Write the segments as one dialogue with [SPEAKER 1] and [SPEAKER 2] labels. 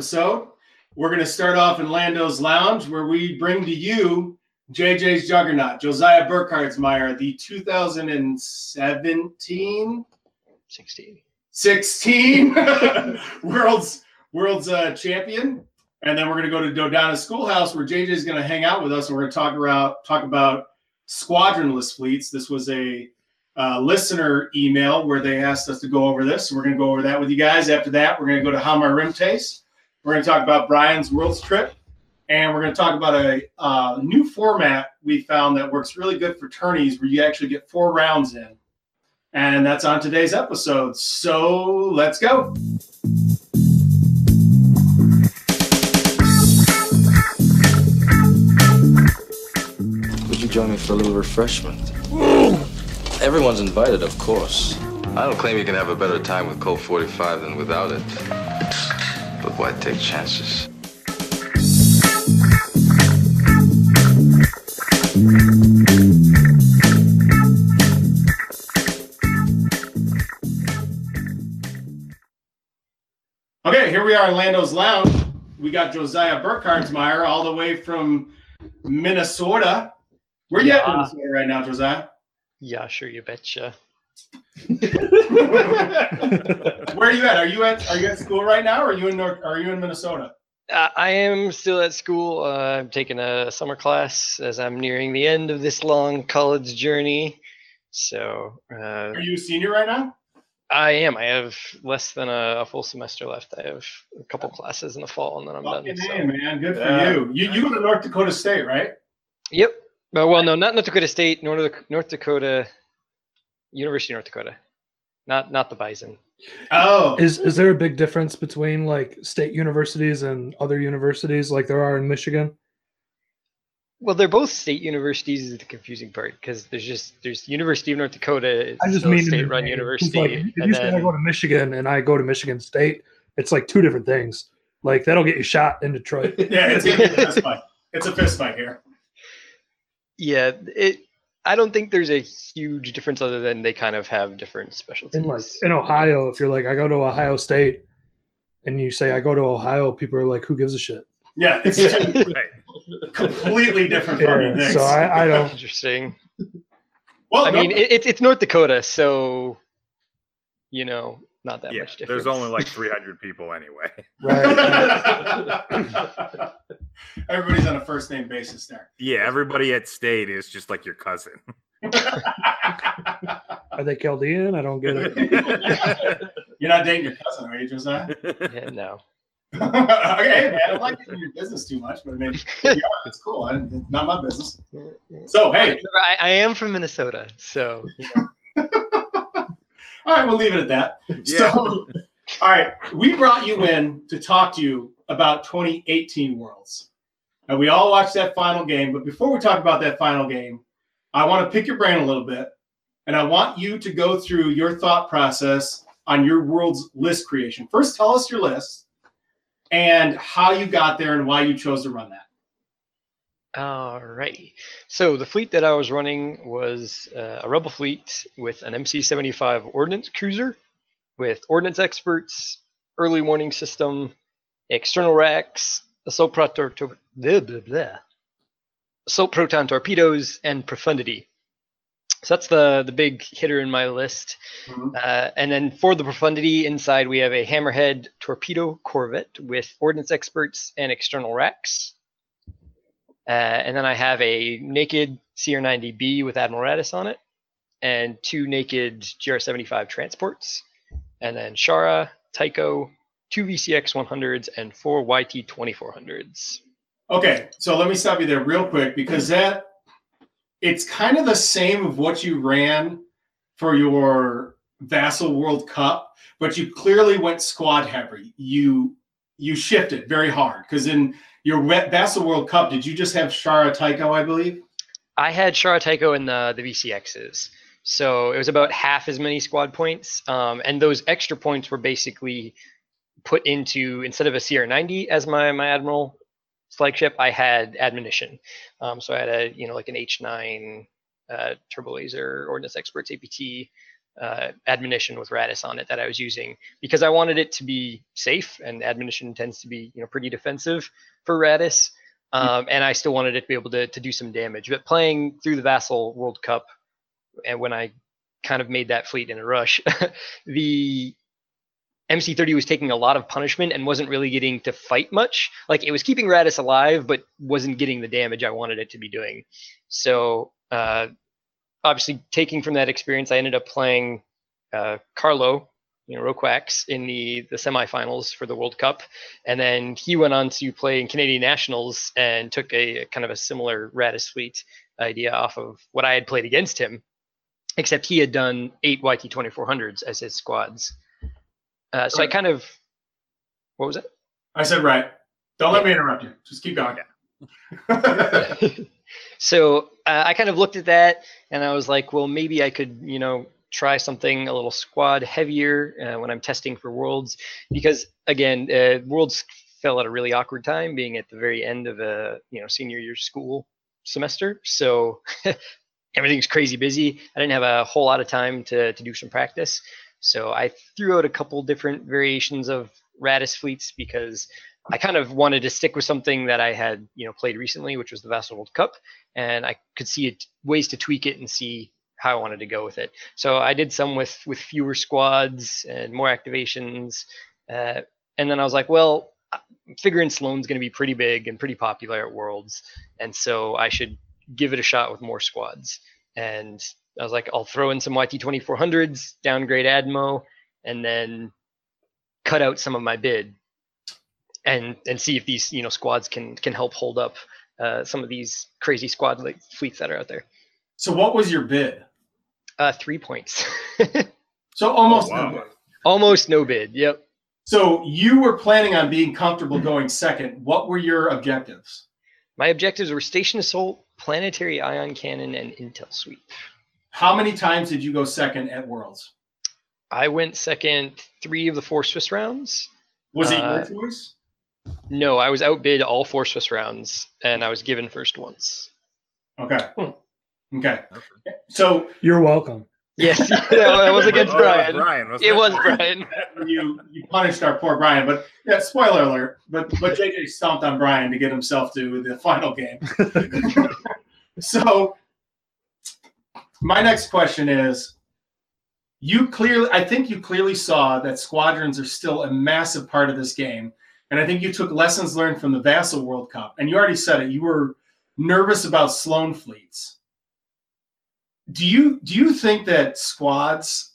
[SPEAKER 1] episode, we're going to start off in Lando's Lounge, where we bring to you JJ's Juggernaut, Josiah Burkhardsmeyer, the 2017
[SPEAKER 2] 16.
[SPEAKER 1] 16 world's world's uh, champion. And then we're going to go to Dodonna Schoolhouse, where JJ is going to hang out with us, and we're going to talk about talk about squadronless fleets. This was a uh, listener email where they asked us to go over this. So we're going to go over that with you guys. After that, we're going to go to How My Rim Taste. We're going to talk about Brian's World's Trip. And we're going to talk about a uh, new format we found that works really good for tourneys where you actually get four rounds in. And that's on today's episode. So let's go.
[SPEAKER 3] Would you join me for a little refreshment? Everyone's invited, of course.
[SPEAKER 4] I don't claim you can have a better time with Colt 45 than without it. But why take chances?
[SPEAKER 1] Okay, here we are in Lando's Lounge. We got Josiah Burkhardsmeyer all the way from Minnesota. Where you at in Minnesota right now, Josiah?
[SPEAKER 2] Yeah, sure, you betcha.
[SPEAKER 1] Where are you at? Are you at are you at school right now or are you in North are you in Minnesota?
[SPEAKER 2] Uh, I am still at school. Uh, I'm taking a summer class as I'm nearing the end of this long college journey. So uh,
[SPEAKER 1] Are you a senior right now?
[SPEAKER 2] I am. I have less than a, a full semester left. I have a couple classes in the fall, and then I'm
[SPEAKER 1] Fucking
[SPEAKER 2] done. so-
[SPEAKER 1] man. Good for
[SPEAKER 5] Yeah.
[SPEAKER 1] you. You you go to North Dakota State, right?
[SPEAKER 2] Yep. Uh, well, no, not North Dakota State. North North Dakota University of North Dakota. Not not the Bison.
[SPEAKER 1] Oh.
[SPEAKER 5] Is is there a big difference between like state universities and other universities like there are in Michigan?
[SPEAKER 2] Well, they're both state universities. Is the confusing part because there's just there's University of North Dakota. It's
[SPEAKER 5] I just mean
[SPEAKER 2] state-run
[SPEAKER 5] name. 'Cause,
[SPEAKER 2] university.
[SPEAKER 5] Like, if
[SPEAKER 2] and
[SPEAKER 5] you say I go to Michigan and I go to Michigan State, it's like two different things. Like that'll get you shot in Detroit.
[SPEAKER 1] yeah, it's gonna be a fist fight. It's a fist fight here.
[SPEAKER 2] yeah, it. I don't think there's a huge difference other than they kind of have different specialties.
[SPEAKER 5] In like in Ohio, if you're like I go to Ohio State, and you say I go to Ohio, people are like, who gives a shit?
[SPEAKER 1] Yeah, it's two completely different fucking
[SPEAKER 5] Yeah,
[SPEAKER 1] things.
[SPEAKER 5] so I, I don't.
[SPEAKER 2] Interesting.
[SPEAKER 1] well,
[SPEAKER 2] I
[SPEAKER 1] no-
[SPEAKER 2] mean, it, it's it's North Dakota, so you know, not that
[SPEAKER 6] yeah,
[SPEAKER 2] much difference.
[SPEAKER 6] there's only like 300 people anyway.
[SPEAKER 5] Right.
[SPEAKER 1] Everybody's on a first name basis there.
[SPEAKER 6] Yeah, everybody at state is just like your cousin.
[SPEAKER 5] Are they Chaldean? I don't get it.
[SPEAKER 1] You're not dating your cousin, are you, Josiah?
[SPEAKER 2] Yeah, no.
[SPEAKER 1] okay, man, I don't like getting in your business too much, but I mean, yeah, it's cool. I, it's not my business. So, hey,
[SPEAKER 2] I, I am from Minnesota, so
[SPEAKER 1] all right, we'll leave it at that.
[SPEAKER 6] Yeah.
[SPEAKER 1] So, all right, we brought you in to talk to you about 2018 Worlds. And we all watched that final game. But before we talk about that final game, I want to pick your brain a little bit. And I want you to go through your thought process on your Worlds list creation. First, tell us your list and how you got there and why you chose to run that.
[SPEAKER 2] Alrighty. So the fleet that I was running was uh, a rebel fleet with an MC-75 ordnance cruiser, with ordnance experts, early warning system, external racks, assault, proto- to- blah, blah, blah. assault proton torpedoes, and profundity. So that's the the big hitter in my list.
[SPEAKER 1] Mhm.
[SPEAKER 2] Uh, and then for the profundity inside, we have a hammerhead torpedo corvette with ordnance experts and external racks. Uh, and then I have a naked CR90B with Admiral Raddus on it, and two naked GR75 transports, and then Shara, Tycho, two VCX 100s, and four YT 2400s.
[SPEAKER 1] Okay, so let me stop you there real quick because that it's kind of the same of what you ran for your Vassal World Cup, but you clearly went squad heavy. You you shifted very hard because in your Vassal World Cup, did you just have Shara Tycho, I believe?
[SPEAKER 2] I had Shara Tycho in the, the VCXs. So it was about half as many squad points. Um, and those extra points were basically put into, instead of a CR90 as my, my Admiral flagship, I had admonition. Um, so I had a, you know, like an H9 uh, turbo laser, ordnance experts, APT, uh, admonition with Raddus on it that I was using because I wanted it to be safe, and admonition tends to be you know pretty defensive for Raddus, um, and I still wanted it to be able to to do some damage. But playing through the Vassal World Cup, and when I kind of made that fleet in a rush, the MC30 was taking a lot of punishment and wasn't really getting to fight much. Like it was keeping Raddus alive, but wasn't getting the damage I wanted it to be doing. So uh, obviously, taking from that experience, I ended up playing uh, Carlo, you know, Roquax in the the semifinals for the World Cup, and then he went on to play in Canadian Nationals and took a, a kind of a similar Raddus fleet idea off of what I had played against him, except he had done eight YT 2400s as his squads. Uh, so I kind of, what was it?
[SPEAKER 1] I said right. Don't let me interrupt you. Just keep going.
[SPEAKER 2] so uh, I kind of looked at that and I was like, well, maybe I could, you know, try something a little squad heavier uh, when I'm testing for Worlds, because again, uh, Worlds fell at a really awkward time, being at the very end of a you know senior year school semester. So everything's crazy busy. I didn't have a whole lot of time to to do some practice. So I threw out a couple different variations of Raddus fleets because I kind of wanted to stick with something that I had, you know, played recently, which was the Vassal World Cup, and I could see it, ways to tweak it and see how I wanted to go with it. So I did some with with fewer squads and more activations, uh, and then I was like, well, I'm figuring Sloane's going to be pretty big and pretty popular at Worlds, and so I should give it a shot with more squads. And I was like, I'll throw in some YT 2400s, downgrade Admo, and then cut out some of my bid and and see if these you know squads can can help hold up uh, some of these crazy squad like fleets that are out there.
[SPEAKER 1] So what was your bid?
[SPEAKER 2] Uh, three points,
[SPEAKER 1] So almost
[SPEAKER 6] Oh, wow.
[SPEAKER 1] no bid.
[SPEAKER 2] almost no bid. Yep.
[SPEAKER 1] So you were planning on being comfortable going second. What were your objectives?
[SPEAKER 2] My objectives were station assault, planetary ion cannon, and intel sweep.
[SPEAKER 1] How many times did you go second at Worlds?
[SPEAKER 2] I went second three of the four Swiss rounds.
[SPEAKER 1] Was it
[SPEAKER 2] Uh,
[SPEAKER 1] your choice?
[SPEAKER 2] No, I was outbid all four Swiss rounds, and I was given first once.
[SPEAKER 1] Okay.
[SPEAKER 5] Hmm.
[SPEAKER 1] Okay. So
[SPEAKER 5] You're welcome.
[SPEAKER 2] Yes, that was against Brian.
[SPEAKER 6] Brian
[SPEAKER 2] It was Brian.
[SPEAKER 1] you you punished our poor Brian, but yeah, spoiler alert. But but JJ stomped on Brian to get himself to the final game. so my next question is you clearly I think you clearly saw that squadrons are still a massive part of this game. And I think you took lessons learned from the Vassal World Cup. And you already said it, you were nervous about Sloane fleets. Do you do you think that squads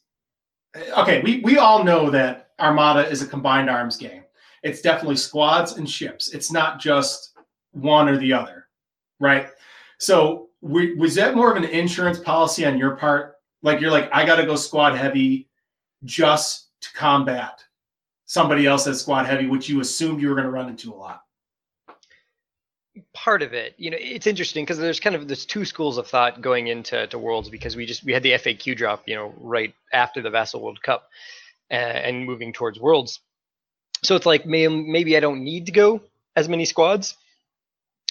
[SPEAKER 1] okay, we, we all know that Armada is a combined arms game. It's definitely squads and ships. It's not just one or the other, right? So we, was that more of an insurance policy on your part? Like you're like, I got to go squad heavy just to combat somebody else that's squad heavy, which you assumed you were going to run into a lot.
[SPEAKER 2] part of it you know it's interesting because there's kind of there's two schools of thought going into to worlds because we just we had the faq drop you know right after the vassal world cup uh, and moving towards worlds so it's like may, maybe i don't need to go as many squads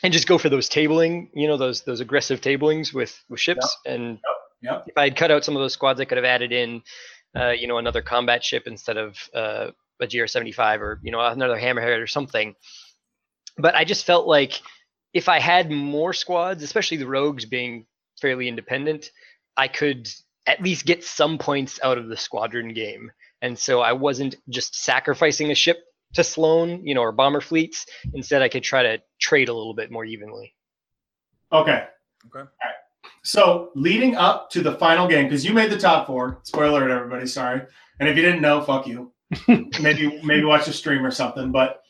[SPEAKER 2] and just go for those tabling you know those those aggressive tablings with with ships and
[SPEAKER 1] Yep.
[SPEAKER 2] if i had cut out some of those squads i could have added in uh, you know another combat ship instead of uh, a gr75 or you know another hammerhead or something but I just felt like if I had more squads, especially the rogues being fairly independent, I could at least get some points out of the squadron game. And so I wasn't just sacrificing a ship to Sloane, you know, or bomber fleets. Instead, I could try to trade a little bit more evenly.
[SPEAKER 1] Okay.
[SPEAKER 6] Okay.
[SPEAKER 1] All right. So leading up to the final game, because you made the top four. Spoiler alert, everybody. Sorry. And if you didn't know, fuck you. Maybe maybe watch a stream or something. But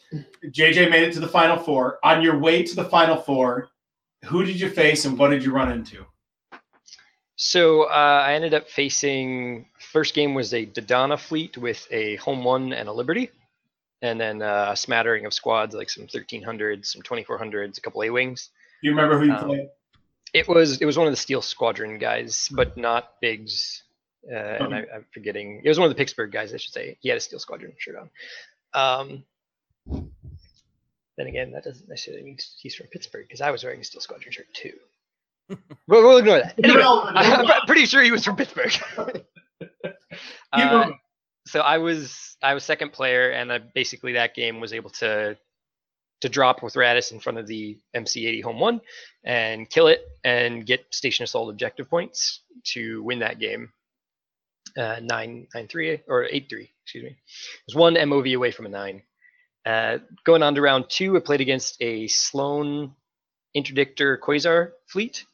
[SPEAKER 1] JJ made it to the final four. On your way to the final four, who did you face and what did you run into?
[SPEAKER 2] So uh, I ended up facing first game was a Dodonna fleet with a home one and a Liberty, and then uh, a smattering of squads like some 1300s, some 2400s, a couple A wings.
[SPEAKER 1] You remember who you
[SPEAKER 2] Um,
[SPEAKER 1] played?
[SPEAKER 2] It was it was one of the Steel Squadron guys, but not Biggs. Uh, and I, I'm forgetting. It was one of the Pittsburgh guys, I should say. He had a Steel Squadron shirt on. Um, then again, that doesn't necessarily mean he's from Pittsburgh because I was wearing a Steel Squadron shirt too. but we'll ignore that. Anyway. I'm pretty sure he was from Pittsburgh. Uh, so I was I was second player, and I basically that game was able to to drop with Raddus in front of the MC80 home one and kill it and get station assault objective points to win that game. Uh, nine nine three or eight three, excuse me. It was one MOV away from a nine. Uh, going on to round two, I played against a Sloane interdictor quasar fleet,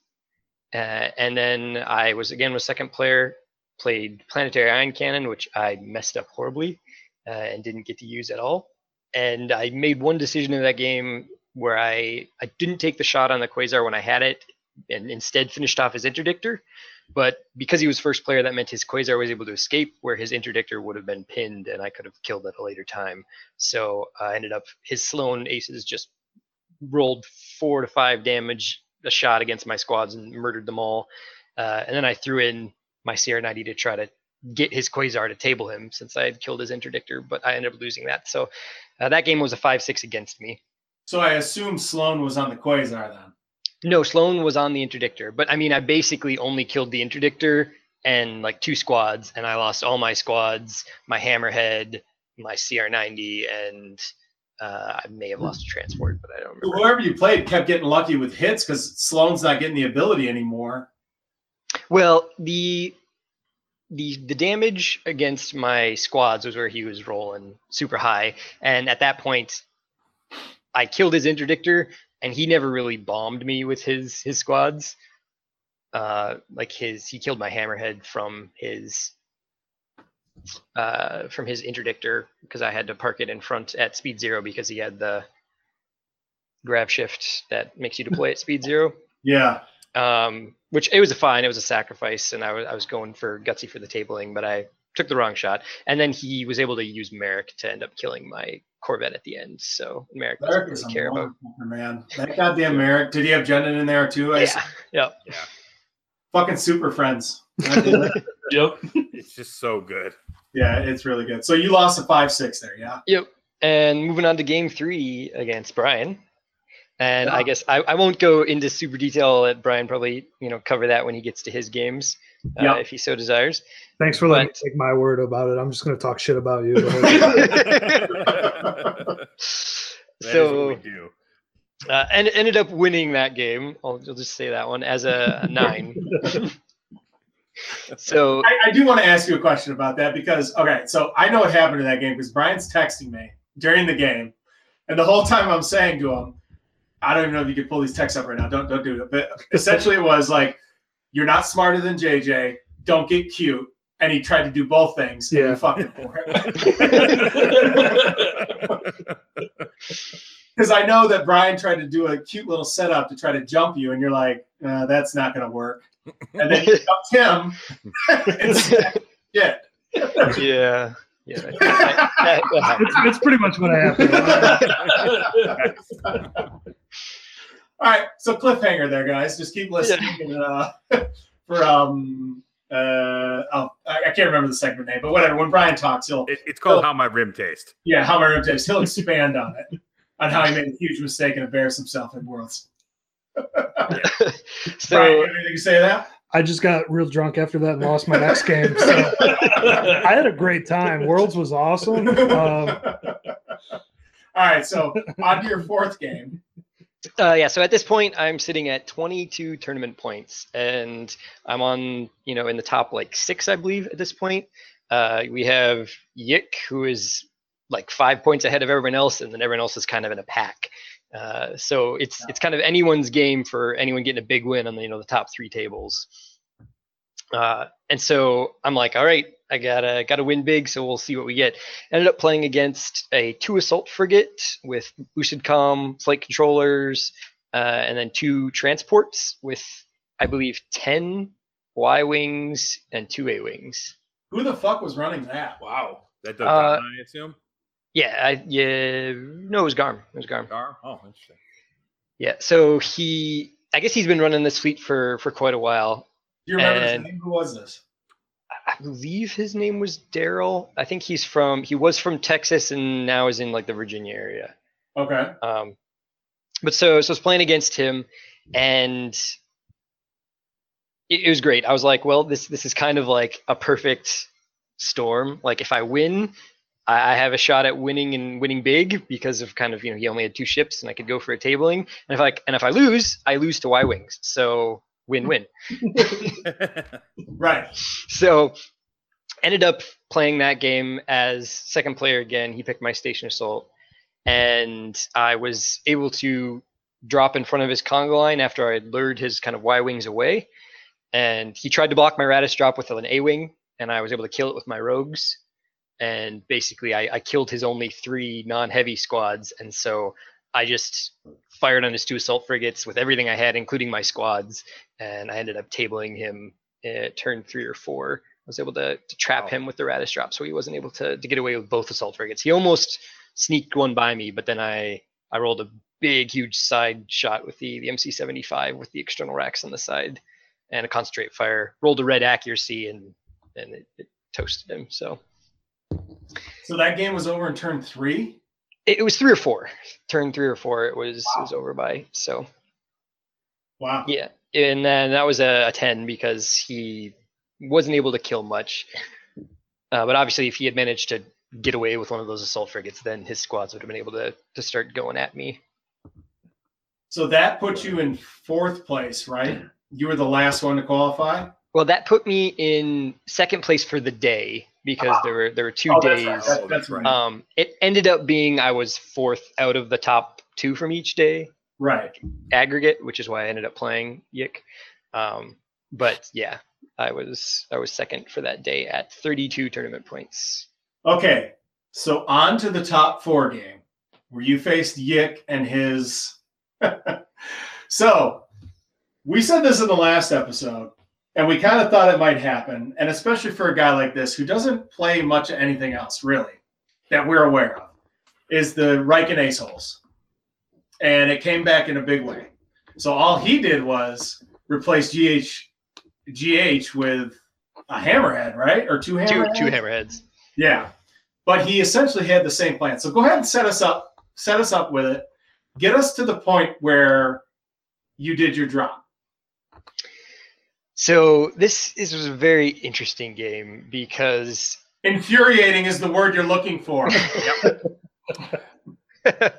[SPEAKER 2] uh, and then I was again was second player. Played planetary ion cannon, which I messed up horribly uh, and didn't get to use at all. And I made one decision in that game where I I didn't take the shot on the quasar when I had it, and instead finished off his interdictor. But because he was first player, that meant his quasar was able to escape, where his interdictor would have been pinned, and I could have killed at a later time. So I ended up his Sloane aces just rolled four to five damage a shot against my squads and murdered them all. Uh, and then I threw in my CR90 to try to get his Quasar to table him since I had killed his interdictor, but I ended up losing that. So uh, that game was a 5 6 against me.
[SPEAKER 1] So I assume Sloane was on the Quasar then.
[SPEAKER 2] No, Sloane was on the interdictor, but I mean, I basically only killed the interdictor and like two squads, and I lost all my squads, my hammerhead, my CR90, and uh, I may have lost a transport, but I don't remember.
[SPEAKER 1] Whoever you played kept getting lucky with hits because Sloane's not getting the ability anymore.
[SPEAKER 2] Well, the the the damage against my squads was where he was rolling super high, and at that point, I killed his interdictor, and he never really bombed me with his his squads. Uh, like his, he killed my hammerhead from his uh from his interdictor because I had to park it in front at speed zero because he had the grab shift that makes you deploy at speed zero
[SPEAKER 1] Yeah.
[SPEAKER 2] um, which it was a fine. It was a sacrifice, and I was I was going for gutsy for the tabling, but I took the wrong shot. And then he was able to use Merrick to end up killing my Corvette at the end. So Merrick doesn't
[SPEAKER 1] Merrick is
[SPEAKER 2] really care about.
[SPEAKER 1] man. That goddamn Merrick. Did he have Jendon in there too? I
[SPEAKER 2] Yeah, yep.
[SPEAKER 1] Fucking super friends.
[SPEAKER 5] Yep.
[SPEAKER 6] It's just so good.
[SPEAKER 1] yeah, it's really good. So you lost a five six there, yeah.
[SPEAKER 2] Yep. And moving on to game three against Brian. And I guess I, I won't go into super detail. I'll let Brian probably you know cover that when he gets to his games, uh,
[SPEAKER 1] Yeah.
[SPEAKER 2] if he so desires.
[SPEAKER 5] Thanks for letting
[SPEAKER 2] But-
[SPEAKER 5] me take my word about it. I'm just going to talk shit about you. the whole time.
[SPEAKER 6] That is what
[SPEAKER 2] so
[SPEAKER 6] we do.
[SPEAKER 2] uh, and ended up winning that game. I'll, I'll just say that one as a, a nine. so
[SPEAKER 1] I, I do want to ask you a question about that because okay, so I know what happened in that game because Brian's texting me during the game, and the whole time I'm saying to him, I don't even know if you can pull these texts up right now. Don't don't do it. But essentially, it was like, "You're not smarter than JJ. Don't get cute." And he tried to do both things. And
[SPEAKER 5] Yeah.
[SPEAKER 1] you fucked for him. Because I know that Brian tried to do a cute little setup to try to jump you, and you're like, uh, "That's not going to work." And then you jumped him. Instead. yeah.
[SPEAKER 2] yeah, yeah. that- that- that
[SPEAKER 5] it's, it's pretty much what I happened.
[SPEAKER 1] All right, so cliffhanger there, guys. Just keep listening. And, uh, for um, uh, oh, I, I can't remember the segment name, but whatever. When Brian talks, he'll
[SPEAKER 6] It, it's called How My Rim Tastes."
[SPEAKER 1] yeah, how my rim tastes. He'll expand on it, on how he made a huge mistake and embarrassed himself in Worlds. Brian,
[SPEAKER 2] so
[SPEAKER 1] you anything to say to that?
[SPEAKER 5] I just got real drunk after that and lost my next game. So I had a great time. Worlds was awesome. Um,
[SPEAKER 1] All right, so on to your fourth game.
[SPEAKER 2] Uh, yeah, so at this point, I'm sitting at 22 tournament points, and I'm on, you know, in the top like six, I believe, at this point. Uh, we have Yik, who is like five points ahead of everyone else, and then everyone else is kind of in a pack. Uh, so it's it's kind of anyone's game for anyone getting a big win on the you know the top three tables. Uh, and so I'm like, all right, I gotta gotta win big, so we'll see what we get. Ended up playing against a two assault frigate with boosted com, flight controllers, uh, and then two transports with I believe ten Y wings and two A wings.
[SPEAKER 1] Who the fuck was running that?
[SPEAKER 6] Wow. That does
[SPEAKER 2] Uh,
[SPEAKER 6] I assume?
[SPEAKER 2] Yeah, I, yeah, no, it was Garm. It was Garm.
[SPEAKER 6] Gar? Oh, interesting.
[SPEAKER 2] Yeah, so he, I guess he's been running this fleet for for quite a while.
[SPEAKER 1] Do you remember
[SPEAKER 2] And-
[SPEAKER 1] his name? Who was this?
[SPEAKER 2] I believe his name was Daryl. I think he's from he was from Texas and now is in like the Virginia area.
[SPEAKER 1] Okay.
[SPEAKER 2] Um, but so so I was playing against him, and it, it was great. I was like, well, this this is kind of like a perfect storm. Like if I win, I I have a shot at winning and winning big because of kind of you know he only had two ships and I could go for a tabling. And if I and if I lose, I lose to Y wings. So win win.
[SPEAKER 1] Right.
[SPEAKER 2] So ended up playing that game as second player again. He picked my station assault, and I was able to drop in front of his conga line after I had lured his kind of Y wings away. And he tried to block my Raddus drop with an A wing, and I was able to kill it with my rogues. And basically, I, I killed his only three non-heavy squads, and so I just fired on his two assault frigates with everything I had, including my squads, and I ended up tabling him at turn three or four. I was able to, to trap
[SPEAKER 6] Wow.
[SPEAKER 2] him with the Raddus drop, so he wasn't able to, to get away with both assault frigates. He almost sneaked one by me, but then I I rolled a big, huge side shot with the the MC75 with the external racks on the side and a concentrate fire. Rolled a red accuracy and and it, it toasted him. So
[SPEAKER 1] So that game was over in turn three.
[SPEAKER 2] it, it was three or four. Turn three or four, it was it was over by. So
[SPEAKER 1] Wow.
[SPEAKER 2] yeah, and then that was a, a ten because he wasn't able to kill much. Uh, but obviously, if he had managed to get away with one of those assault frigates, then his squads would have been able to to start going at me.
[SPEAKER 1] So that put you in fourth place, right? You were the last one to qualify.
[SPEAKER 2] Well, that put me in second place for the day because there were there were two
[SPEAKER 1] Oh, that's
[SPEAKER 2] days.
[SPEAKER 1] right. That- that's right.
[SPEAKER 2] Um, it ended up being I was fourth out of the top two from each day
[SPEAKER 1] Right.
[SPEAKER 2] aggregate, which is why I ended up playing Yik. Um, but yeah, I was I was second for that day at 32 tournament points.
[SPEAKER 1] Okay. So on to the top four game where you faced Yick and his. so we said this in the last episode, and we kind of thought it might happen. And especially for a guy like this who doesn't play much of anything else, really, that we're aware of, is the Rieekan Ace Holes. And it came back in a big way. So all he did was replace GH GH with a hammerhead, right? Or two
[SPEAKER 2] Two
[SPEAKER 1] hammerheads?
[SPEAKER 2] two hammerheads.
[SPEAKER 1] Yeah. But he essentially had the same plan. So go ahead and set us up, set us up with it. Get us to the point where you did your drop.
[SPEAKER 2] So this is was a very interesting game because
[SPEAKER 1] Infuriating is the word you're looking for.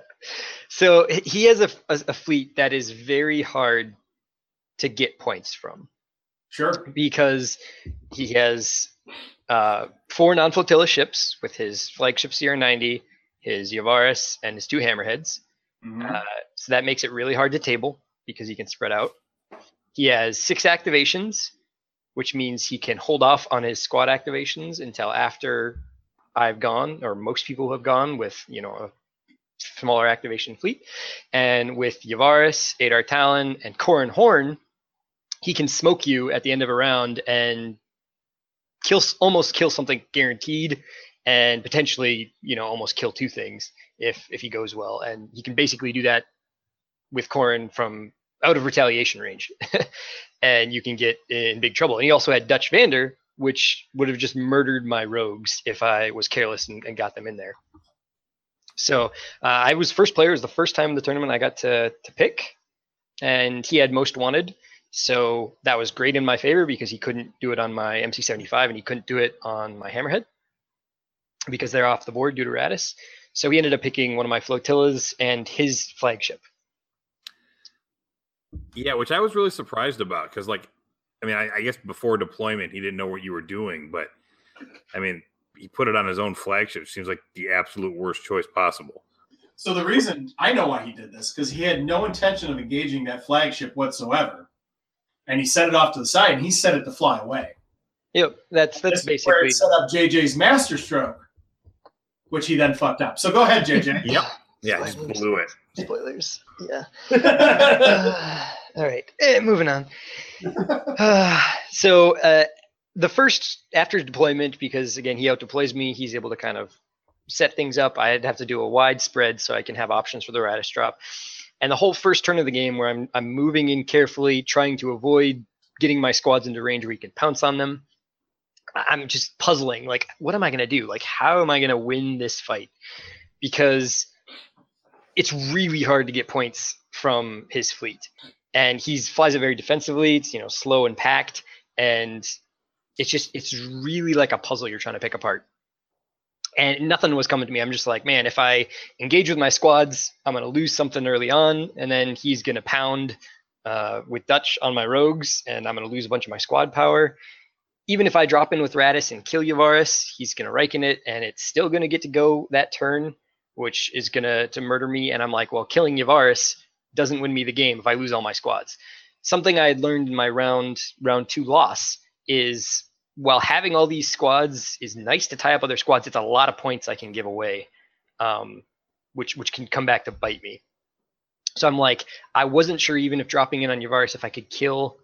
[SPEAKER 2] so he has a, a, a fleet that is very hard to get points from
[SPEAKER 1] sure.
[SPEAKER 2] because he has uh, four non-flotilla ships with his flagship CR90, his Yavaris, and his two hammerheads.
[SPEAKER 1] Mhm.
[SPEAKER 2] Uh, so that makes it really hard to table because he can spread out. He has six activations, which means he can hold off on his squad activations until after I've gone, or most people have gone with, you know, a smaller activation fleet. And with Yavaris, Adar Tallon, and Corran Horn, he can smoke you at the end of a round and kill almost kill something guaranteed and potentially you know almost kill two things if if he goes well. And he can basically do that with Corran from out of retaliation range. And you can get in big trouble. And he also had Dutch Vander which would have just murdered my rogues if I was careless and, and got them in there so uh, I was first player it was the first time in the tournament I got to to pick and he had most wanted so that was great in my favor because he couldn't do it on my MC75 and he couldn't do it on my Hammerhead because they're off the board due to Raddus. So he ended up picking one of my flotillas and his flagship.
[SPEAKER 6] Yeah, which I was really surprised about because, like, I mean, I, I guess before deployment, he didn't know what you were doing, but I mean, he put it on his own flagship. Seems like the absolute worst choice possible.
[SPEAKER 1] So the reason I know why he did this because he had no intention of engaging that flagship whatsoever, and he set it off to the side and he set it to fly away.
[SPEAKER 2] Yep, that's that's
[SPEAKER 1] This is where
[SPEAKER 2] basically
[SPEAKER 1] it set up JJ's master stroke, which he then fucked up. So go ahead, JJ.
[SPEAKER 6] Yep. Yeah, just
[SPEAKER 2] Spoilers.
[SPEAKER 6] blew it.
[SPEAKER 2] spoilers. Yeah. Uh, all right, eh, moving on. Uh, so uh, the first after deployment, because again he out deploys me, he's able to kind of set things up. I'd have to do a wide spread so I can have options for the Raddus drop. And the whole first turn of the game, where I'm I'm moving in carefully, trying to avoid getting my squads into range where he can pounce on them. I'm just puzzling, like, what am I gonna do? Like, how am I gonna win this fight? Because it's really hard to get points from his fleet and he flies it very defensively it's you know slow and packed and it's just it's really like a puzzle you're trying to pick apart. And nothing was coming to me. I'm just like, man, if I engage with my squads, I'm gonna lose something early on, and then he's gonna pound uh, with Dutch on my rogues, and I'm gonna lose a bunch of my squad power. Even if I drop in with Raddus and kill Yavaris, he's gonna Rieekan it, and it's still gonna get to go that turn, which is gonna to murder me. And I'm like, well, killing Yavaris doesn't win me the game if I lose all my squads. Something I had learned in my round round two loss is while having all these squads is nice to tie up other squads, it's a lot of points I can give away, um, which which can come back to bite me. So I'm like, I wasn't sure even if dropping in on Yavaris if I could kill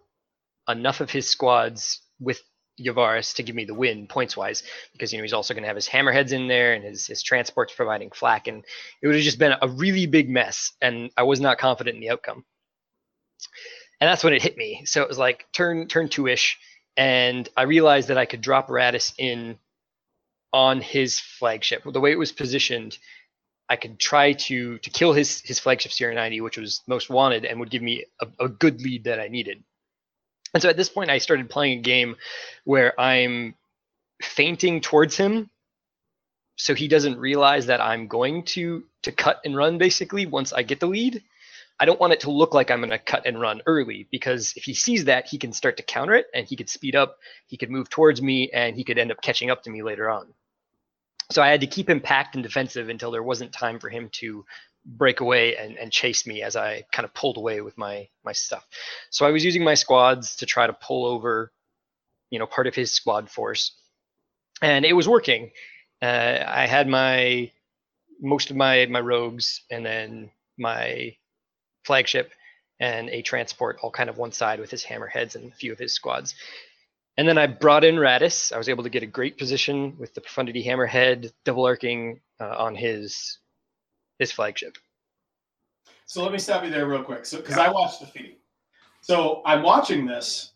[SPEAKER 2] enough of his squads with Yavaris to give me the win points wise, because you know he's also going to have his hammerheads in there and his his transports providing flak, and it would have just been a really big mess, and I was not confident in the outcome. And that's when it hit me. So it was like turn turn two ish and I realized that I could drop Raddus in on his flagship. The way it was positioned, I could try to to kill his his flagship CR90, which was most wanted, and would give me a, a good lead that I needed. And so at this point, I started playing a game where I'm feinting towards him, so he doesn't realize that I'm going to to cut and run basically once I get the lead. I don't want it to look like I'm going to cut and run early because if he sees that, he can start to counter it and he could speed up, he could move towards me, and he could end up catching up to me later on. So I had to keep him packed and defensive until there wasn't time for him to break away and, and chase me as I kind of pulled away with my my stuff. So I was using my squads to try to pull over, you know, part of his squad force, and it was working. Uh, I had my most of my my rogues and then my flagship and a transport all kind of one side with his hammerheads and a few of his squads. And then I brought in Raddus. I was able to get a great position with the Profundity Hammerhead double arcing uh, on his his flagship.
[SPEAKER 1] So let me stop you there real quick. So because I watched the feed, so I'm watching this,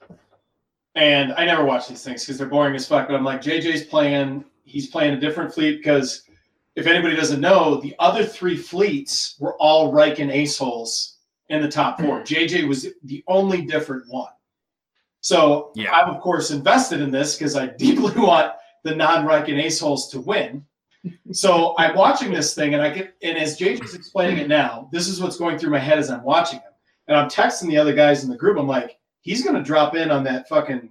[SPEAKER 1] and I never watch these things because they're boring as fuck. But I'm like, JJ's playing. He's playing a different fleet because if anybody doesn't know, the other three fleets were all Rieekan ace holes in the top four. JJ was the only different one. So
[SPEAKER 6] Yeah.
[SPEAKER 1] I'm of course invested in this because I deeply want the non-Rieekan ace holes to win. So I'm watching this thing and I get and as JJ's explaining it now, this is what's going through my head as I'm watching him. And I'm texting the other guys in the group. I'm like, he's gonna drop in on that fucking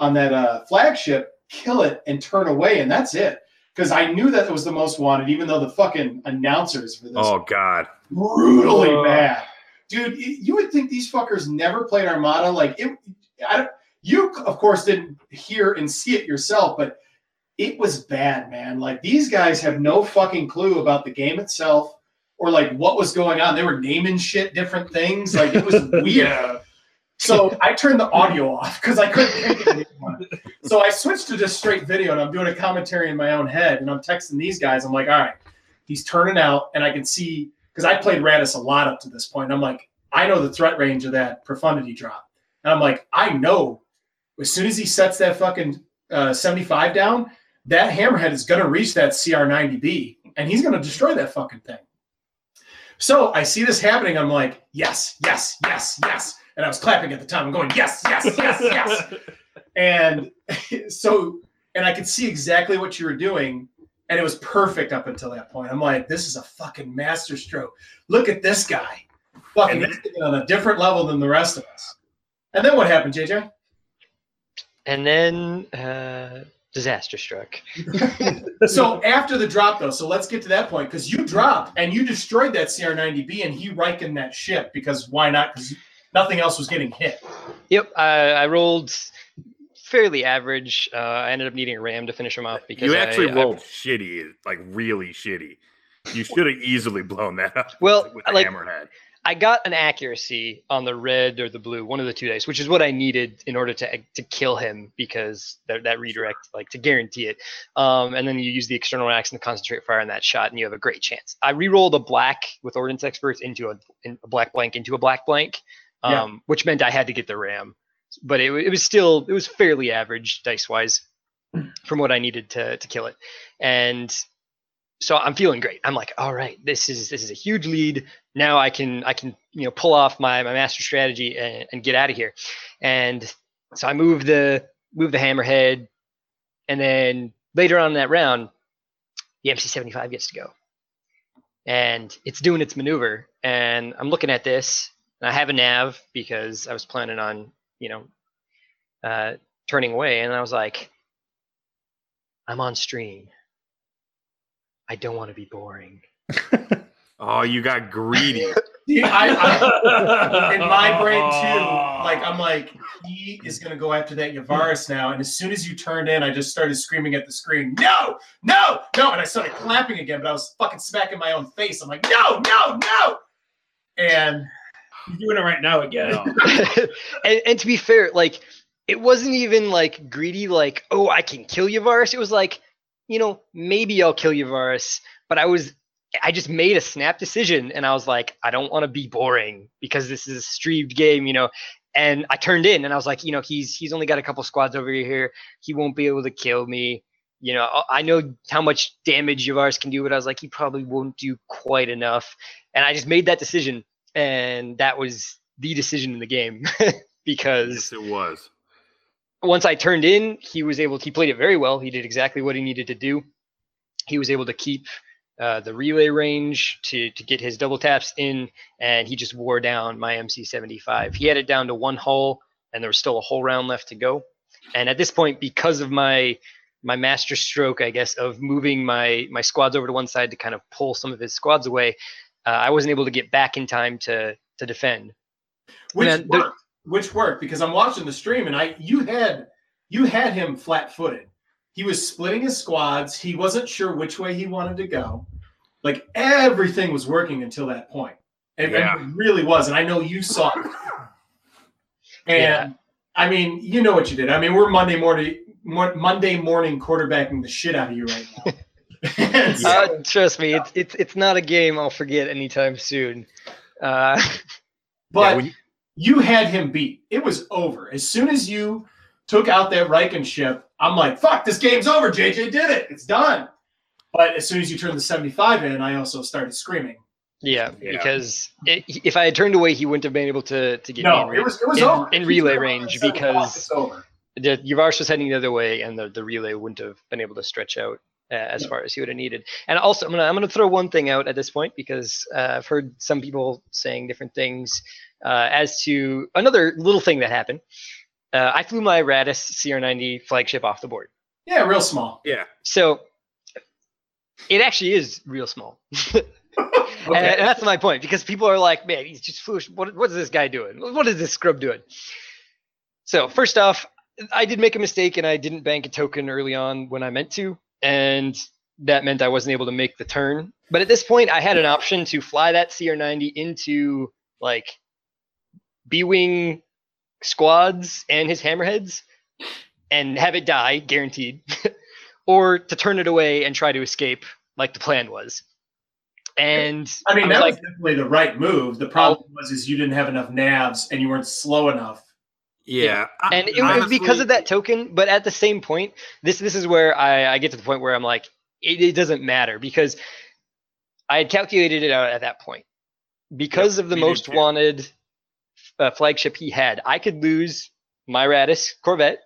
[SPEAKER 1] on that uh flagship, kill it, and turn away, and that's it. Because I knew that it was the most wanted, even though the fucking announcers for this
[SPEAKER 6] Oh God.
[SPEAKER 1] brutally
[SPEAKER 5] Uh.
[SPEAKER 1] bad. Dude, you would think these fuckers never played Armada. Like it, I don't, you of course didn't hear and see it yourself, but it was bad, man. Like these guys have no fucking clue about the game itself or like what was going on. They were naming shit different things. Like it was weird. So I turned the audio off because I couldn't take it anymore. So I switched to just straight video and I'm doing a commentary in my own head and I'm texting these guys. I'm like, all right, he's turning out and I can see because I played Raddus a lot up to this point. I'm like, I know the threat range of that profundity drop. And I'm like, I know as soon as he sets that fucking uh, 75 down, that hammerhead is going to reach that CR90B and he's going to destroy that fucking thing. So I see this happening. I'm like, yes, yes, yes, yes. And I was clapping at the time. I'm going, yes, yes, yes, yes. And so, and I could see exactly what you were doing. And it was perfect up until that point. I'm like, this is a fucking masterstroke. Look at this guy. Fucking
[SPEAKER 6] then-
[SPEAKER 1] on a different level than the rest of us. And then what happened, JJ?
[SPEAKER 2] And then uh, disaster struck.
[SPEAKER 1] So after the drop, though, so let's get to that point because you dropped and you destroyed that CR90B and he Rieekan that ship because why not? Because nothing else was getting hit.
[SPEAKER 2] Yep, I, I rolled fairly average. Uh, I ended up needing a ram to finish him off because
[SPEAKER 6] You actually
[SPEAKER 2] I-
[SPEAKER 6] rolled shitty, like really shitty. You should have easily blown that up.
[SPEAKER 2] Well,
[SPEAKER 6] with the
[SPEAKER 2] like-
[SPEAKER 6] hammerhead.
[SPEAKER 2] I got an accuracy on the red or the blue, one of the two dice, which is what I needed in order to to kill him because that, that redirect, like to guarantee it. Um, and then you use the external racks and the concentrate fire on that shot, and you have a great chance. I re-rolled a black with ordnance experts into a, in, a black blank into a black blank, um,
[SPEAKER 1] Yeah.
[SPEAKER 2] which meant I had to get the ram. But it, it was still it was fairly average dice wise hmm. from what I needed to to kill it, and so I'm feeling great. I'm like, all right, this is this is a huge lead. Now I can I can you know pull off my my master strategy and, and get out of here. And so I move the move the hammerhead, and then later on in that round, the MC75 gets to go. And it's doing its maneuver. And I'm looking at this, and I have a nav because I was planning on, you know, uh, turning away. And I was like, I'm on stream. I don't want to be boring.
[SPEAKER 6] Oh, you got greedy.
[SPEAKER 1] See, I, I, in my brain too, like I'm like, he is gonna go after that Yavaris now. And as soon as you turned in, I just started screaming at the screen, no, no, no. And I started clapping again, but I was fucking smacking my own face. I'm like, no, no, no. And
[SPEAKER 7] Doing it right now again.
[SPEAKER 2] and, and to be fair, like it wasn't even like greedy, like oh I can kill you, Yavaris. It was like, you know, maybe I'll kill you, Yavaris, but I was I just made a snap decision, and I was like, I don't want to be boring because this is a streamed game, you know. And I turned in, and I was like, you know, he's he's only got a couple squads over here. He won't be able to kill me. You know, I- I know how much damage Yavaris can do, but I was like, he probably won't do quite enough. And I just made that decision, and that was the decision in the game because
[SPEAKER 6] yes, it was.
[SPEAKER 2] once I turned in, he was able. He played it very well. He did exactly what he needed to do. He was able to keep uh, the relay range to to get his double taps in, and he just wore down my MC75. He had it down to one hole, and there was still a whole round left to go. And at this point, because of my my master stroke, I guess, of moving my my squads over to one side to kind of pull some of his squads away, uh, I wasn't able to get back in time to to defend.
[SPEAKER 1] which
[SPEAKER 2] Man, the-
[SPEAKER 1] worked, which worked because I'm watching the stream and I you had you had him flat footed. He was splitting his squads. He wasn't sure which way he wanted to go. Like everything was working until that point. It,
[SPEAKER 6] Yeah.
[SPEAKER 1] it really was. And I know you saw it. And
[SPEAKER 2] Yeah.
[SPEAKER 1] I mean, you know what you did. I mean, we're Monday morning Mo- Monday morning quarterbacking the shit out of you right now. And so-
[SPEAKER 2] Uh, trust me, it's it's it's not a game I'll forget anytime soon. Uh,
[SPEAKER 1] but
[SPEAKER 6] Yeah, when you-
[SPEAKER 1] you had him beat. It was over. As soon as you took out that Rieekan ship, I'm like, fuck, this game's over. JJ did it. It's done. But as soon as you turned the 75 in, I also started screaming.
[SPEAKER 2] yeah,
[SPEAKER 6] Yeah.
[SPEAKER 2] because it, if I had turned away, he wouldn't have been able to to get me.
[SPEAKER 1] No,
[SPEAKER 2] in
[SPEAKER 1] it was it was
[SPEAKER 2] in-
[SPEAKER 1] over.
[SPEAKER 2] in relay range because-
[SPEAKER 1] it's over.
[SPEAKER 2] the Yavaris was heading the other way, and the, the relay wouldn't have been able to stretch out uh, as far as he would have needed. And also, I'm gonna I'm gonna throw one thing out at this point because uh, I've heard some people saying different things uh, as to another little thing that happened. Uh, I flew my Raddus CR90 flagship off the board,
[SPEAKER 1] Yeah, real small.
[SPEAKER 6] yeah.
[SPEAKER 2] so it actually is real small. And, and that's my point because people are like, man, he's just foolish. What, what is this guy doing? What is this scrub doing? So, first off, I did make a mistake and I didn't bank a token early on when I meant to. And that meant I wasn't able to make the turn. But at this point, I had an option to fly that CR90 into like B Wing squads and his hammerheads and have it die, guaranteed, or to turn it away and try to escape like the plan was. And
[SPEAKER 1] I mean,
[SPEAKER 2] was
[SPEAKER 1] that
[SPEAKER 2] like,
[SPEAKER 1] was definitely the right move. The problem was is you didn't have enough navs and you weren't slow enough.
[SPEAKER 6] Yeah. I-
[SPEAKER 2] and it was because of that token. But at the same point, this this is where I, I get to the point where I'm like, it, it doesn't matter because I had calculated it out at that point. Because
[SPEAKER 6] Yep,
[SPEAKER 2] of the most wanted uh, flagship he had, I could lose my Raddus Corvette,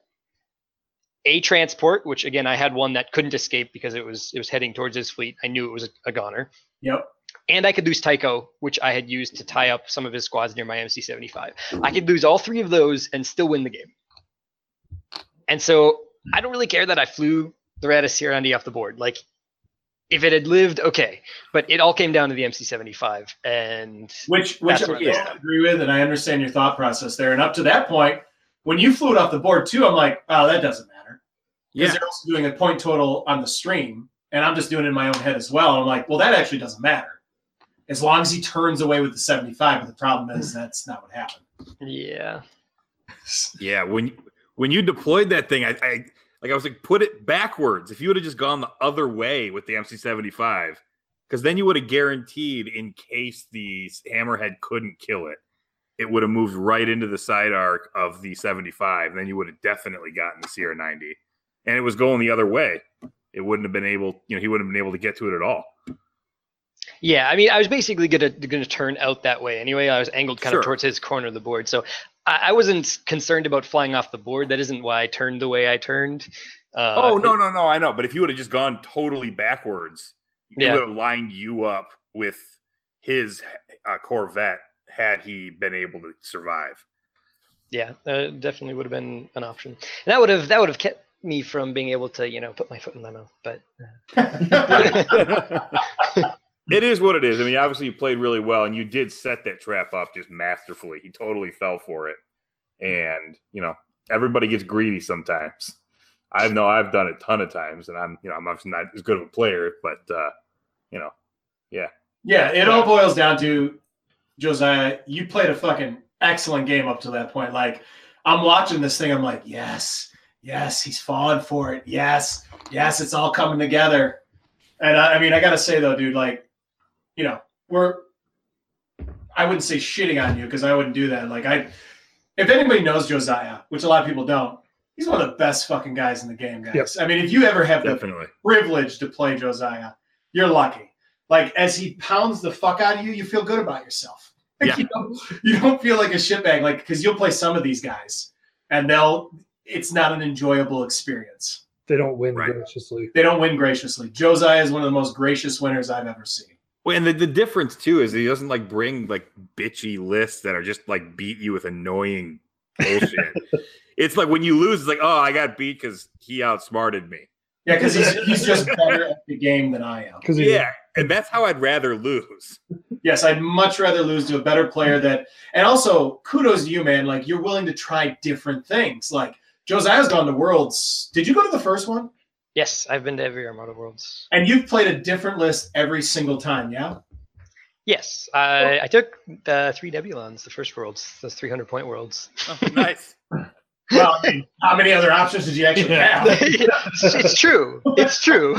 [SPEAKER 2] a transport, which again I had one that couldn't escape because it was it was heading towards his fleet. I knew it was a, a goner.
[SPEAKER 1] Yep.
[SPEAKER 2] And I could lose Tycho, which I had used to tie up some of his squads near my MC75. I could lose all three of those and still win the game. And so I don't really care that I flew the Raddus Andy off the board. Like, if it had lived, okay. But it all came down to the MC75. And
[SPEAKER 1] Which which
[SPEAKER 2] That's
[SPEAKER 1] I
[SPEAKER 2] what
[SPEAKER 1] don't
[SPEAKER 6] I'm
[SPEAKER 1] agree with, and I understand your thought process there. And up to that point, when you flew it off the board too, I'm like, oh, that doesn't matter. Because
[SPEAKER 6] Yeah.
[SPEAKER 1] they're also doing a point total on the stream, and I'm just doing it in my own head as well. I'm like, well, that actually doesn't matter. As long as he turns away with the 75, but the problem is that's not what happened.
[SPEAKER 2] yeah.
[SPEAKER 6] Yeah, when when you deployed that thing, I, I like I was like, put it backwards. If you would have just gone the other way with the MC75, because then you would have guaranteed, in case the hammerhead couldn't kill it, it would have moved right into the side arc of the 75. Then you would have definitely gotten the CR90, and it was going the other way. It wouldn't have been able, you know, he wouldn't have been able to get to it at all.
[SPEAKER 2] Yeah, I mean, I was basically gonna gonna turn out that way anyway. I was angled kind
[SPEAKER 6] Sure.
[SPEAKER 2] of towards his corner of the board, so I, I wasn't concerned about flying off the board. That isn't why I turned the way I turned. Uh,
[SPEAKER 6] oh no, no, no! I know, but if you would have just gone totally backwards, he
[SPEAKER 2] Yeah.
[SPEAKER 6] would have lined you up with his uh, Corvette had he been able to survive.
[SPEAKER 2] Yeah, uh, definitely would have been an option. And that would have that would have kept me from being able to you know put my foot in my mouth. But
[SPEAKER 6] It is what it is. I mean, obviously you played really well, and you did set that trap up just masterfully. He totally fell for it, and you know everybody gets greedy sometimes. I know I've done it a ton of times, and I'm you know I'm obviously not as good of a player, but uh, you know, yeah,
[SPEAKER 1] Yeah, it all boils down to Josiah. You played a fucking excellent game up to that point. Like, I'm watching this thing. I'm like, yes, yes, he's falling for it. Yes, yes, it's all coming together. And I, I mean, I gotta say though, dude, like, you know, we're. I wouldn't say shitting on you because I wouldn't do that. Like, I, if anybody knows Josiah, which a lot of people don't, he's one of the best fucking guys in the game, guys.
[SPEAKER 5] Yep.
[SPEAKER 1] I mean, if you ever have the privilege to play Josiah. You're lucky. Like as he pounds the fuck out of you, you feel good about yourself. Like,
[SPEAKER 6] Yeah.
[SPEAKER 1] you, don't, you don't feel like a shitbag, like because you'll play some of these guys, and they'll. It's not an enjoyable experience.
[SPEAKER 5] They don't win
[SPEAKER 6] Right.
[SPEAKER 5] graciously.
[SPEAKER 1] They don't win graciously. Josiah is one of the most gracious winners I've ever seen.
[SPEAKER 6] Well, and the, the difference too is he doesn't like bring like bitchy lists that are just like beat you with annoying bullshit. it's like when you lose, it's like, oh, I got beat because he outsmarted me.
[SPEAKER 1] Yeah, because he's he's just better at the game than I am.
[SPEAKER 5] Because
[SPEAKER 6] Yeah, and that's how I'd rather lose.
[SPEAKER 1] Yes, I'd much rather lose to a better player that, and also kudos to you, man. Like you're willing to try different things. Like Josiah's gone to Worlds. Did you go to the first one?
[SPEAKER 2] Yes, I've been to every Armada Worlds.
[SPEAKER 1] And you've played a different list every single time, yeah?
[SPEAKER 2] Yes, I, I took the three Wlons, the first worlds, those 300 point worlds.
[SPEAKER 6] Oh, nice.
[SPEAKER 1] Well, I mean, how many other options did you actually have?
[SPEAKER 2] it's, it's true. It's true.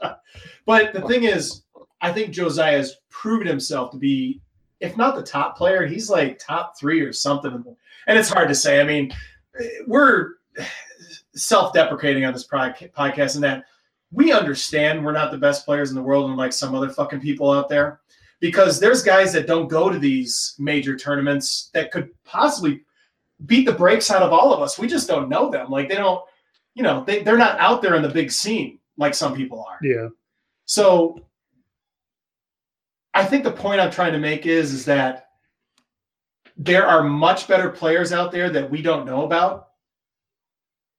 [SPEAKER 1] but the thing is, I think Josiah has proven himself to be, if not the top player, he's like top three or something. And it's hard to say. I mean, we're self-deprecating on this podcast, and that we understand we're not the best players in the world, and like some other fucking people out there, because there's guys that don't go to these major tournaments that could possibly beat the brakes out of all of us. We just don't know them. Like they don't, you know, they, they're not out there in the big scene like some people are.
[SPEAKER 5] yeah,
[SPEAKER 1] So I think the point I'm trying to make is is that there are much better players out there that we don't know about.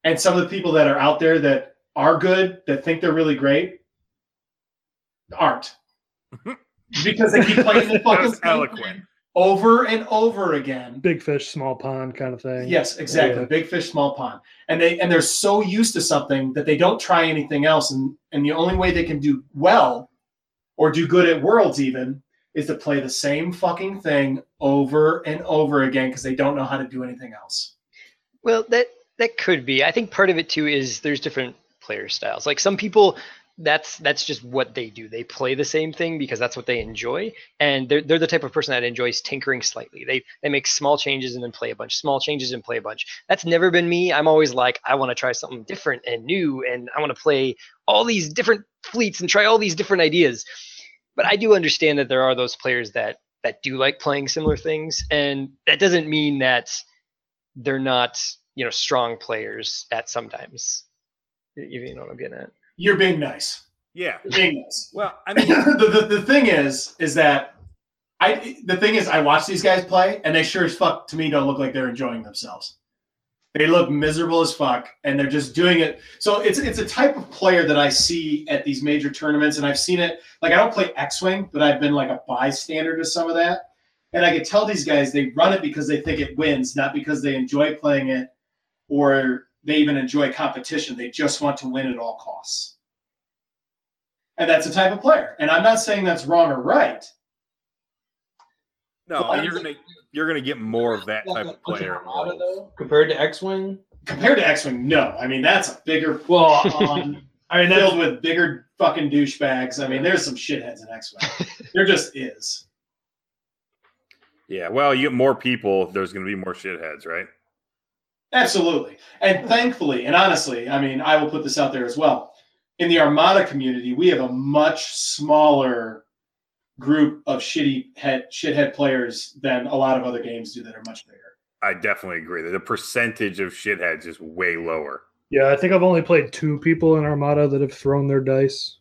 [SPEAKER 1] And some of the people that are out there that are good, that think they're really great, aren't. because they keep playing the fucking
[SPEAKER 6] eloquent.
[SPEAKER 1] over and over again.
[SPEAKER 5] big fish, small pond kind of thing.
[SPEAKER 1] Yes, exactly.
[SPEAKER 5] Yeah.
[SPEAKER 1] Big fish, small pond. And they and they're so used to something that they don't try anything else. And and the only way they can do well or do good at worlds even is to play the same fucking thing over and over again because they don't know how to do anything else.
[SPEAKER 2] Well, that that could be. I think part of it too is there's different player styles. Like some people, that's that's just what they do. They play the same thing because that's what they enjoy, and they're they're the type of person that enjoys tinkering slightly. They they make small changes and then play a bunch, small changes and play a bunch. That's never been me. I'm always like, I want to try something different and new, and I want to play all these different fleets and try all these different ideas. But I do understand that there are those players that that do like playing similar things, and that doesn't mean that they're not you know strong players at sometimes if you know what i'm getting at
[SPEAKER 1] You're being nice.
[SPEAKER 6] Yeah.
[SPEAKER 1] You're being nice.
[SPEAKER 6] Well, I mean,
[SPEAKER 1] the, the, the thing is, is that I the thing is I watch these guys play and they sure as fuck to me don't look like they're enjoying themselves. They look miserable as fuck and they're just doing it. So it's it's a type of player that I see at these major tournaments and I've seen it like I don't play X-Wing, but I've been like a bystander to some of that. And I could tell these guys they run it because they think it wins, not because they enjoy playing it or they even enjoy competition. They just want to win at all costs. And that's the type of player. And I'm not saying that's wrong or right.
[SPEAKER 6] no, and you're gonna you're gonna get more of that type of player.
[SPEAKER 7] Armada, though, compared to X-wing.
[SPEAKER 1] Compared to X-Wing, no. I mean, that's a bigger
[SPEAKER 7] Well,
[SPEAKER 1] pond um,
[SPEAKER 7] I mean, that's,
[SPEAKER 1] filled with bigger fucking douchebags. I mean, there's some shitheads in X-Wing. there just is.
[SPEAKER 6] Yeah. Well, you get more people. There's gonna be more shitheads, right?
[SPEAKER 1] Absolutely. And thankfully, and honestly, I mean, I will put this out there as well. In the Armada community, we have a much smaller group of shitty head shithead players than a lot of other games do that are much bigger.
[SPEAKER 6] I definitely agree that the percentage of shitheads is way lower.
[SPEAKER 5] Yeah, I think I've only played two people in Armada that have thrown their dice.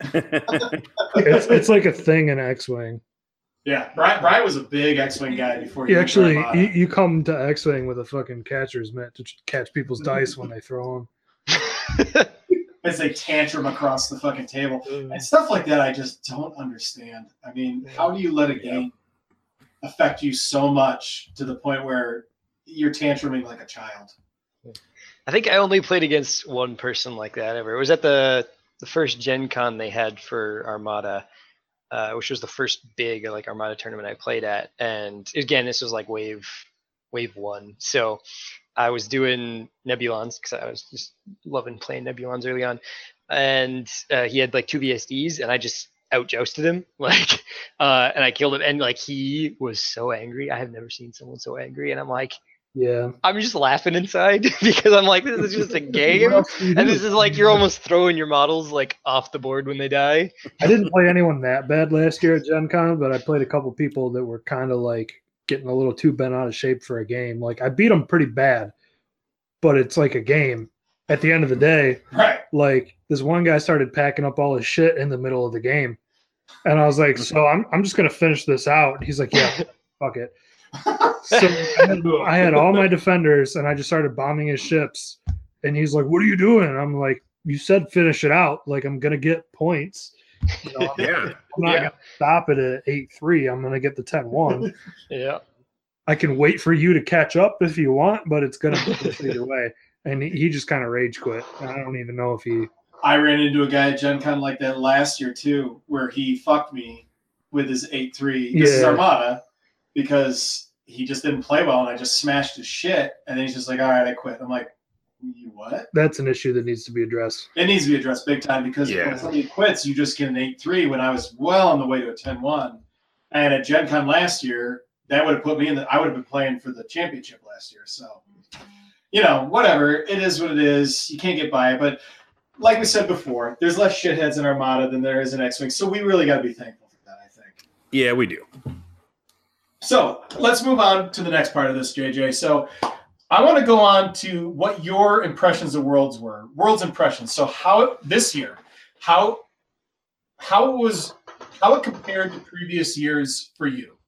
[SPEAKER 5] It's it's like a thing in X Wing.
[SPEAKER 1] Yeah, Brian, Brian was a big X-wing guy before.
[SPEAKER 5] You actually you, you come to X Wing with a fucking catcher's mitt to catch people's dice when they throw them.
[SPEAKER 1] as they tantrum across the fucking table mm. and stuff like that. I just don't understand. I mean, how do you let a game affect you so much to the point where you're tantruming like a child?
[SPEAKER 2] I think I only played against one person like that ever. It was at the the first Gen Con they had for Armada, uh, which was the first big like Armada tournament I played at. And again, this was like wave wave one. So I was doing Nebulons because I was just loving playing Nebulons early on. And uh, he had like two VSDs, and I just out jousted him like uh and i killed him and like he was so angry i have never seen someone so angry and i'm like
[SPEAKER 5] Yeah.
[SPEAKER 2] i'm just laughing inside because i'm like this is just a game
[SPEAKER 5] What else do you
[SPEAKER 2] and this is like you're almost throwing your models like off the board when they die
[SPEAKER 5] I didn't play anyone that bad last year at Gen Con, but I played a couple people that were kind of like getting a little too bent out of shape for a game. Like I beat them pretty bad, but it's like a game. At the end of the day,
[SPEAKER 1] Right.
[SPEAKER 5] like this one guy started packing up all his shit in the middle of the game, and I was like, mm-hmm. "So I'm I'm just gonna finish this out." He's like, "Yeah, fuck it." So I had, I had all my defenders, and I just started bombing his ships. And he's like, "What are you doing?" I'm like, "You said finish it out. Like I'm gonna get points. You know, I'm
[SPEAKER 6] yeah.
[SPEAKER 5] I'm not
[SPEAKER 2] Yeah.
[SPEAKER 5] gonna stop it at eight three. I'm gonna get the 10-1.
[SPEAKER 2] yeah
[SPEAKER 5] I can wait for you to catch up if you want, but it's gonna be this either way." And he, he just kind of rage quit. I don't even know if he.
[SPEAKER 1] I ran into a guy at Gen Con like that last year too, where he fucked me with his 8 3. This is
[SPEAKER 5] Yeah.
[SPEAKER 1] Armada because he just didn't play well and I just smashed his shit. And then he's just like, all right, I quit. I'm like, you what?
[SPEAKER 5] That's an issue that needs to be addressed.
[SPEAKER 1] It needs to be addressed big time because
[SPEAKER 6] Yeah.
[SPEAKER 1] when somebody quits, you just get an 8 3 when I was well on the way to a 10 1. And at Gen Con last year, that would have put me in the, I would have been playing for the championship last year. So, you know, whatever. It is what it is. You can't get by it. But like we said before, there's less shitheads in Armada than there is in X Wing. So we really got to be thankful for that, I think.
[SPEAKER 6] Yeah, we do.
[SPEAKER 1] So let's move on to the next part of this, JJ. So I want to go on to what your impressions of Worlds were. Worlds impressions. So how this year, how how it was how it compared to previous years for you?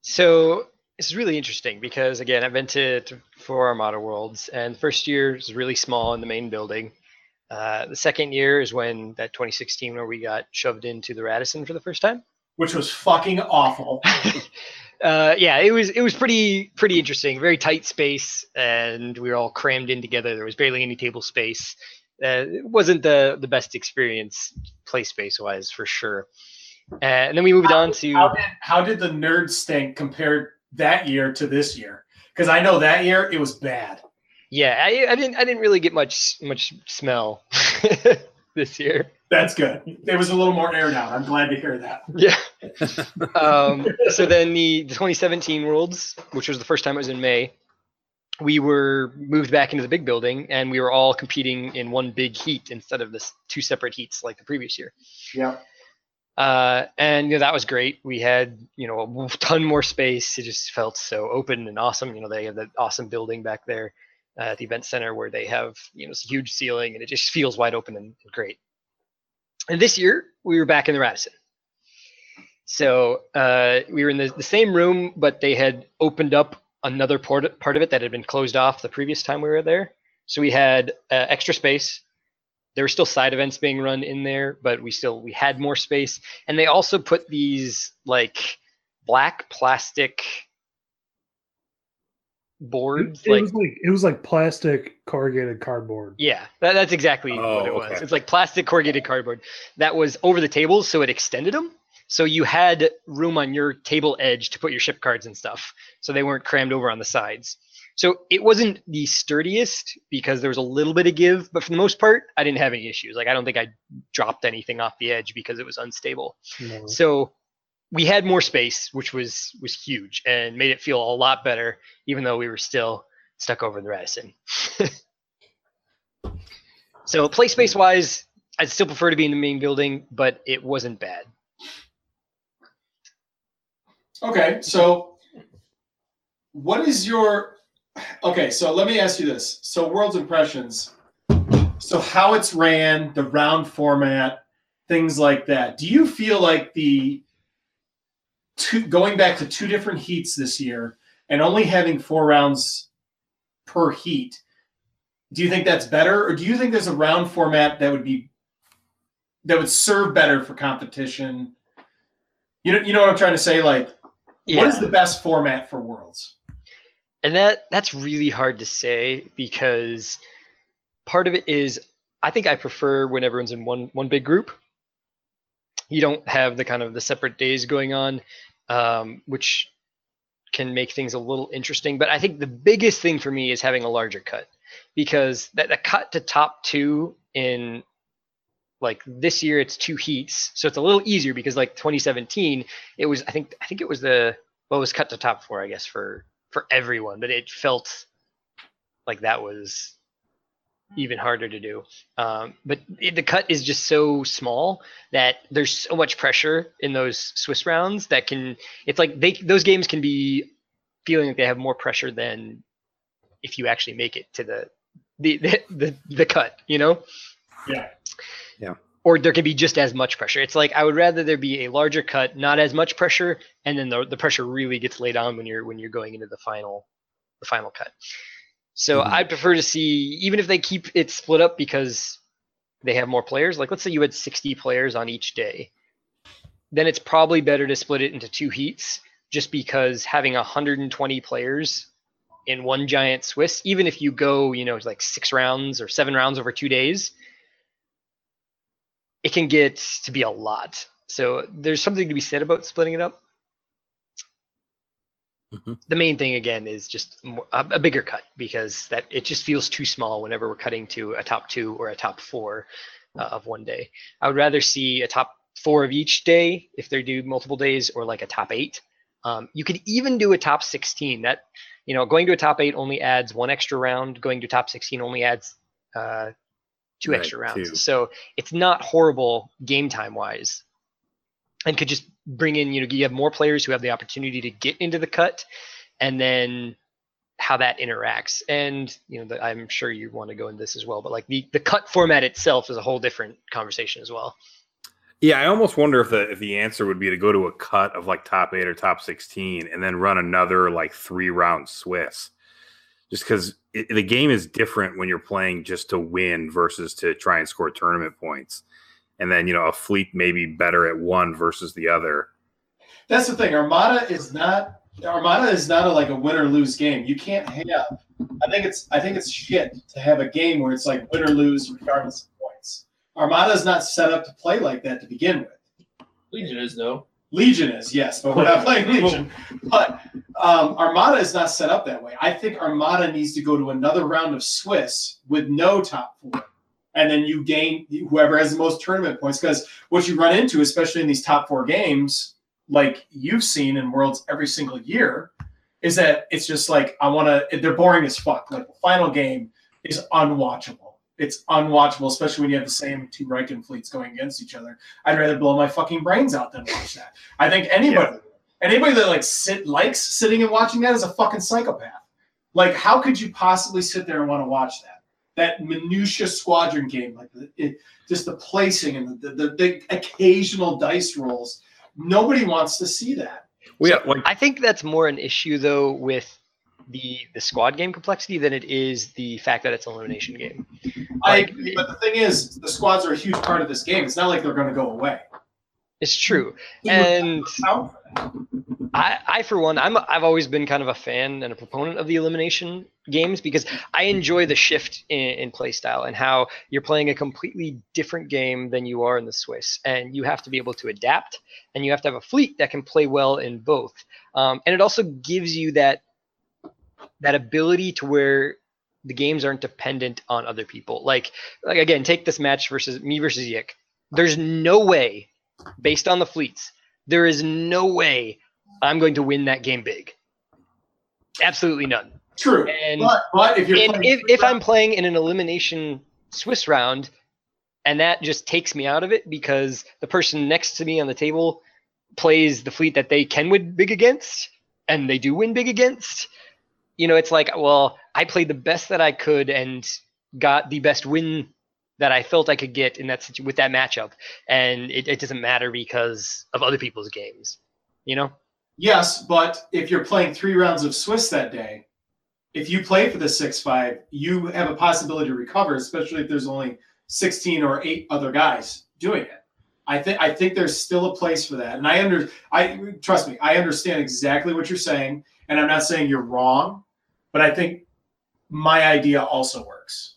[SPEAKER 2] So this is really interesting because again, I've been to, to four Armada Worlds, and the first year is really small in the main building. Uh, the second year is when that 2016 where we got shoved into the Radisson for the first time.
[SPEAKER 1] Which was fucking awful.
[SPEAKER 2] uh, yeah, it was it was pretty pretty interesting. Very tight space, and we were all crammed in together. There was barely any table space. Uh, it wasn't the the best experience play space wise for sure. Uh, and then we moved on to
[SPEAKER 1] How did how did the nerd stink compare that year to this year? Because I know that year it was bad.
[SPEAKER 2] Yeah, I, I didn't I didn't really get much much smell this year.
[SPEAKER 1] That's good. There was a little more air down. I'm glad to hear that.
[SPEAKER 2] Yeah. um, so then the, the 2017 Worlds, which was the first time it was in May, we were moved back into the big building and we were all competing in one big heat instead of this two separate heats like the previous year.
[SPEAKER 1] Yeah.
[SPEAKER 2] Uh, and you know that was great. We had you know a ton more space. It just felt so open and awesome. You know they have that awesome building back there at the event center where they have you know this huge ceiling and it just feels wide open and, and great. And this year we were back in the Radisson. So uh, we were in the, the same room, but they had opened up another part part of it that had been closed off the previous time we were there. So we had uh, extra space. There were still side events being run in there, but we still we had more space. And they also put these like black plastic boards,
[SPEAKER 5] It
[SPEAKER 2] like
[SPEAKER 5] was like it was like plastic corrugated cardboard.
[SPEAKER 2] yeah, that, that's exactly oh, what
[SPEAKER 6] Oh,
[SPEAKER 2] it was.
[SPEAKER 6] okay.
[SPEAKER 2] It's like plastic corrugated cardboard that was over the tables, so it extended them. So you had room on your table edge to put your ship cards and stuff, so they weren't crammed over on the sides. So it wasn't the sturdiest because there was a little bit of give, but for the most part, I didn't have any issues. Like I don't think I dropped anything off the edge because it was unstable.
[SPEAKER 5] No.
[SPEAKER 2] So we had more space, which was was huge and made it feel a lot better, even though we were still stuck over in the Radisson. so play space wise, I'd still prefer to be in the main building, but it wasn't bad.
[SPEAKER 1] Okay, so what is your okay? So let me ask you this. So world's impressions. So how it's ran, the round format, things like that. Do you feel like the two going back to two different heats this year and only having four rounds per heat? Do you think that's better, or do you think there's a round format that would be that would serve better for competition? You know, you know what I'm trying to say. Like, what is the best format for Worlds?
[SPEAKER 2] And that that's really hard to say because part of it is I think I prefer when everyone's in one one big group. You don't have the kind of the separate days going on, um, which can make things a little interesting. But I think the biggest thing for me is having a larger cut because that the cut to top two in like this year it's two heats so it's a little easier because like 2017 it was i think i think it was the well was cut to top four i guess for for everyone but it felt like that was even harder to do um, but it, the cut is just so small that there's so much pressure in those swiss rounds that can it's like they those games can be feeling like they have more pressure than if you actually make it to the the the, the, the cut you know
[SPEAKER 1] Yeah.
[SPEAKER 6] Yeah.
[SPEAKER 2] or there can be just as much pressure it's like i would rather there be a larger cut not as much pressure and then the, the pressure really gets laid on when you're when you're going into the final the final cut so
[SPEAKER 6] Mhm.
[SPEAKER 2] i'd prefer to see even if they keep it split up because they have more players like let's say you had 60 players on each day then it's probably better to split it into two heats just because having 120 players in one giant Swiss, even if you go, you know, like six rounds or seven rounds over two days, it can get to be a lot. So there's something to be said about splitting it up.
[SPEAKER 6] Mhm.
[SPEAKER 2] The main thing again is just a, a bigger cut because that it just feels too small whenever we're cutting to a top two or a top four uh, of one day. I would rather see a top four of each day if they do multiple days or like a top eight. Um, you could even do a top 16. That you know, going to a top eight only adds one extra round. Going to top 16 only adds uh, two
[SPEAKER 6] Right,
[SPEAKER 2] extra rounds.
[SPEAKER 6] two.
[SPEAKER 2] So it's not horrible game time wise, and could just bring in. You know, you have more players who have the opportunity to get into the cut, and then how that interacts. And you know, the, I'm sure you want to go into this as well. But like the the cut format itself is a whole different conversation as well.
[SPEAKER 6] Yeah, I almost wonder if the if the answer would be to go to a cut of like top eight or top sixteen, and then run another like three round Swiss, just because the game is different when you're playing just to win versus to try and score tournament points, and then you know a fleet maybe better at one versus the other.
[SPEAKER 1] That's the thing. Armada is not Armada is not a, like a win or lose game. You can't have. I think it's I think it's shit to have a game where it's like win or lose regardless of points. Armada is not set up to play like that to begin with.
[SPEAKER 7] Legion is though.
[SPEAKER 1] Legion is yes, but we're not playing Legion. But um, Armada is not set up that way. I think Armada needs to go to another round of Swiss with no top four, and then you gain whoever has the most tournament points. Because what you run into, especially in these top four games, like you've seen in Worlds every single year, is that it's just like I want to. They're boring as fuck. Like the final game is unwatchable. It's unwatchable, especially when you have the same two Rieekan fleets going against each other. I'd rather blow my fucking brains out than watch that. I think anybody, anybody that like sit likes sitting and watching that is a fucking psychopath. Like, how could you possibly sit there and want to watch that? That minutia squadron game, like the, it, just the placing and the, the the occasional dice rolls. Nobody wants to see that.
[SPEAKER 6] Well, yeah, like
[SPEAKER 2] I think that's more an issue though with the the squad game complexity than it is the fact that it's an elimination game.
[SPEAKER 1] I
[SPEAKER 2] Like-
[SPEAKER 1] agree, but the thing is, the squads are a huge part of this game. It's not like they're going to go away.
[SPEAKER 2] It's true, and
[SPEAKER 1] account for that.
[SPEAKER 2] I, I for one, I'm I've always been kind of a fan and a proponent of the elimination games because I enjoy the shift in, in play style and how you're playing a completely different game than you are in the Swiss, and you have to be able to adapt, and you have to have a fleet that can play well in both, um, and it also gives you that that ability to where the games aren't dependent on other people. Like like again, take this match versus me versus Yik. There's no way, based on the fleets, there is no way I'm going to win that game big. Absolutely none.
[SPEAKER 1] True,
[SPEAKER 2] And
[SPEAKER 1] but but if you're
[SPEAKER 2] and if, if I'm playing in an elimination Swiss round, and that just takes me out of it because the person next to me on the table plays the fleet that they can win big against, and they do win big against, you know, it's like, well, I played the best that I could and got the best win that I felt I could get in that situ- with that matchup, and it, it doesn't matter because of other people's games, you know.
[SPEAKER 1] Yes, but if you're playing three rounds of Swiss that day, if you play for the six five, you have a possibility to recover, especially if there's only sixteen or eight other guys doing it. I think I think there's still a place for that, and I under I trust me, I understand exactly what you're saying, and I'm not saying you're wrong, but I think my idea also works.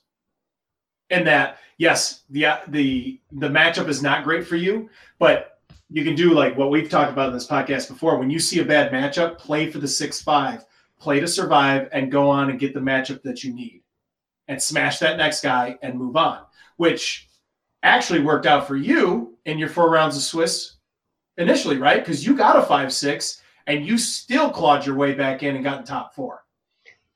[SPEAKER 1] In that, yes, the uh, the the matchup is not great for you, but you can do like what we've talked about in this podcast before. When you see a bad matchup, play for the six five, play to survive, and go on and get the matchup that you need, and smash that next guy and move on. Which actually worked out for you in your four rounds of Swiss initially, right? Because you got a five six and you still clawed your way back in and got in top four.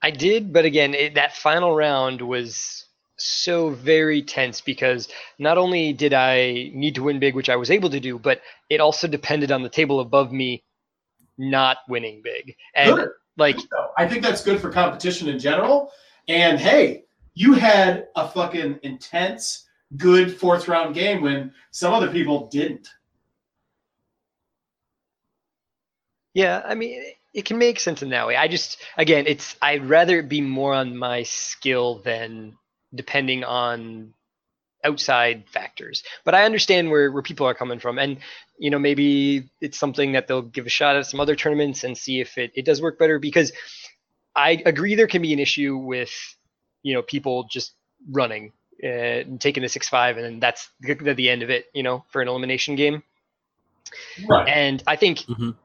[SPEAKER 2] I did, but again, it, that final round was so very tense because not only did I need to win big, which I was able to do, but it also depended on the table above me not winning big. And
[SPEAKER 1] Good.
[SPEAKER 2] like,
[SPEAKER 1] I think that's good for competition in general. And hey, you had a fucking intense, good fourth round game when some other people didn't.
[SPEAKER 2] yeah, I mean, it, can make sense in that way. I just, again, it's, I'd rather it be more on my skill than depending on outside factors. But I understand where, where people are coming from. And, you know, maybe it's something that they'll give a shot at some other tournaments and see if it, it does work better because I agree there can be an issue with, you know, people just running uh, and taking the six five and then that's the, the end of it, you know, for an elimination game.
[SPEAKER 1] Right.
[SPEAKER 2] And I think
[SPEAKER 6] Mhm.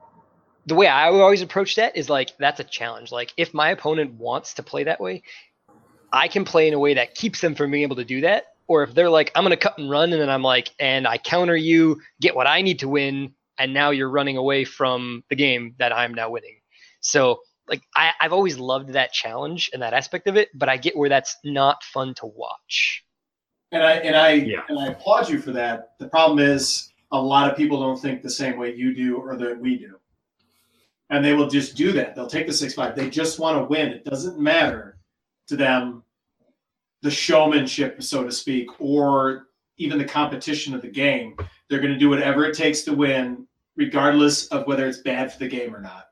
[SPEAKER 2] the way I always approach that is like that's a challenge. Like if my opponent wants to play that way, I can play in a way that keeps them from being able to do that. Or if they're like, I'm gonna cut and run, and then I'm like, and I counter you, get what I need to win, and now you're running away from the game that I'm now winning. So like I, I've always loved that challenge and that aspect of it, but I get where that's not fun to watch.
[SPEAKER 1] And I and I
[SPEAKER 6] Yeah.
[SPEAKER 1] and I applaud you for that. The problem is a lot of people don't think the same way you do or that we do. And they will just do that. They'll take the six five. They just want to win. It doesn't matter to them the showmanship, so to speak, or even the competition of the game. They're going to do whatever it takes to win, regardless of whether it's bad for the game or not.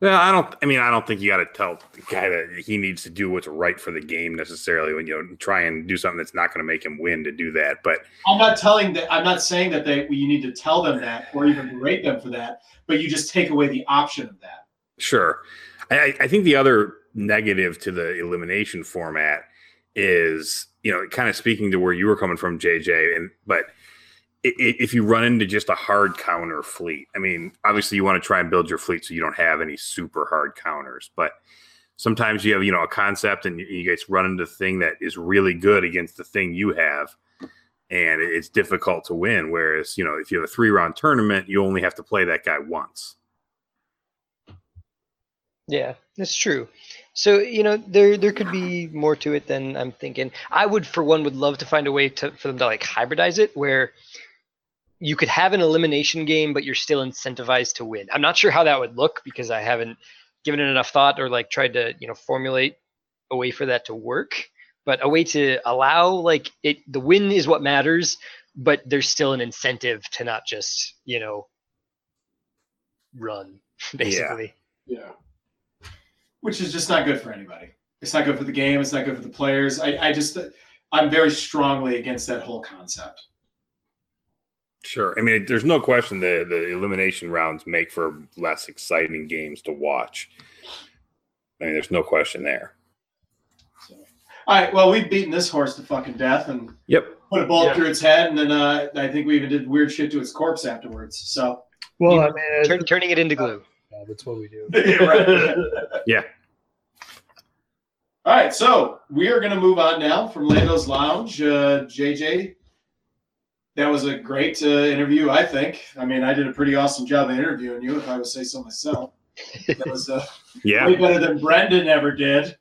[SPEAKER 6] Well, I don't. I mean, I don't think you got to tell the guy that he needs to do what's right for the game necessarily. When you know, try and do something that's not going to make him win to do that. But
[SPEAKER 1] I'm not telling that. I'm not saying that they you need to tell them that or even berate them for that. But you just take away the option of that.
[SPEAKER 6] Sure. I, I- I think the other negative to the elimination format is, you know, kind of speaking to where you were coming from, JJ, and but if you run into just a hard counter fleet, I mean, obviously you want to try and build your fleet so you don't have any super hard counters, but sometimes you have, you know, a concept and you, you guys run into the thing that is really good against the thing you have. And it's difficult to win. Whereas, you know, if you have a three round tournament, you only have to play that guy once.
[SPEAKER 2] Yeah, that's true. So you know, there there could be more to it than I'm thinking. I would, for one, would love to find a way to for them to like hybridize it, where you could have an elimination game, but you're still incentivized to win. I'm not sure how that would look because I haven't given it enough thought or like tried to you know formulate a way for that to work. But a way to allow like it, the win is what matters, but there's still an incentive to not just you know run basically.
[SPEAKER 1] Yeah. Which is just not good for anybody. It's not good for the game. It's not good for the players. I, I just, I'm very strongly against that whole concept.
[SPEAKER 6] Sure. I mean, there's no question the the elimination rounds make for less exciting games to watch. I mean, there's no question there.
[SPEAKER 1] So, all right. Well, we've beaten this horse to fucking death and
[SPEAKER 6] Yep.
[SPEAKER 1] put a bullet
[SPEAKER 7] Yeah.
[SPEAKER 1] through its head, and then uh, I think we even did weird shit to its corpse afterwards. So,
[SPEAKER 5] Well,
[SPEAKER 2] You-
[SPEAKER 5] I mean,
[SPEAKER 2] Turn, turning it into glue.
[SPEAKER 5] Yeah, that's what we do.
[SPEAKER 1] Yeah, right.
[SPEAKER 6] Yeah.
[SPEAKER 1] All right, so we are going to move on now from Lando's Lounge. Uh, JJ, that was a great uh, interview, I think. I mean, I did a pretty awesome job of interviewing you, if I would say so myself. That was uh,
[SPEAKER 6] Yeah.
[SPEAKER 1] way better than Brendan ever did.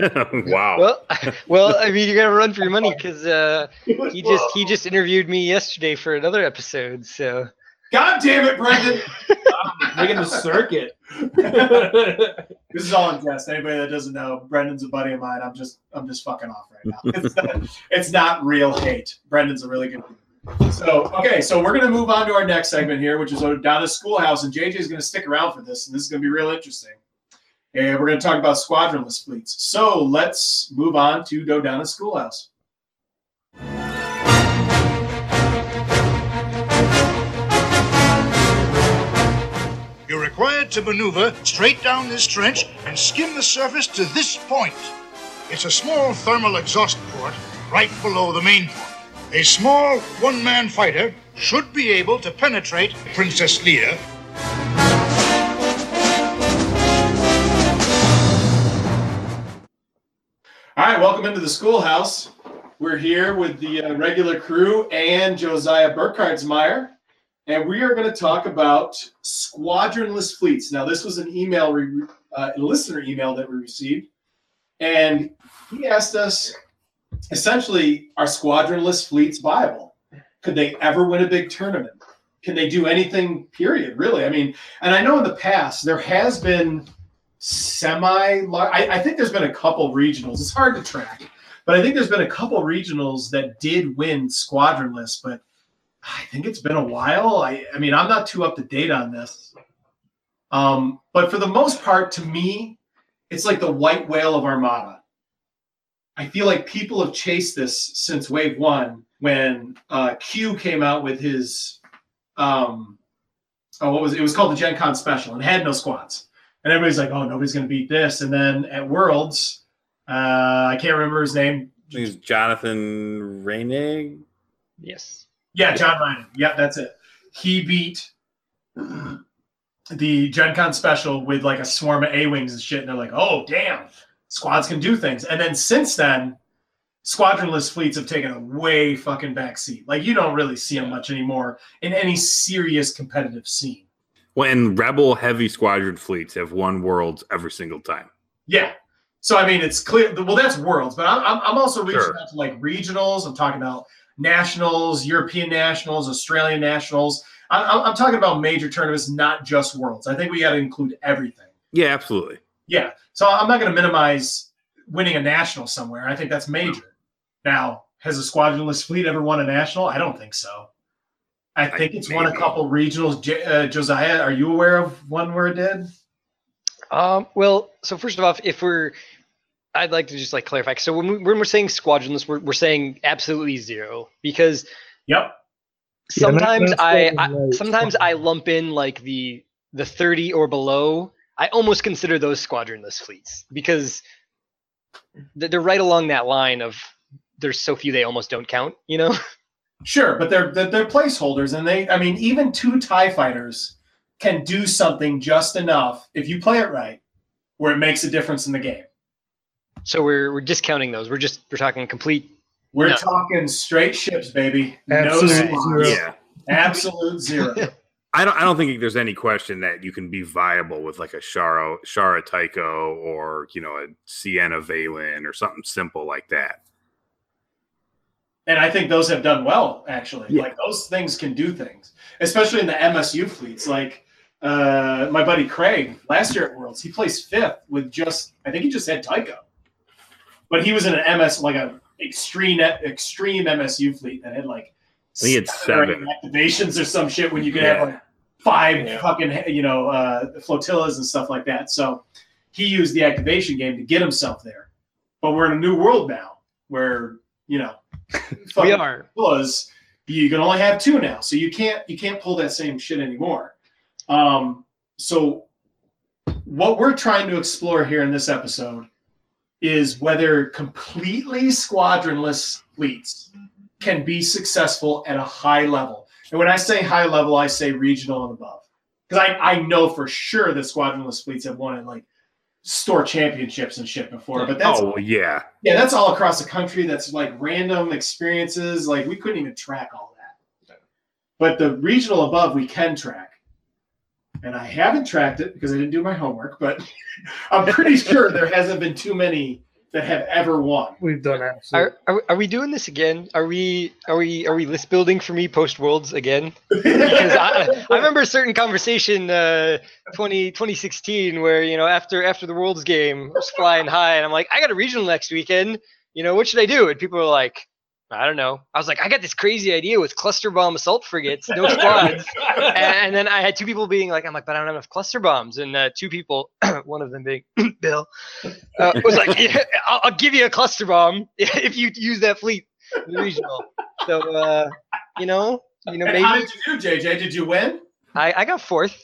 [SPEAKER 6] wow.
[SPEAKER 2] Well, well, I mean, you gotta run for your money because uh, he just he just interviewed me yesterday for another episode. So
[SPEAKER 1] God damn it, Brendan! God
[SPEAKER 7] Making the circuit.
[SPEAKER 1] This is all in jest. Anybody that doesn't know, Brendan's a buddy of mine. I'm just I'm just fucking off right now. It's not, it's not real hate. Brendan's a really good. So okay, so we're gonna move on to our next segment here, which is uh, Dodonna schoolhouse, and JJ is gonna stick around for this, and this is gonna be real interesting. And we're gonna talk about squadronless fleets. So let's move on to Dodonna Schoolhouse.
[SPEAKER 8] You're required to maneuver straight down this trench and skim the surface to this point. It's a small thermal exhaust port right below the main port. A small one man fighter should be able to penetrate Princess Leia.
[SPEAKER 1] All right, welcome into the schoolhouse. We're here with the uh, regular crew and Josiah Burkhardsmeyer, and we are going to talk about squadronless fleets. Now, this was an email, re- uh, a listener email that we received, and he asked us essentially, are squadronless fleets viable? Could they ever win a big tournament? Can they do anything, period, really? I mean, and I know in the past there has been semi I, I think there's been a couple regionals. It's hard to track, but I think there's been a couple regionals that did win squadronless, but I think it's been a while. I, I mean, I'm not too up to date on this. Um, but for the most part, to me, it's like the white whale of Armada. I feel like people have chased this since Wave One when uh, Q came out with his, um, oh, what was it? It was called the Gen Con Special and had no squads. And everybody's like, oh, nobody's going to beat this. And then at Worlds, uh, I can't remember his name.
[SPEAKER 6] I think it's Jonathan Reinig.
[SPEAKER 2] Yes.
[SPEAKER 1] Yeah, John Ryan. Yeah, that's it. He beat the Gen Con special with like a swarm of A Wings and shit. And they're like, oh, damn, squads can do things. And then since then, squadronless fleets have taken a way fucking backseat. Like, you don't really see them much anymore in any serious competitive scene.
[SPEAKER 6] When Rebel heavy squadron fleets have won worlds every single time.
[SPEAKER 1] Yeah. So I mean, it's clear. Well, that's worlds, but I'm I'm- I'm also reaching
[SPEAKER 6] Sure.
[SPEAKER 1] out to like regionals. I'm talking about nationals, European nationals, Australian nationals. I'm, I'm I'm talking about major tournaments, not just worlds. I think we got to include everything.
[SPEAKER 6] Yeah, absolutely.
[SPEAKER 1] Yeah. So I'm not going to minimize winning a national somewhere. I think that's major. Now, has a squadronless fleet ever won a national? I don't think so. I
[SPEAKER 6] I-
[SPEAKER 1] think it's won a couple regionals. J- uh, Josiah, are you aware of one where it did?
[SPEAKER 2] Um, well, so first of all, if we're, I'd like to just like clarify. So when, we, when we're saying squadronless, we're, we're saying absolutely zero because
[SPEAKER 1] Yep.
[SPEAKER 2] Sometimes
[SPEAKER 5] not
[SPEAKER 2] I, I
[SPEAKER 5] squadron
[SPEAKER 2] sometimes I lump in like the the 30 or below. I almost consider those squadronless fleets because they're right along that line of there's so few they almost don't count. You know.
[SPEAKER 1] Sure, but they're, they're they're placeholders, and they. I mean, even two Tie fighters can do something just enough if you play it right, where it makes a difference in the game.
[SPEAKER 2] So we're we're discounting those. We're just we're talking complete.
[SPEAKER 1] We're
[SPEAKER 2] No.
[SPEAKER 1] talking straight ships, baby.
[SPEAKER 5] Absolute
[SPEAKER 1] no
[SPEAKER 5] zero.
[SPEAKER 6] Yeah.
[SPEAKER 1] Absolute zero.
[SPEAKER 6] I don't I don't think there's any question that you can be viable with like a Shara Shara Tycho or you know a Sienna Valen or something simple like that.
[SPEAKER 1] and I think those have done well, actually.
[SPEAKER 6] Yeah.
[SPEAKER 1] Like those things can do things, especially in the MSU fleets. Like uh, my buddy Craig last year at Worlds, he placed fifth with just I think he just had Tycho, but he was in an MS like a extreme extreme MSU fleet that had like
[SPEAKER 6] I think it's
[SPEAKER 1] or
[SPEAKER 6] seven.
[SPEAKER 1] activations or some shit when you could
[SPEAKER 6] Yeah.
[SPEAKER 1] have like five
[SPEAKER 6] Yeah.
[SPEAKER 1] fucking you know uh, flotillas and stuff like that. So he used the activation game to get himself there. But we're in a new world now where you know
[SPEAKER 2] We
[SPEAKER 1] fucking
[SPEAKER 2] are.
[SPEAKER 1] was you can only have two now, so you can't you can't pull that same shit anymore. Um, so what we're trying to explore here in this episode is whether completely squadronless fleets can be successful at a high level. And when I say high level, I say regional and above. Because I, I know for sure that squadronless fleets have won at like store championships and shit before, but that's
[SPEAKER 6] oh yeah.
[SPEAKER 1] yeah, that's all across the country. That's like random experiences. Like we couldn't even track all that. But the regional above we can track. And I haven't tracked it because I didn't do my homework, but I'm pretty sure there hasn't been too many that have ever won.
[SPEAKER 5] We've done absolutely.
[SPEAKER 2] Are, are are we doing this again? Are we are we are we list building for me post worlds again? Because I, I remember a certain conversation uh 20, 2016 where you know after after the worlds game I was flying high and I'm like I got a regional next weekend. You know what should I do? And people were like. I don't know. I was like, I got this crazy idea with cluster bomb assault frigates, no squads. and, and then I had two people being like, I'm like, but I don't have enough cluster bombs. And uh, two people, one of them being Bill, uh, was like, yeah, I'll, I'll give you a cluster bomb if you use that fleet in the regional. So, uh, you know, you know,
[SPEAKER 1] And how did you do, JJ? Did you win?
[SPEAKER 2] I, I got fourth.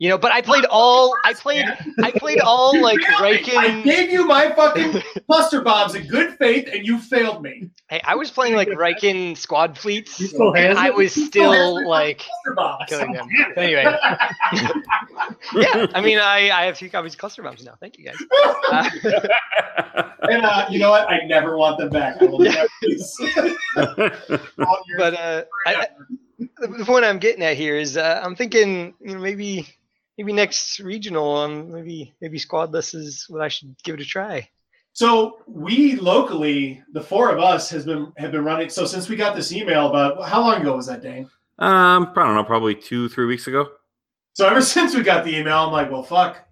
[SPEAKER 2] You know, but I played all. I played. I played all like
[SPEAKER 1] Really? I gave you my fucking cluster bombs in good faith, and you failed me.
[SPEAKER 2] Hey, I was playing like Rieekan squad fleets.
[SPEAKER 5] You still has
[SPEAKER 2] I was
[SPEAKER 1] still
[SPEAKER 2] like killing them. Anyway, yeah. I mean, I I have two copies of cluster bombs now. Thank you guys. Uh,
[SPEAKER 1] And uh, you know what? I never want them back. I will never use all your
[SPEAKER 2] but uh, I, the point I'm getting at here is uh, I'm thinking, you know, maybe maybe next regional, um, maybe maybe squadless is what I should give it a try.
[SPEAKER 1] So we locally, the four of us, has been have been running. So since we got this email about how long ago was that, Dane?
[SPEAKER 6] um, I don't know, probably two, three weeks ago.
[SPEAKER 1] So ever since we got the email, I'm like, well, fuck.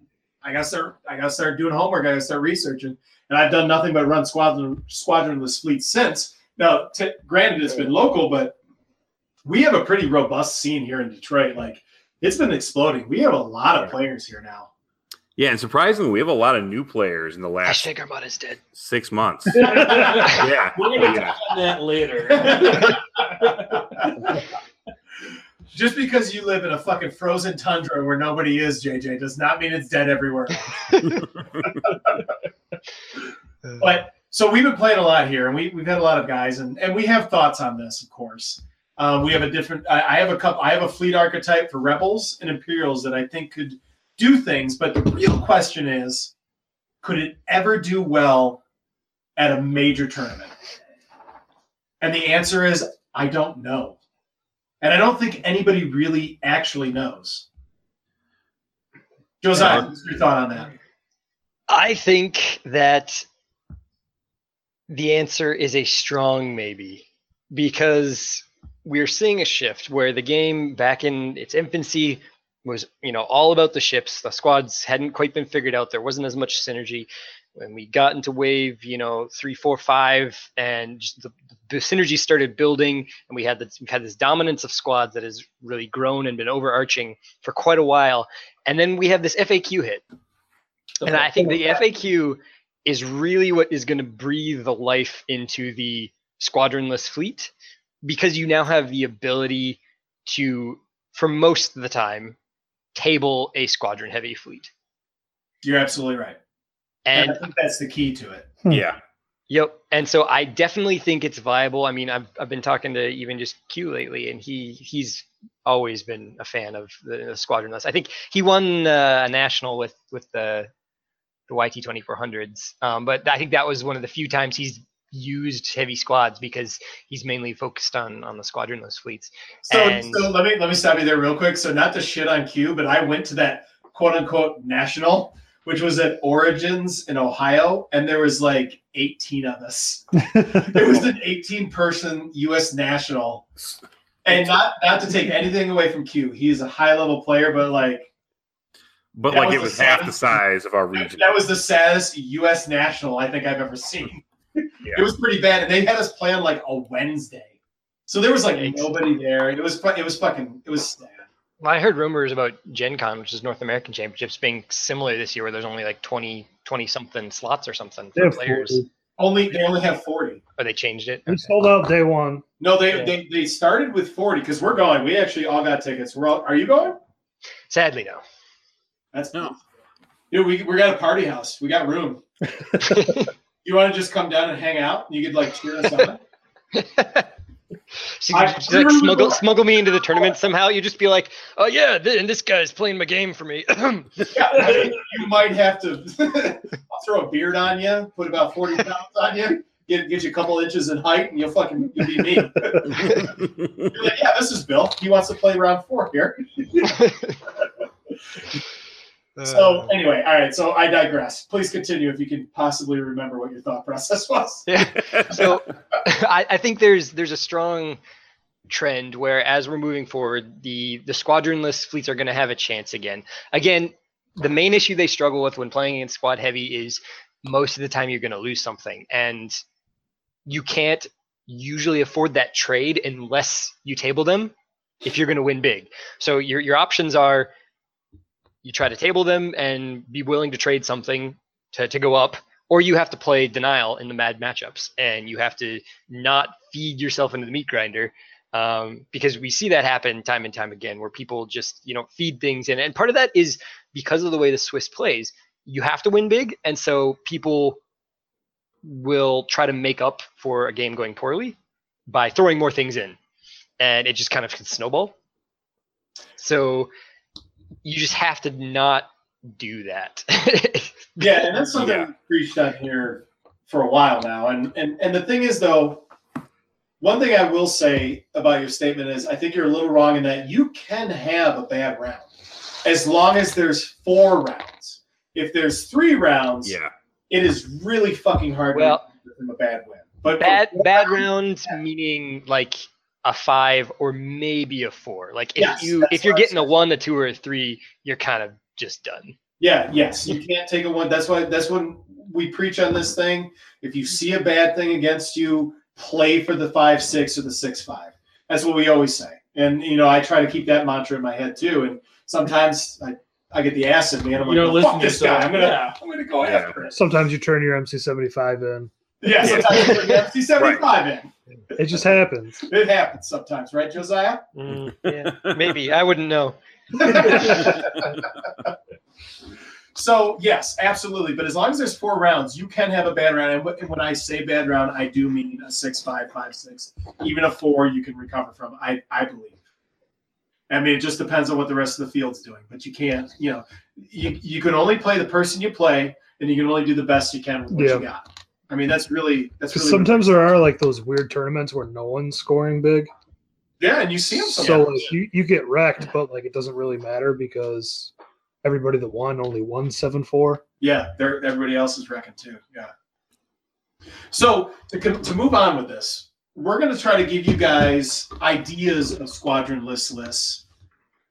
[SPEAKER 1] I gotta start. I gotta start doing homework. I gotta start researching. And I've done nothing but run squadron squadronless fleet since. Now, t- granted, it's been local, but we have a pretty robust scene here in Detroit. Like it's been exploding. We have a lot of players here now.
[SPEAKER 6] Yeah, and surprisingly, we have a lot of new players in the last
[SPEAKER 2] Hashtag Armada's dead.
[SPEAKER 6] six months. yeah,
[SPEAKER 7] We're gonna
[SPEAKER 6] yeah.
[SPEAKER 7] touch on that later.
[SPEAKER 1] Just because you live in a fucking frozen tundra where nobody is, JJ, does not mean it's dead everywhere. but so we've been playing a lot here, and we, we've had a lot of guys, and, and we have thoughts on this, of course. Um, we have a different. I, I have a couple. I have a fleet archetype for rebels and Imperials that I think could do things, but the real question is, could it ever do well at a major tournament? And the answer is, I don't know, and I don't think anybody really actually knows. Josiah, what's your thought on that?
[SPEAKER 2] I think that the answer is a strong maybe because we're seeing a shift where the game back in its infancy was you know all about the ships. The squads hadn't quite been figured out. There wasn't as much synergy. When we got into wave you know three four five and the, the synergy started building and we had this we had this dominance of squads that has really grown and been overarching for quite a while. And then we have this faq hit. And I think the FAQ is really what is going to breathe the life into the squadronless fleet because you now have the ability to, for most of the time, table a squadron heavy fleet.
[SPEAKER 1] You're absolutely right. And
[SPEAKER 2] And
[SPEAKER 1] I think that's the key to it.
[SPEAKER 6] yeah.
[SPEAKER 2] Yep. And so I definitely think it's viable. I mean, I've, I've been talking to even just Q lately, and he he's always been a fan of the, the squadron list. I think he won uh, a national with with the the YT 2400s, um, but I think that was one of the few times he's used heavy squads because he's mainly focused on on the squadronless fleets.
[SPEAKER 1] So,
[SPEAKER 2] And-
[SPEAKER 1] so let me let me stop you there real quick. So not to shit on Q, but I went to that quote unquote national, which was at Origins in Ohio, and there was like 18 of us. it was an 18 person U.S. national, and not not to take anything away from Q, he is a high level player, but like
[SPEAKER 6] But like
[SPEAKER 1] was
[SPEAKER 6] it
[SPEAKER 1] the
[SPEAKER 6] was half the size of our region.
[SPEAKER 1] that was the saddest U.S. national I think I've ever seen. It was pretty bad, and they had us play on like a Wednesday, so there was like
[SPEAKER 2] Yikes.
[SPEAKER 1] nobody there. It was it was fucking it was sad.
[SPEAKER 2] Well, I heard rumors about Gen Con, which is North American Championships, being similar this year, where there's only like 20 20 something slots or something for players.
[SPEAKER 5] 40.
[SPEAKER 1] Only they only have 40.
[SPEAKER 2] Or they changed it.
[SPEAKER 5] We sold out day one.
[SPEAKER 1] No, they
[SPEAKER 2] Yeah.
[SPEAKER 1] they, they started with 40 because we're going. We actually all got tickets. We're all. Are you going?
[SPEAKER 2] Sadly, no.
[SPEAKER 1] That's
[SPEAKER 6] No.
[SPEAKER 1] Dude, we we got a party house. We got room. You want to just come down and hang out? You could like cheer us on.
[SPEAKER 2] She
[SPEAKER 1] I-
[SPEAKER 2] just, like smuggle smuggle me into the tournament somehow. You just be like, oh yeah, th- and this guy's playing my game for me.
[SPEAKER 1] Yeah, I mean, you might have to I'll throw a beard on you, put about 40 pounds on you, get get you a couple inches in height, and you'll fucking you'll be me. You're like, yeah, this is Bill. He wants to play round four here. So
[SPEAKER 2] Uh,
[SPEAKER 1] anyway, all right. So I digress. Please continue if you can possibly remember what your thought process was.
[SPEAKER 2] yeah. So I, I think there's there's a strong trend where as we're moving forward, the the squadronless fleets are going to have a chance again. Again, the main issue they struggle with when playing against squad heavy is most of the time you're going to lose something, and you can't usually afford that trade unless you table them if you're going to win big. So your your options are you try to table them and be willing to trade something to, to go up, or you have to play denial in the mad matchups and you have to not feed yourself into the meat grinder. Um, because we see that happen time and time again where people just you know feed things in and part of that is because of the way the swiss plays you have to win big and so people will try to make up for a game going poorly by throwing more things in and it just kind of can snowball so you just have to not do that
[SPEAKER 1] Yeah, and that's something
[SPEAKER 6] Yeah.
[SPEAKER 1] we've preached on here for a while now. And and and the thing is though, one thing I will say about your statement is I think you're a little wrong in that you can have a bad round as long as there's four rounds. If there's three rounds,
[SPEAKER 6] yeah.
[SPEAKER 1] it is really fucking hard
[SPEAKER 2] Well,
[SPEAKER 1] to give them a bad win. But
[SPEAKER 2] bad bad rounds meaning like a five or maybe a four like if
[SPEAKER 1] Yes,
[SPEAKER 2] you if you're getting a one a two or a three you're kind of just done
[SPEAKER 1] Yeah, yes, you can't take a one. That's why that's when we preach on this thing. If you see a bad thing against you, play for the five six or the six five. That's what we always say. And you know, I try to keep that mantra in my head too. And sometimes I, I get the acid, man. I'm
[SPEAKER 7] You
[SPEAKER 1] like,
[SPEAKER 7] don't
[SPEAKER 1] "Oh,
[SPEAKER 7] listen
[SPEAKER 1] fuck
[SPEAKER 7] to
[SPEAKER 1] this guy. I'm gonna
[SPEAKER 7] Yeah.
[SPEAKER 1] I'm gonna go
[SPEAKER 6] Yeah.
[SPEAKER 1] after it.
[SPEAKER 5] Sometimes you turn your MC75 in.
[SPEAKER 1] Yeah, sometimes you bring the MC seventy five in.
[SPEAKER 5] It just happens.
[SPEAKER 1] It happens sometimes, right, Josiah?
[SPEAKER 2] Mm, yeah maybe i wouldn't know
[SPEAKER 1] so yes, absolutely. But as long as there's four rounds, you can have a bad round. And and when I say bad round, I do mean a six, five, five, six. Even a four, you can recover from. I I believe. I mean, it just depends on what the rest of the field's doing. But you can't. You know, you you can only play the person you play, and you can only do the best you can with what
[SPEAKER 5] Yeah.
[SPEAKER 1] you got. I mean, that's really that's really
[SPEAKER 5] sometimes there are like those weird tournaments where no one's scoring big.
[SPEAKER 1] yeah, and you see them.
[SPEAKER 5] So like you, you get wrecked, but like it doesn't really matter because everybody that won only won seven four.
[SPEAKER 1] Yeah, they're, everybody else is wrecking too. Yeah. So to, to move on with this, we're going to try to give you guys ideas of squadron list lists,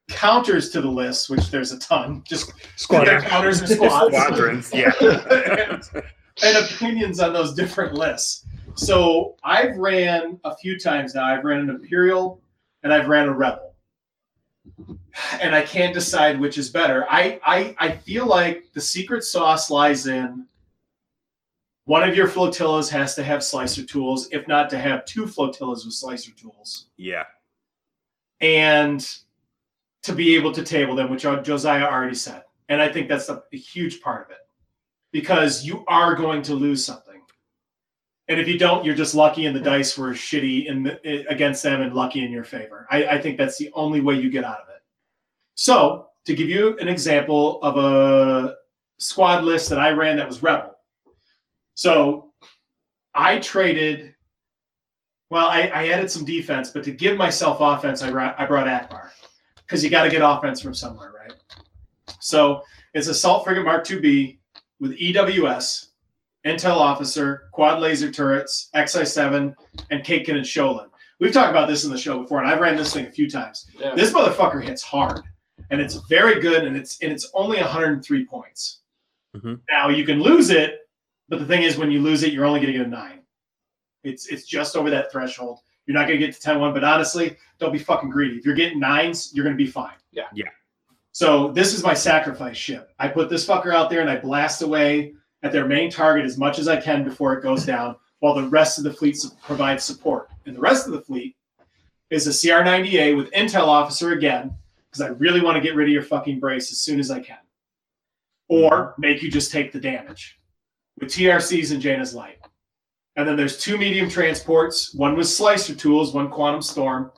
[SPEAKER 1] counters to the list, which there's a ton. Just
[SPEAKER 5] Squadron.
[SPEAKER 1] counters and squads,
[SPEAKER 6] Squadrons, yeah.
[SPEAKER 1] and, and opinions on those different lists. So I've ran a few times now. I've ran an Imperial and I've ran a Rebel. And I can't decide which is better. I, I I feel like the secret sauce lies in one of your flotillas has to have slicer tools, if not to have two flotillas with slicer tools
[SPEAKER 6] Yeah.
[SPEAKER 1] and to be able to table them, which Josiah already said. And I think that's a, a huge part of it because you are going to lose something. And if you don't, you're just lucky and the dice were shitty in the, against them and lucky in your favor. I, I think that's the only way you get out of it. So, to give you an example of a squad list that I ran that was Rebel. So, I traded well, I, I added some defense, but to give myself offense, I, brought I brought Ackbar because you got to get offense from somewhere, right? So it's Assault Frigate Mark IIB with EWS, Intel Officer, Quad Laser Turrets, XI7, and Kakin and Sholin. We've talked about this in the show before, and I've ran this thing a few times.
[SPEAKER 7] Yeah.
[SPEAKER 1] This motherfucker hits hard, and it's very good, and it's and it's only 103 points.
[SPEAKER 6] Mhm.
[SPEAKER 1] Now you can lose it, but the thing is, when you lose it, you're only going to get a nine. It's it's just over that threshold. You're not going to get to 10-1, but honestly, don't be fucking greedy. If you're getting nines, you're going to be fine.
[SPEAKER 7] Yeah.
[SPEAKER 6] Yeah.
[SPEAKER 1] So this is my sacrifice ship. I put this fucker out there and I blast away at their main target as much as I can before it goes down, while the rest of the fleet provides support. And the rest of the fleet is a CR90A with Intel officer again, because I really want to get rid of your fucking brace as soon as I can, or make you just take the damage with TRCs and Jaina's Light. And then there's two medium transports, one with slicer tools, one quantum storm.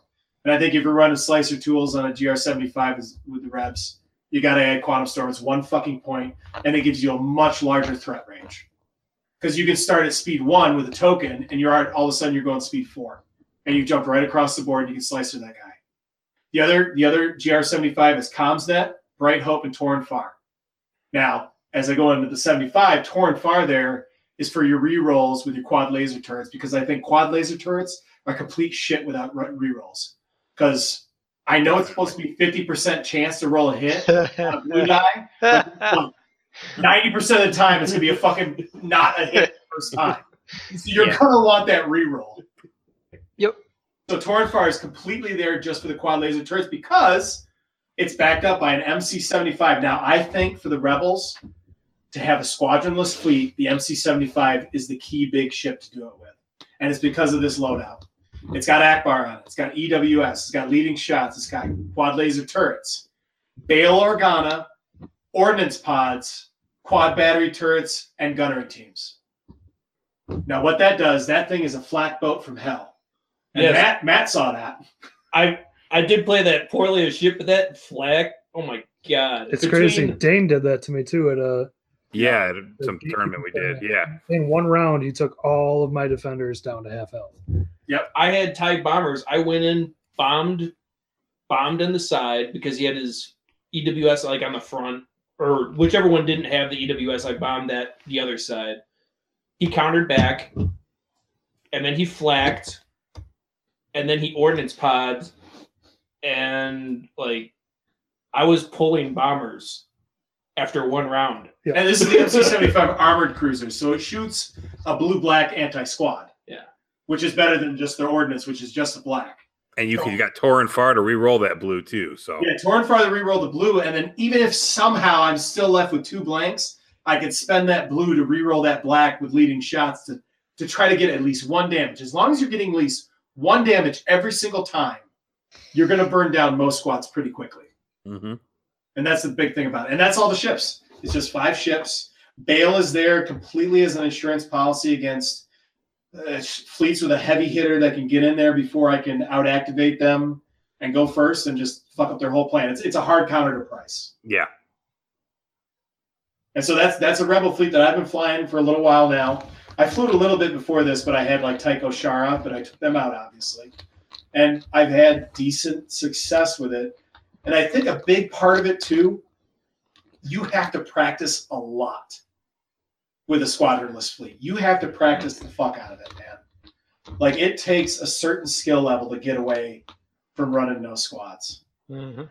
[SPEAKER 1] And I think if you're running slicer tools on a GR75 is- with the reps, you got to add quantum storm. It's one fucking point, and it gives you a much larger threat range. Because you can start at speed one with a token, and you're all of a sudden you're going speed four, and you jump right across the board. and You can slicer that guy. The other the other GR75 is Comms Net, Bright Hope, and Toryn Farr. Now, as I go into the 75, Toryn Farr there is for your re-rolls with your quad laser turrets because I think quad laser turrets are complete shit without re- re-rolls. Because I know it's supposed to be 50% chance to roll a hit on a blue die. but 90% of the time it's gonna be a fucking not a hit the first time. So you're
[SPEAKER 2] Yeah.
[SPEAKER 1] gonna want that re-roll.
[SPEAKER 2] Yep.
[SPEAKER 1] So Toryn Farr is completely there just for the quad laser turrets because it's backed up by an MC75. Now, I think for the Rebels to have a squadronless fleet, the MC75 is the key big ship to do it with. And it's because of this loadout. It's got Ackbar on it, it's got EWS, it's got leading shots, it's got quad laser turrets, Bail Organa, ordnance pods, quad battery turrets, and gunnery teams. Now, what that does, that thing is a flak boat from hell. And
[SPEAKER 7] Yes.
[SPEAKER 1] Matt, Matt saw that.
[SPEAKER 7] I I did play that poorly as shit, but that flag, oh my god.
[SPEAKER 5] It's
[SPEAKER 7] Between-
[SPEAKER 5] crazy. Dane did that to me too at uh
[SPEAKER 6] Yeah, at some tournament we did. Yeah.
[SPEAKER 5] in one round he took all of my defenders down to half health. Yep.
[SPEAKER 7] I had TIE bombers. I went in, bombed, bombed on the side because he had his EWS like on the front, or whichever one didn't have the EWS. I bombed that the other side. He countered back, and then he flacked, and then he ordnance pods, and like I was pulling bombers after one round.
[SPEAKER 1] And this is the MC-75 armored cruiser, so it shoots a blue-black anti-squad.
[SPEAKER 7] Yeah.
[SPEAKER 1] Which is better than just their ordnance, which is just a black.
[SPEAKER 6] And you, can, you got Toryn Farr to re-roll that blue too. So
[SPEAKER 1] Yeah, Torn farther re-roll the blue, and then even if somehow I'm still left with two blanks, I could spend that blue to re-roll that black with leading shots to to try to get at least one damage. As long as you're getting at least one damage every single time, you're going to burn down most squads pretty quickly.
[SPEAKER 6] Mhm.
[SPEAKER 1] And that's the big thing about it. And that's all the ships. It's just five ships. Bail is there completely as an insurance policy against uh, fleets with a heavy hitter that can get in there before I can out activate them and go first and just fuck up their whole plan. It's, it's a hard counter to Pryce.
[SPEAKER 6] yeah.
[SPEAKER 1] And so that's that's a rebel fleet that I've been flying for a little while now. I flew it a little bit before this, but I had like Tycho Shara, but I took them out obviously. And I've had decent success with it. And I think a big part of it too, you have to practice a lot with a squadronless fleet. You have to practice the fuck out of it, man. Like it takes a certain skill level to get away from running no squads.
[SPEAKER 2] Mhm.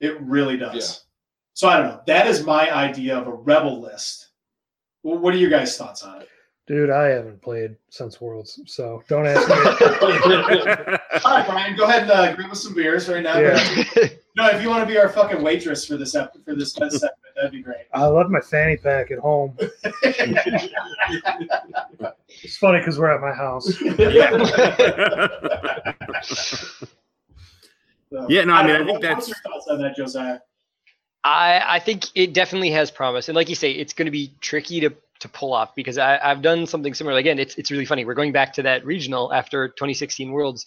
[SPEAKER 1] It really does.
[SPEAKER 9] Yeah.
[SPEAKER 1] So I don't know. That is my idea of a rebel list. Well, what are your guys' thoughts on it?
[SPEAKER 5] Dude, I haven't played since Worlds, so don't ask me.
[SPEAKER 1] All right, Brian, go ahead and uh, grab us some beers right now.
[SPEAKER 5] Yeah.
[SPEAKER 1] No, if you want to be our fucking waitress for this ep- for this segment, that'd be great.
[SPEAKER 5] I love my fanny pack at home. It's funny because we're at my house.
[SPEAKER 1] So,
[SPEAKER 6] Yeah, no, I mean,
[SPEAKER 1] don't
[SPEAKER 6] I think
[SPEAKER 1] What- what's
[SPEAKER 6] that's-
[SPEAKER 1] your thoughts on that, Josiah.
[SPEAKER 2] I I think it definitely has promise, and like you say, it's going to be tricky to to pull off because I, I've done something similar. Again, it's it's really funny. We're going back to that regional after 2016 Worlds,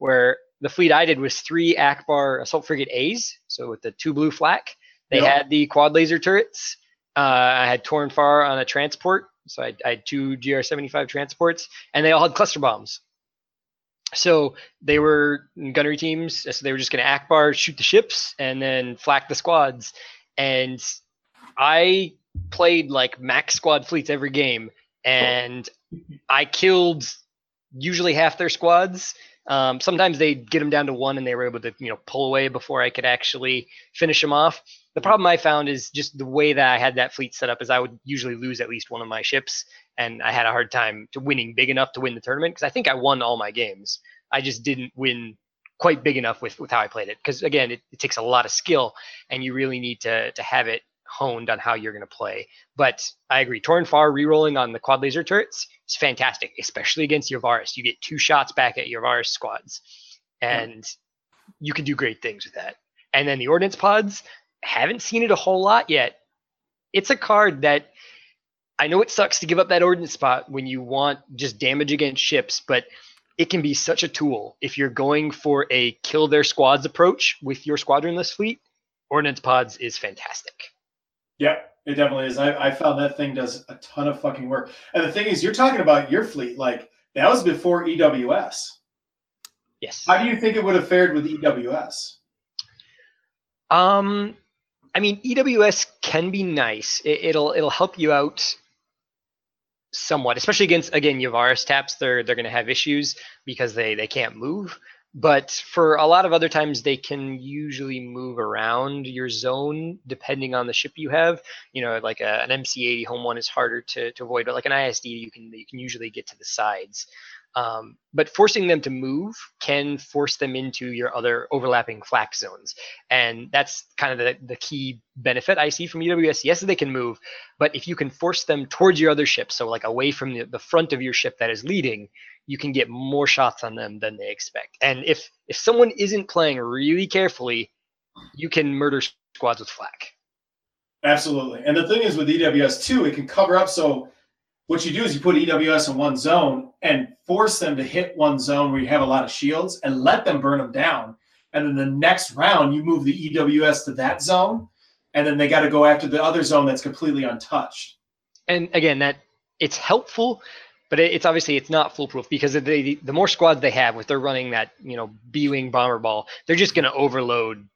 [SPEAKER 2] where the fleet I did was three Ackbar assault frigate A's, so with the two blue flak. They
[SPEAKER 1] Yep.
[SPEAKER 2] had the quad laser turrets. Uh, I had Toryn Farr on a transport, so I, I had two GR75 transports, and they all had cluster bombs. So they were gunnery teams, so they were just going to Ackbar shoot the ships and then flak the squads. And I played like max squad fleets every game, and I killed usually half their squads. Um, sometimes they'd get them down to one, and they were able to you know pull away before I could actually finish them off. The problem I found is just the way that I had that fleet set up is I would usually lose at least one of my ships, and I had a hard time to winning big enough to win the tournament because I think I won all my games. I just didn't win quite big enough with with how I played it because again, it, it takes a lot of skill, and you really need to to have it honed on how you're going to play. But I agree, Toryn Farr rerolling on the quad laser turrets is fantastic, especially against Yavaris. You get two shots back at Yavaris squads, and you can do great things with that. And then the ordnance pods, haven't seen it a whole lot yet. It's a card that I know it sucks to give up that ordnance spot when you want just damage against ships, but it can be such a tool if you're going for a kill their squads approach with your squadronless fleet. Ordnance pods is fantastic.
[SPEAKER 1] Yeah, it definitely is. I, I found that thing does a ton of fucking work. And the thing is, you're talking about your fleet. Like that was before EWS.
[SPEAKER 2] Yes.
[SPEAKER 1] How do you think it would have fared with EWS?
[SPEAKER 2] Um, I mean, EWS can be nice. It, it'll it'll help you out somewhat, especially against again Yavaris taps. They're they're going to have issues because they they can't move. But for a lot of other times, they can usually move around your zone depending on the ship you have. You know, like a, an MC80 home one is harder to, to avoid, but like an ISD, you can you can usually get to the sides. Um, but forcing them to move can force them into your other overlapping flak zones. And that's kind of the, the key benefit I see from EWS. Yes, they can move, but if you can force them towards your other ship, so like away from the, the front of your ship that is leading, you can get more shots on them than they expect. And if if someone isn't playing really carefully, you can murder squads with flak.
[SPEAKER 1] Absolutely. And the thing is with EWS too, it can cover up. So what you do is you put EWS in one zone and force them to hit one zone where you have a lot of shields and let them burn them down. And then the next round, you move the EWS to that zone, and then they got to go after the other zone that's completely untouched.
[SPEAKER 2] And again, that it's helpful, but it's obviously it's not foolproof because the the more squads they have, if they're running that you know B wing bomber ball, they're just going to overload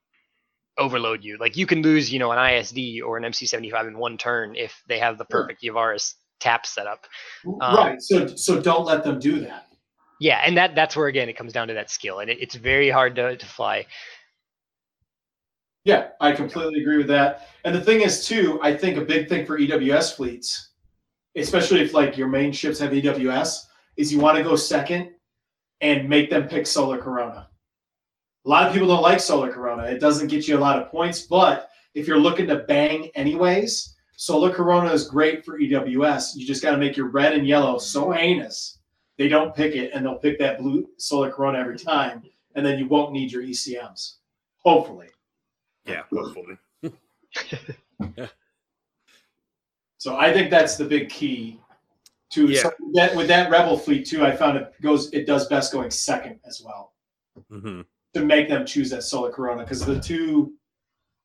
[SPEAKER 2] overload you. Like you can lose you know an ISD or an MC75 in one turn if they have the perfect sure. Yavaris tap setup.
[SPEAKER 1] Um, right. So so don't let them do that.
[SPEAKER 2] Yeah, and that that's where again it comes down to that skill, and it, it's very hard to to fly.
[SPEAKER 1] Yeah, I completely agree with that. And the thing is, too, I think a big thing for EWS fleets, especially if like your main ships have EWS, is you want to go second and make them pick Solar Corona. A lot of people don't like Solar Corona. It doesn't get you a lot of points, but if you're looking to bang anyways, Solar Corona is great for EWS. You just got to make your red and yellow so heinous they don't pick it, and they'll pick that blue Solar Corona every time, and then you won't need your ECMs. Hopefully.
[SPEAKER 6] Yeah, hopefully.
[SPEAKER 1] so I think that's the big key to
[SPEAKER 6] Yeah.
[SPEAKER 1] so with that with that Rebel fleet too. I found it goes it does best going second as well
[SPEAKER 6] hmm
[SPEAKER 1] to make them choose that Solar Corona because the two.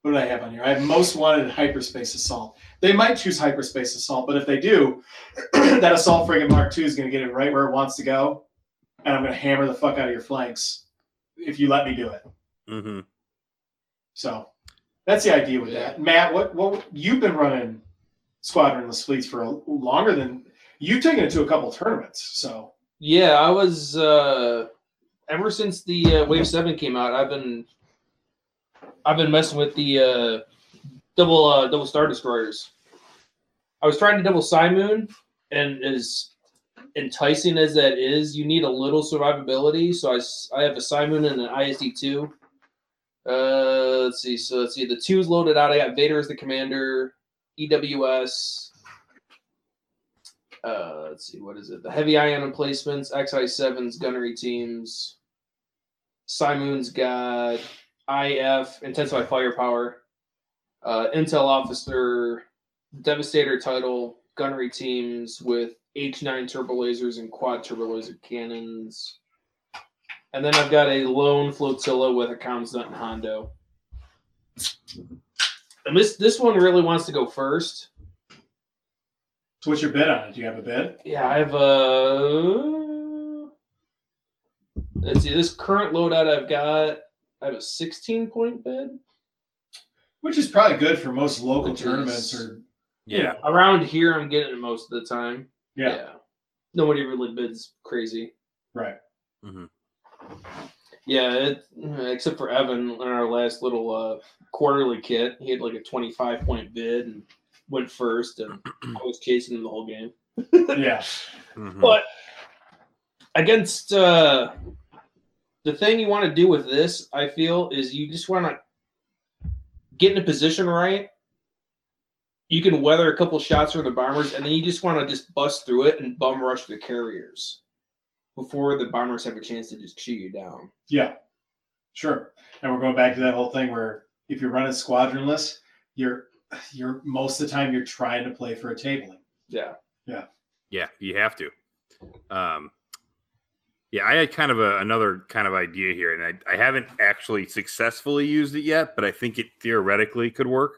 [SPEAKER 1] What do I have on here? I have most wanted hyperspace assault. They might choose hyperspace assault, but if they do, that assault frigate Mark II is going to get it right where it wants to go, and I'm going to hammer the fuck out of your flanks if you let me do it.
[SPEAKER 6] hmm
[SPEAKER 1] So that's the idea with that. Matt, what what you've been running squadronless fleets for a, longer than you've taken it to a couple tournaments. So
[SPEAKER 7] Yeah, I was uh ever since the uh, Wave Seven came out. I've been I've been messing with the uh, double uh, double star destroyers. I was trying to double Moon, and as enticing as that is, you need a little survivability. So I, I have a Moon and an ISD two. Uh, let's see. So let's see. The two's loaded out. I got Vader as the commander. EWS. Uh, let's see. What is it? The heavy ion emplacements. XI sevens gunnery teams. Cymoon's got IF intensify firepower. Uh, Intel officer, Devastator title, gunnery teams with H9 turbo lasers and quad turbo laser cannons. And then I've got a lone flotilla with a comms net and Hondo. And this this one really wants to go first.
[SPEAKER 1] So what's your bid on it? Do you have a bid?
[SPEAKER 7] Yeah, I have a. Let's see. This current loadout I've got, I have a 16 point bid.
[SPEAKER 1] Which is probably good for most local
[SPEAKER 7] Which
[SPEAKER 1] tournaments
[SPEAKER 7] is-
[SPEAKER 1] or
[SPEAKER 6] Yeah.
[SPEAKER 7] Around here, I'm getting it most of the time.
[SPEAKER 1] yeah,
[SPEAKER 7] Nobody really bids crazy.
[SPEAKER 1] right.
[SPEAKER 7] Yeah, it, except for Evan in our last little uh, quarterly kit, he had like a 25 point bid and went first, and I was chasing him the whole game.
[SPEAKER 1] Yeah.
[SPEAKER 6] Mhm.
[SPEAKER 7] But against uh, the thing you want to do with this, I feel, is you just want to get in a position right. You can weather a couple shots from the bombers, and then you just want to just bust through it and bum rush the carriers before the bombers have a chance to just chew you down.
[SPEAKER 1] Yeah. Sure. And we're going back to that whole thing where if you're running squadronless, you're you're most of the time you're trying to play for a tabling.
[SPEAKER 7] Yeah.
[SPEAKER 6] Yeah. Yeah, you have to. Um, yeah, I had kind of a, another kind of idea here, and I, I haven't actually successfully used it yet, but I think it theoretically could work.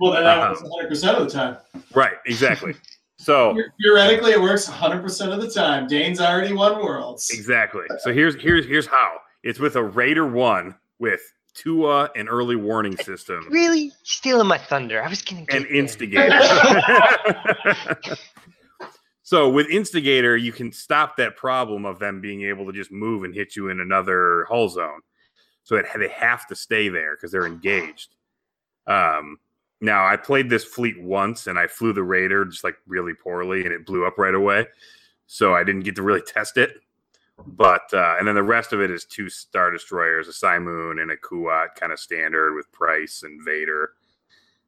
[SPEAKER 1] Well, that
[SPEAKER 6] Uh-huh.
[SPEAKER 1] works 100 percent of the time.
[SPEAKER 6] Right, exactly. so
[SPEAKER 1] Theoretically, it works 100 percent of the time. Dane's already won worlds.
[SPEAKER 6] exactly. So here's here's here's how. It's with a Raider one with Tua, an early warning system,
[SPEAKER 2] Really stealing my thunder. I was gonna get
[SPEAKER 6] and
[SPEAKER 2] there.
[SPEAKER 6] so with instigator, you can stop that problem of them being able to just move and hit you in another hull zone. So it, they have to stay there because they're engaged. Um, now I played this fleet once and I flew the Raider just like really poorly and it blew up right away. So I didn't get to really test it. But uh, and then the rest of it is two star destroyers, a Cymoon and a Kuat, kind of standard with Pryce and Vader.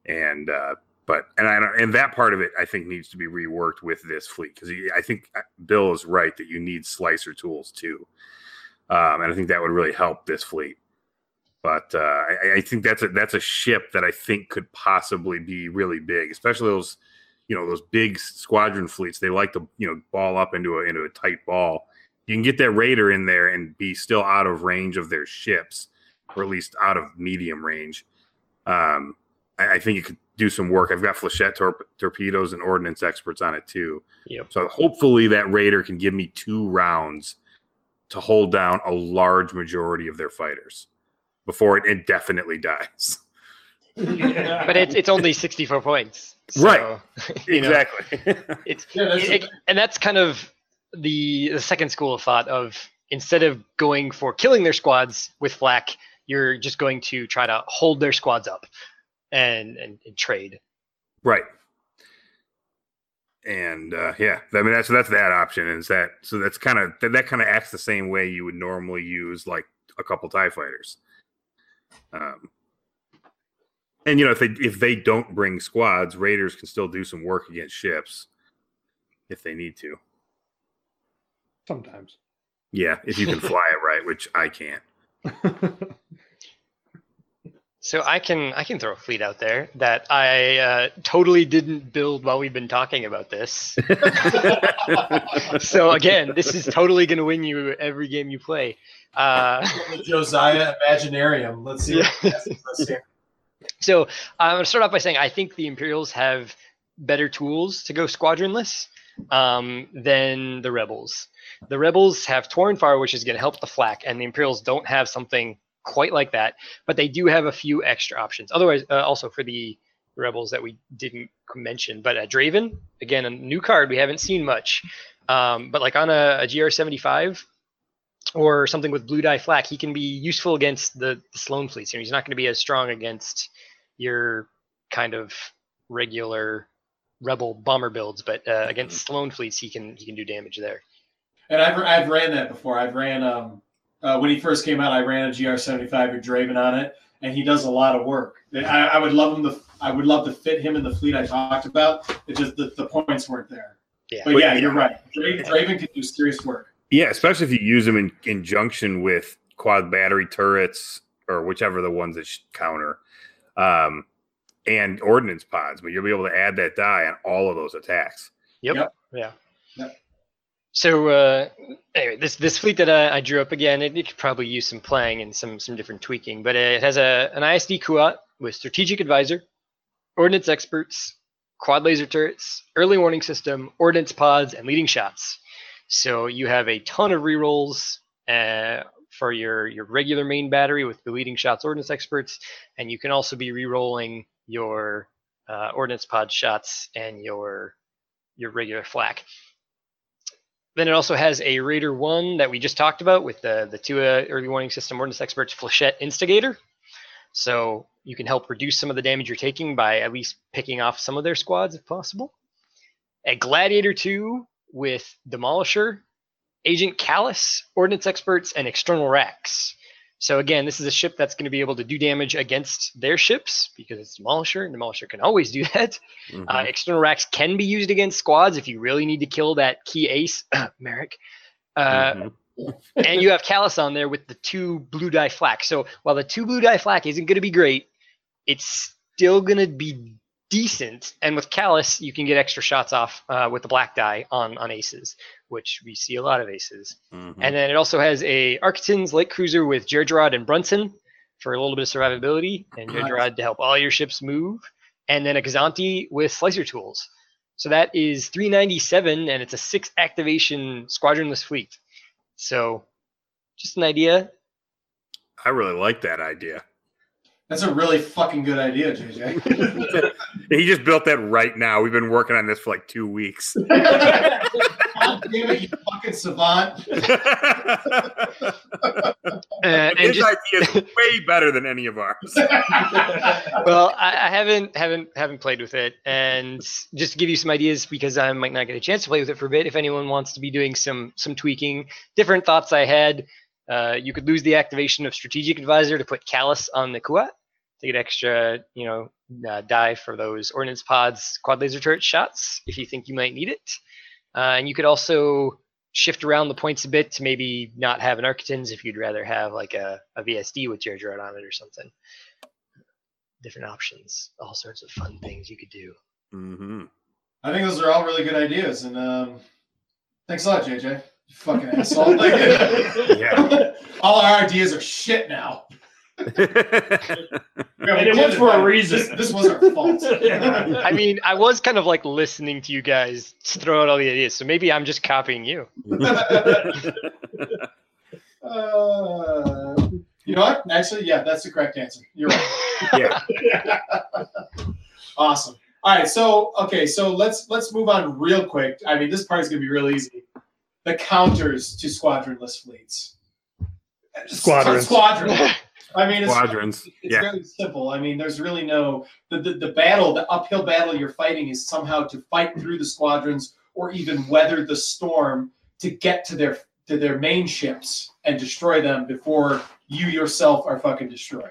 [SPEAKER 6] And uh, but and I and that part of it I think needs to be reworked with this fleet because I think uh, Bill is right that you need slicer tools too, um, and I think that would really help this fleet. But uh, I, I think that's a that's a ship that I think could possibly be really big, especially those you know those big squadron fleets. They like to you know ball up into a into a tight ball. You can get that raider in there and be still out of range of their ships, or at least out of medium range. Um, I, I think it could do some work. I've got flechette tor- torpedoes and ordnance experts on it too.
[SPEAKER 2] Yep.
[SPEAKER 6] So hopefully that raider can give me two rounds to hold down a large majority of their fighters before it indefinitely dies.
[SPEAKER 2] but it's it's only 64 points.
[SPEAKER 6] Right.
[SPEAKER 2] you know,
[SPEAKER 6] exactly.
[SPEAKER 2] it's
[SPEAKER 1] Yeah, that's-
[SPEAKER 2] it- and that's kind of the the second school of thought of instead of going for killing their squads with flak, you're just going to try to hold their squads up and and, and trade.
[SPEAKER 6] right. And uh, yeah, I mean that's that's that option. Is that so? That's kind of that, that kind of acts the same way you would normally use like a couple Tie fighters. Um, and you know if they if they don't bring squads, Raiders can still do some work against ships if they need to.
[SPEAKER 5] Sometimes.
[SPEAKER 6] Yeah, if you can fly it right, which I can't.
[SPEAKER 2] So I can I can throw a fleet out there that I uh, totally didn't build while we've been talking about this. so again, this is totally going to win you every game you play. Uh,
[SPEAKER 1] Josiah Imaginarium. Let's see what it has for us here.
[SPEAKER 2] So I'm going to start off by saying I think the Imperials have better tools to go squadronless um, than the Rebels. The Rebels have Toryn Farr, which is going to help the flak, and the Imperials don't have something quite like that, but they do have a few extra options. Otherwise, uh, also for the Rebels that we didn't mention, but uh, Draven, again, a new card we haven't seen much, um, but like on a, a GR75 or something with blue dye flak, he can be useful against the, the Sloane fleets. You know, he's not going to be as strong against your kind of regular rebel bomber builds, but uh, against Sloane fleets, he can he can do damage there.
[SPEAKER 1] And I've, I've ran that before. I've ran um uh, when he first came out. I ran a GR75 with Draven on it, and he does a lot of work. I, I would love him to. I would love to fit him in the fleet I talked about. It just the, the points weren't there.
[SPEAKER 2] Yeah.
[SPEAKER 1] But yeah, you're right. Draven, Draven can do serious work.
[SPEAKER 6] Yeah, especially if you use them in conjunction with quad battery turrets or whichever the ones that sh- counter, um, and ordnance pods. But you'll be able to add that die on all of those attacks.
[SPEAKER 2] Yep.
[SPEAKER 1] Yep.
[SPEAKER 2] Yeah.
[SPEAKER 1] Yep.
[SPEAKER 2] So uh, anyway, this this fleet that I, I drew up again, it, it could probably use some playing and some some different tweaking, but it has a an ISD Kuat with strategic advisor, ordnance experts, quad laser turrets, early warning system, ordnance pods, and leading shots. So you have a ton of rerolls uh, for your your regular main battery with the leading shots, ordnance experts, and you can also be rerolling your uh, ordnance pod shots and your your regular flak. Then it also has a Raider 1 that we just talked about with the, the TUA early warning system ordnance experts Flechette Instigator. So you can help reduce some of the damage you're taking by at least picking off some of their squads if possible. A Gladiator 2 with Demolisher, Agent Kallus, Ordnance Experts, and External Racks. So again, this is a ship that's going to be able to do damage against their ships because it's Demolisher, and Demolisher can always do that.
[SPEAKER 6] Mhm.
[SPEAKER 2] Uh, external racks can be used against squads if you really need to kill that key ace, Merrick. Uh,
[SPEAKER 6] Mhm.
[SPEAKER 2] and you have Kallus on there with the two blue die flak. So while the two blue die flak isn't going to be great, it's still going to be decent. And with Kallus, you can get extra shots off uh, with the black die on on aces, which we see a lot of aces.
[SPEAKER 6] Mhm.
[SPEAKER 2] And then it also has a Arquitens light cruiser with Jerjerrod and Brunson for a little bit of survivability, and
[SPEAKER 1] Nice.
[SPEAKER 2] To help all your ships move, and then a Gozanti with slicer tools. So that is 397, and it's a six activation squadronless fleet. So just an idea.
[SPEAKER 6] I really like that idea.
[SPEAKER 1] That's a really fucking good idea, JJ.
[SPEAKER 6] He just built that right now. We've been working on this for like two weeks.
[SPEAKER 1] God damn it, you fucking savant.
[SPEAKER 2] Uh, and
[SPEAKER 6] His
[SPEAKER 2] just
[SPEAKER 6] idea is way better than any of ours.
[SPEAKER 2] well, I, I haven't haven't haven't played with it, and just to give you some ideas, because I might not get a chance to play with it for a bit. If anyone wants to be doing some some tweaking, different thoughts I had, uh, you could lose the activation of Strategic Advisor to put Kallus on the Kuat to get extra, you know, uh, die for those ordnance pods, quad laser turret shots if you think you might need it, uh, and you could also shift around the points a bit to maybe not have an Arquitens if you'd rather have like a, a VSD with Jar Jar on it or something different options, all sorts of fun things you could do.
[SPEAKER 6] hmm
[SPEAKER 1] I think those are all really good ideas, and um, thanks a lot, JJ. You fucking asshole.
[SPEAKER 6] Yeah.
[SPEAKER 1] all our ideas are shit now.
[SPEAKER 7] And it was for a reason.
[SPEAKER 1] This, this was our fault.
[SPEAKER 2] I mean, I was kind of like listening to you guys throw out all the ideas, so maybe I'm just copying you.
[SPEAKER 1] Uh, you know what? Actually, yeah, that's the correct answer. You're right.
[SPEAKER 6] yeah.
[SPEAKER 1] Awesome. All right, so okay, so let's let's move on real quick. I mean, this part is gonna be real easy. The counters to squadronless fleets.
[SPEAKER 5] Squadrons.
[SPEAKER 1] Squadron. I mean, it's,
[SPEAKER 6] Quadrants.
[SPEAKER 1] it's
[SPEAKER 6] Yeah.
[SPEAKER 1] very simple. I mean, there's really no the, the the battle, the uphill battle you're fighting is somehow to fight through the squadrons or even weather the storm to get to their to their main ships and destroy them before you yourself are fucking destroyed.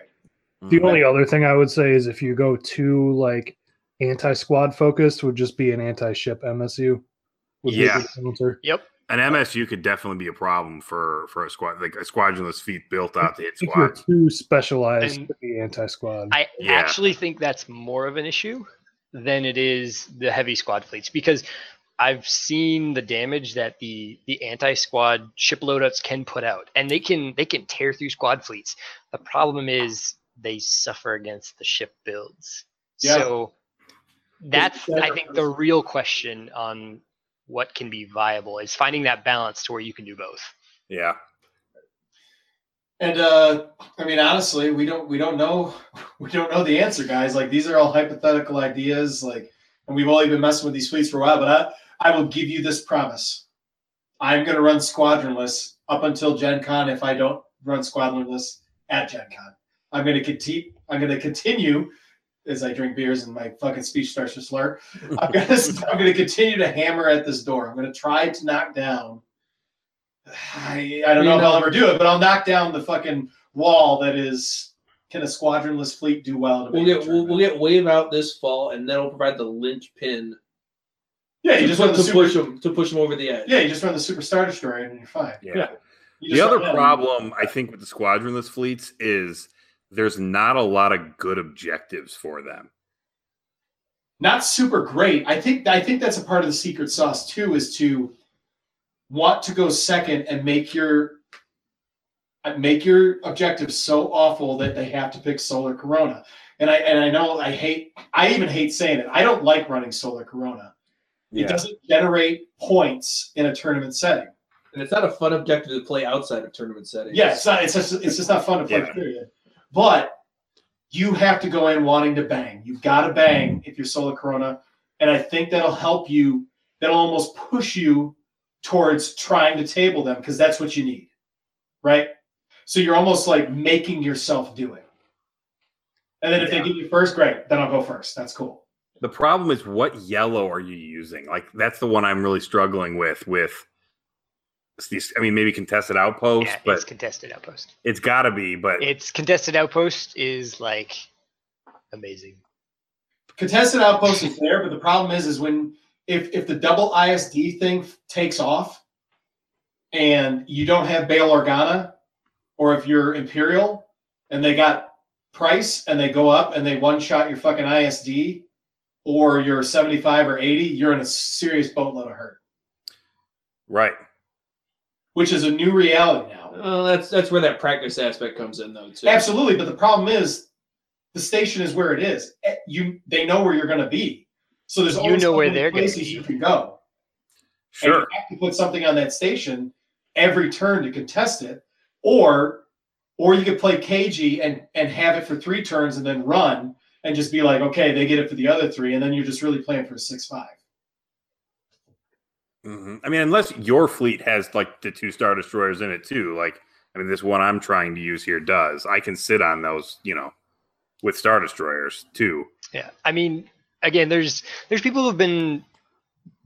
[SPEAKER 5] The only other thing I would say is if you go too like anti-squad focused, would just be an anti-ship MSU. would
[SPEAKER 6] Yeah.
[SPEAKER 5] the counter.
[SPEAKER 6] An MSU could definitely be a problem for for a squad like a squadronless fleet built out to hit
[SPEAKER 5] If you're
[SPEAKER 6] squads.
[SPEAKER 5] too specialized
[SPEAKER 2] And-
[SPEAKER 5] to be anti-squad.
[SPEAKER 2] I
[SPEAKER 6] Yeah.
[SPEAKER 2] actually think that's more of an issue than it is the heavy squad fleets because I've seen the damage that the the anti-squad ship loadouts can put out, and they can they can tear through squad fleets. The problem is they suffer against the ship builds.
[SPEAKER 1] Yeah.
[SPEAKER 2] So that's I think the real question on what can be viable is finding that balance to where you can do both.
[SPEAKER 6] Yeah.
[SPEAKER 1] And uh I mean honestly, we don't we don't know we don't know the answer, guys. Like these are all hypothetical ideas, like and we've only been messing with these fleets for a while, but I, I will give you this promise. I'm gonna run squadronless up until Gen Con if I don't run squadronless at Gen Con. I'm gonna continue I'm gonna continue as I drink beers and my fucking speech starts to slur. I'm gonna I'm gonna continue to hammer at this door. I'm gonna try to knock down. I, I don't know if I'll ever do it, but I'll knock down the fucking wall that is. Can a squadronless fleet do well? To
[SPEAKER 7] We'll get we'll, we'll get wave out this fall, and that'll provide the linchpin
[SPEAKER 1] yeah, you
[SPEAKER 7] to,
[SPEAKER 1] just run
[SPEAKER 7] to
[SPEAKER 1] the super,
[SPEAKER 7] push them to push them over the edge.
[SPEAKER 1] yeah, you just run the super star destroyer and you're fine.
[SPEAKER 6] Yeah.
[SPEAKER 1] You
[SPEAKER 6] The other
[SPEAKER 1] run in.
[SPEAKER 6] problem I think with the squadronless fleets is there's not a lot of good objectives for them.
[SPEAKER 1] not super great. I think I think that's a part of the secret sauce too, is to want to go second and make your uh, make your objectives so awful that they have to pick Solar Corona. And I and I know I hate I even hate saying it. I don't like running Solar Corona. It doesn't generate points in a tournament setting.
[SPEAKER 7] And it's not a fun objective to play outside of tournament settings.
[SPEAKER 1] Yeah, it's not. It's just. It's just not fun to play.
[SPEAKER 6] Yeah.
[SPEAKER 1] Period. But you have to go in wanting to bang. You've got to bang if you're Solar Corona, and I think that'll help you. That'll almost push you towards trying to table them because that's what you need, right? So you're almost like making yourself do it. And then if
[SPEAKER 6] Yeah.
[SPEAKER 1] they give you first, great. Then I'll go first. That's cool.
[SPEAKER 6] The problem is what yellow are you using? Like that's the one I'm really struggling with. With these, I mean, maybe contested outpost,
[SPEAKER 2] Yeah,
[SPEAKER 6] but
[SPEAKER 2] it's contested outpost.
[SPEAKER 6] it's got to be. But
[SPEAKER 2] It's contested outpost is like amazing.
[SPEAKER 1] contested outpost is there, but the problem is, is when if if the double ISD thing takes off, and you don't have Bail Organa, or if you're Imperial and they got Pryce and they go up and they one shot your fucking ISD, or you're 75 or 80, you're in a serious boatload of hurt,
[SPEAKER 6] right,
[SPEAKER 1] which is a new reality now.
[SPEAKER 7] Well, that's that's where that practice aspect comes in, though. Too.
[SPEAKER 1] Absolutely, but the problem is the station is where it is. Eh, You they know where you're going to be, so there's
[SPEAKER 2] You
[SPEAKER 1] only
[SPEAKER 2] know where
[SPEAKER 1] many
[SPEAKER 2] they're gonna
[SPEAKER 1] places you can go. And
[SPEAKER 6] sure,
[SPEAKER 1] you have to put something on that station every turn to contest it, or or you could play cagey and and have it for three turns and then run and just be like, okay, they get it for the other three, and then you're just really playing for a six five.
[SPEAKER 6] Mhm. I mean, unless your fleet has like the two star destroyers in it too. Like, I mean, this one I'm trying to use here does. I can sit on those, you know, with star destroyers too.
[SPEAKER 2] Yeah, I mean, again, there's there's people who've been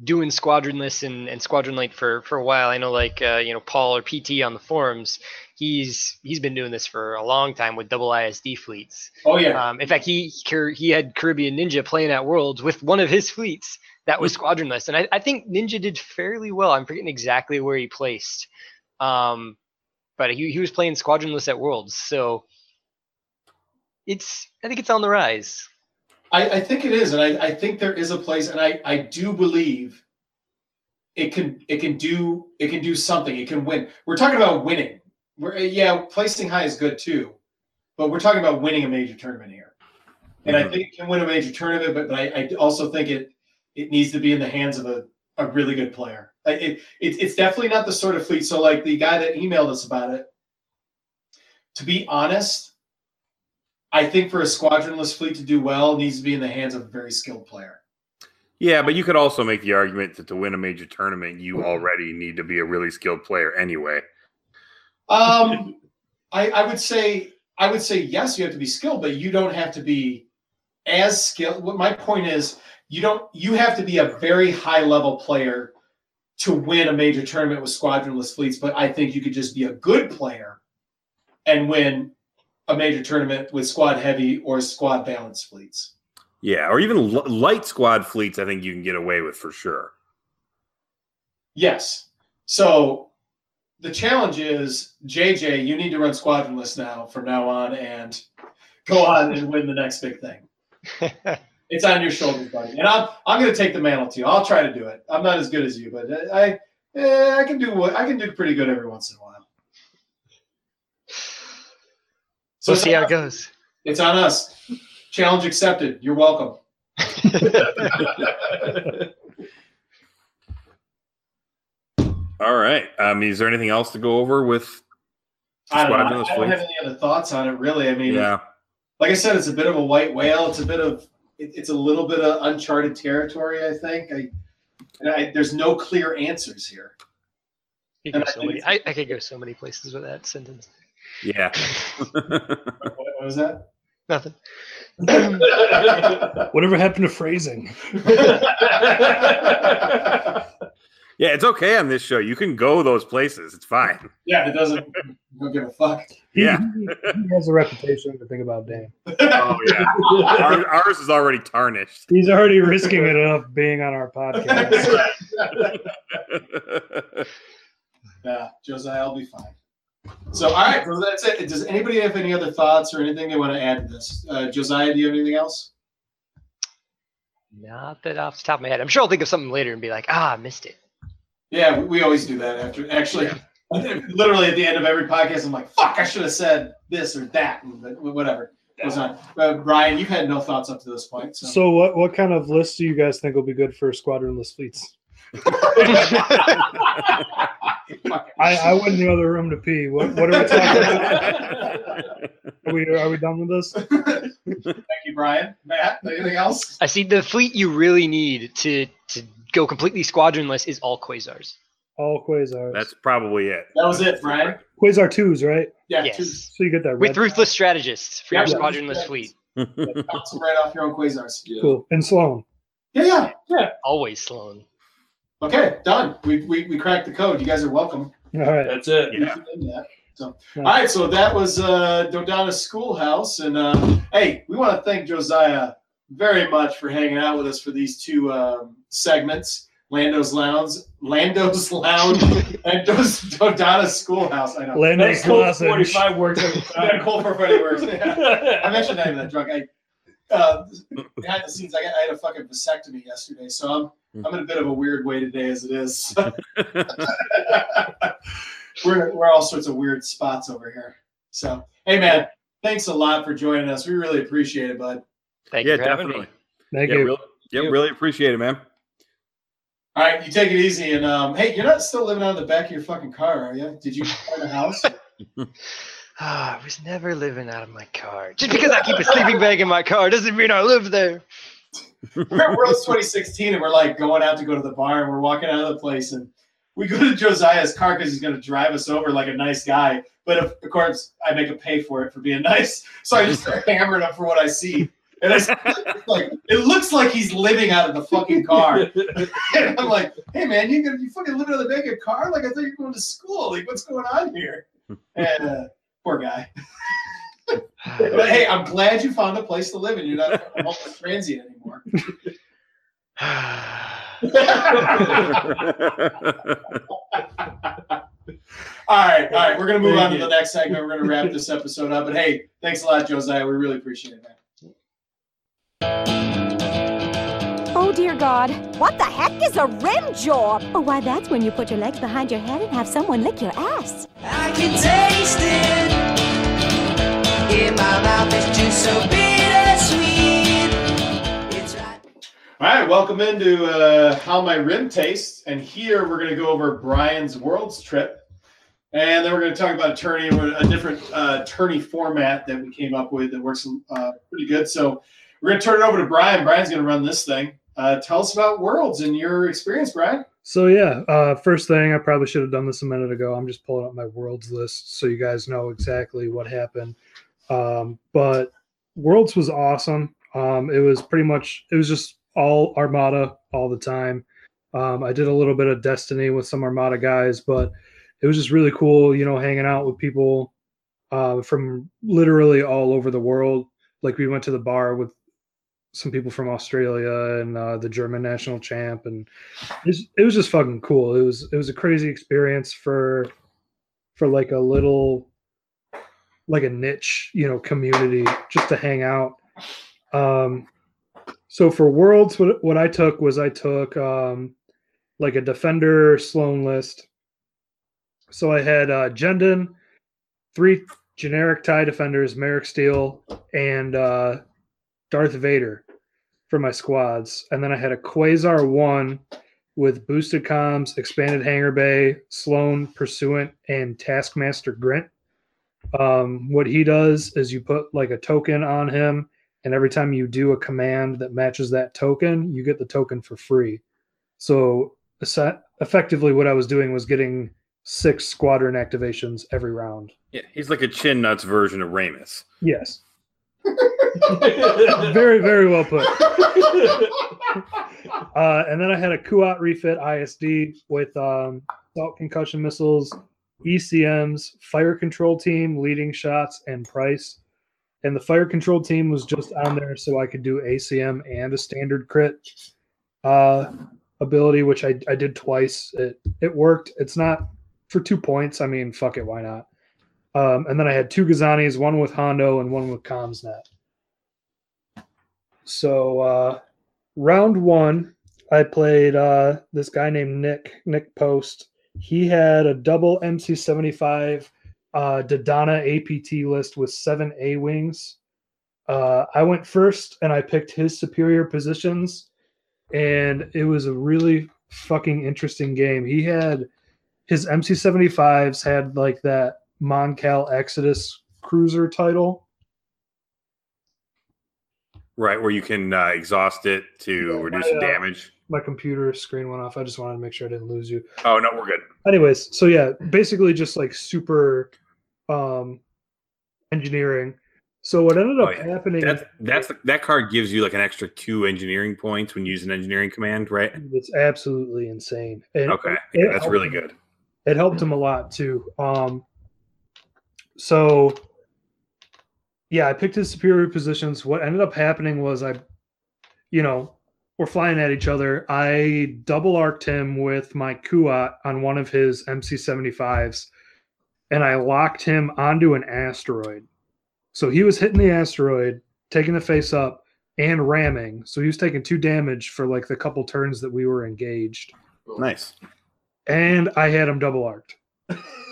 [SPEAKER 2] doing squadronless and, and squadron light for for a while. I know, like uh, you know, Paul or PT on the forums. He's he's been doing this for a long time with double ISD fleets.
[SPEAKER 1] Oh yeah,
[SPEAKER 2] Um, in fact, he he had Caribbean Ninja playing at Worlds with one of his fleets that was squadronless, and I, I think Ninja did fairly well. I'm forgetting exactly where he placed, um, but he he was playing squadronless at Worlds, so it's I think it's on the rise.
[SPEAKER 1] I, I think it is, and I, I think there is a place, and I, I do believe it can it can do it can do something. It can win. We're talking about winning. We're yeah, placing high is good too, but we're talking about winning a major tournament here. And I
[SPEAKER 6] Mhm.
[SPEAKER 1] think it can win a major tournament, but, but I, I also think it it needs to be in the hands of a, a really good player. It, it it's definitely not the sort of fleet. So like the guy that emailed us about it. To be honest, I think for a squadronless fleet to do well, it needs to be in the hands of a very skilled player.
[SPEAKER 6] Yeah, but you could also make the argument that to win a major tournament, you already need to be a really skilled player anyway.
[SPEAKER 1] Um, I, I would say I would say yes, you have to be skilled, but you don't have to be as skilled. What my point is, you don't you have to be a very high level player to win a major tournament with squadronless fleets. But I think you could just be a good player and win a major tournament with squad heavy or squad balanced fleets.
[SPEAKER 6] Yeah, or even l- light squad fleets, I think you can get away with for sure.
[SPEAKER 1] Yes. So the challenge is JJ, you need to run squadronless now from now on and go on and win the next big thing. It's on your shoulders, buddy. And I'm I'm going to take the mantle to you. I'll try to do it. I'm not as good as you, but I eh, I can do what I can do pretty good every once in a while. So
[SPEAKER 2] we'll see how it goes.
[SPEAKER 1] It's on us. Challenge accepted. You're welcome.
[SPEAKER 6] All right. Um, is there anything else to go over with?
[SPEAKER 1] I don't, know. I don't have any other thoughts on it, really. I mean,
[SPEAKER 6] Yeah.
[SPEAKER 1] like I said, it's a bit of a white whale. It's a bit of it, it's a little bit of uncharted territory. I think. I, and I there's no clear answers here.
[SPEAKER 2] You
[SPEAKER 1] And
[SPEAKER 2] go
[SPEAKER 1] I
[SPEAKER 2] so
[SPEAKER 1] think
[SPEAKER 2] many, I, I could go so many places with that sentence.
[SPEAKER 6] Yeah.
[SPEAKER 1] What, what was that?
[SPEAKER 2] Nothing.
[SPEAKER 5] Whatever happened to phrasing?
[SPEAKER 6] yeah, it's okay on this show. You can go those places. It's fine.
[SPEAKER 1] yeah, it doesn't. Don't give a fuck.
[SPEAKER 6] Yeah.
[SPEAKER 5] he, he has a reputation to think about Dan.
[SPEAKER 6] Oh yeah. Our, ours is already tarnished.
[SPEAKER 5] He's already risking it up being on our podcast.
[SPEAKER 1] Yeah, Josiah, I'll be fine. So, all right, well, that's it. Does anybody have any other thoughts or anything they want to add to this? Uh, Josiah, do you have anything else?
[SPEAKER 2] Not that off the top of my head. I'm sure I'll think of something later and be like, ah, I missed it.
[SPEAKER 1] Yeah, we, we always do that after. Actually, literally at the end of every podcast, I'm like, "Fuck, I should have said this or that," but whatever goes on. Uh, Brian, you've had no thoughts up to this point, so,
[SPEAKER 5] So, what what kind of list do you guys think will be good for squadronless fleets? I, I went in the other room to pee. What, what are we talking about? Are we, are we done with this?
[SPEAKER 1] Thank you, Brian. Matt, anything else?
[SPEAKER 2] I see the fleet you really need to to go completely squadronless is all quasars.
[SPEAKER 5] All quasars.
[SPEAKER 6] That's probably it.
[SPEAKER 1] That was it, right?
[SPEAKER 5] Quasar twos, right?
[SPEAKER 1] Yeah,
[SPEAKER 2] yes.
[SPEAKER 1] two,
[SPEAKER 5] So you get that
[SPEAKER 2] With ruthless strategists for
[SPEAKER 1] Yeah,
[SPEAKER 2] your
[SPEAKER 1] yeah.
[SPEAKER 2] squadronless fleet.
[SPEAKER 1] bounce right off your own quasars.
[SPEAKER 5] Cool. And Sloane.
[SPEAKER 1] Yeah, yeah, yeah.
[SPEAKER 2] Always Sloane.
[SPEAKER 1] Okay, done. We, we we cracked the code. You guys are welcome.
[SPEAKER 5] All right.
[SPEAKER 7] That's it.
[SPEAKER 6] Yeah.
[SPEAKER 1] in that. So, all right. So that was uh, Dodonna Schoolhouse, and uh, hey, we want to thank Josiah very much for hanging out with us for these two um, segments: Lando's Lounge, Lando's Lounge, and Dos- Dodonna Schoolhouse. I know.
[SPEAKER 5] Lando's
[SPEAKER 7] That 45 works every
[SPEAKER 1] Yeah,
[SPEAKER 7] time.
[SPEAKER 1] Cold for Freddy works. Yeah. I mentioned that in that drunk. I uh, behind the scenes, I, got, I had a fucking vasectomy yesterday, so I'm I'm in a bit of a weird way today as it is. we're we're all sorts of weird spots over here. So hey, man, thanks a lot for joining us. We really appreciate it, bud.
[SPEAKER 2] Thank
[SPEAKER 6] yeah,
[SPEAKER 2] you for having
[SPEAKER 6] definitely.
[SPEAKER 2] me.
[SPEAKER 5] Thank
[SPEAKER 6] Yeah,
[SPEAKER 5] you.
[SPEAKER 6] really, yeah, really appreciate it, man.
[SPEAKER 1] All right, you take it easy, and um, hey, you're not still living out of the back of your fucking car, are you? Did you find a house?
[SPEAKER 2] Ah, I was never living out of my car. Just because I keep a sleeping bag in my car doesn't mean I live there.
[SPEAKER 1] we're at Worlds 2016 and we're like going out to go to the bar and we're walking out of the place and we go to Josiah's car because he's going to drive us over like a nice guy. But of, of course, I make him pay for it for being nice. So I just start hammering him for what I see. And it's like it looks like he's living out of the fucking car. And I'm like, hey man, you gonna you fucking living out of the your car? Like I thought you were going to school. Like what's going on here? And uh, poor guy. But hey, I'm glad you found a place to live and you're not a homeless transient anymore. All right, all right. We're gonna move on to the next segment. We're gonna wrap this episode up. But hey, thanks a lot, Josiah. We really appreciate it, man.
[SPEAKER 9] Oh, dear God. What the heck is a rim job? Oh, why, that's when you put your legs behind your head and have someone lick your ass.
[SPEAKER 10] I can taste it in my mouth. It's just so bittersweet. It's right.
[SPEAKER 1] All right, welcome into uh, How My Rim Tastes. And here we're going to go over Brian's Worlds trip. And then we're going to talk about a tourney, a different uh, tourney format that we came up with that works uh, pretty good. So we're going to turn it over to Brian. Brian's going to run this thing. Uh, tell us about Worlds and your experience, Brian.
[SPEAKER 5] So yeah, uh, first thing I probably should have done this a minute ago. I'm just pulling up my worlds list so you guys know exactly what happened. Um, but Worlds was awesome. Um, it was pretty much it was just all Armada all the time. Um, I did a little bit of Destiny with some Armada guys, but it was just really cool, you know, hanging out with people uh, from literally all over the world. Like we went to the bar with some people from Australia and uh, the German national champ, and it was, it was just fucking cool. It was it was a crazy experience for for like a little like a niche, you know, community just to hang out. Um, so for worlds, what what I took was I took um, like a defender Sloane list. So I had uh, three generic tie defenders, Maarek Stele, and uh, Darth Vader for my squads. And then I had a Quasar 1 with boosted comms, expanded hangar bay, Sloane, Pursuant, and Taskmaster Grint. Um, what he does is you put like a token on him, and every time you do a command that matches that token, you get the token for free. So effectively, what I was doing was getting six squadron activations every round.
[SPEAKER 6] yeah, he's like a chin nuts version of Ramus.
[SPEAKER 5] Yes. very, very well put. Uh, and then I had a Kuat refit ISD with um, salt concussion missiles, ECMs, fire control team, leading shots, and Pryce. And the fire control team was just on there so I could do ACM and a standard crit uh, ability, which I, I did twice. It it worked. It's not for two points. I mean, fuck it, why not? Um, and then I had two Gozantis, one with Hondo and one with Comms Net. So uh, round one, I played uh, this guy named Nick Nick Post. He had a double MC75 uh, Dodonna APT list with seven A wings. Uh, I went first and I picked his superior positions, and it was a really fucking interesting game. He had his MC75s had like that Mon Cal Exodus cruiser title.
[SPEAKER 6] Right, where you can uh, exhaust it to
[SPEAKER 5] Yeah,
[SPEAKER 6] reduce
[SPEAKER 5] my,
[SPEAKER 6] the
[SPEAKER 5] uh,
[SPEAKER 6] damage.
[SPEAKER 5] My computer screen went off. I just wanted to make sure I didn't lose you.
[SPEAKER 6] Oh no, we're good.
[SPEAKER 5] anyways so yeah basically just like super um engineering so what ended up
[SPEAKER 6] Oh, yeah.
[SPEAKER 5] happening
[SPEAKER 6] That's that's that card gives you like an extra two engineering points when you use an engineering command, right?
[SPEAKER 5] it's absolutely insane and
[SPEAKER 6] Okay,
[SPEAKER 5] it
[SPEAKER 6] yeah, that's really good.
[SPEAKER 5] it helped him a lot too um so yeah i picked his superior positions. What ended up happening was i you know we're flying at each other. I double arced him with my kuat on one of his mc75s and i locked him onto an asteroid. So he was hitting the asteroid taking the face up and ramming. So he was taking two damage for like the couple turns that we were engaged.
[SPEAKER 6] Nice.
[SPEAKER 5] and i had him double arced.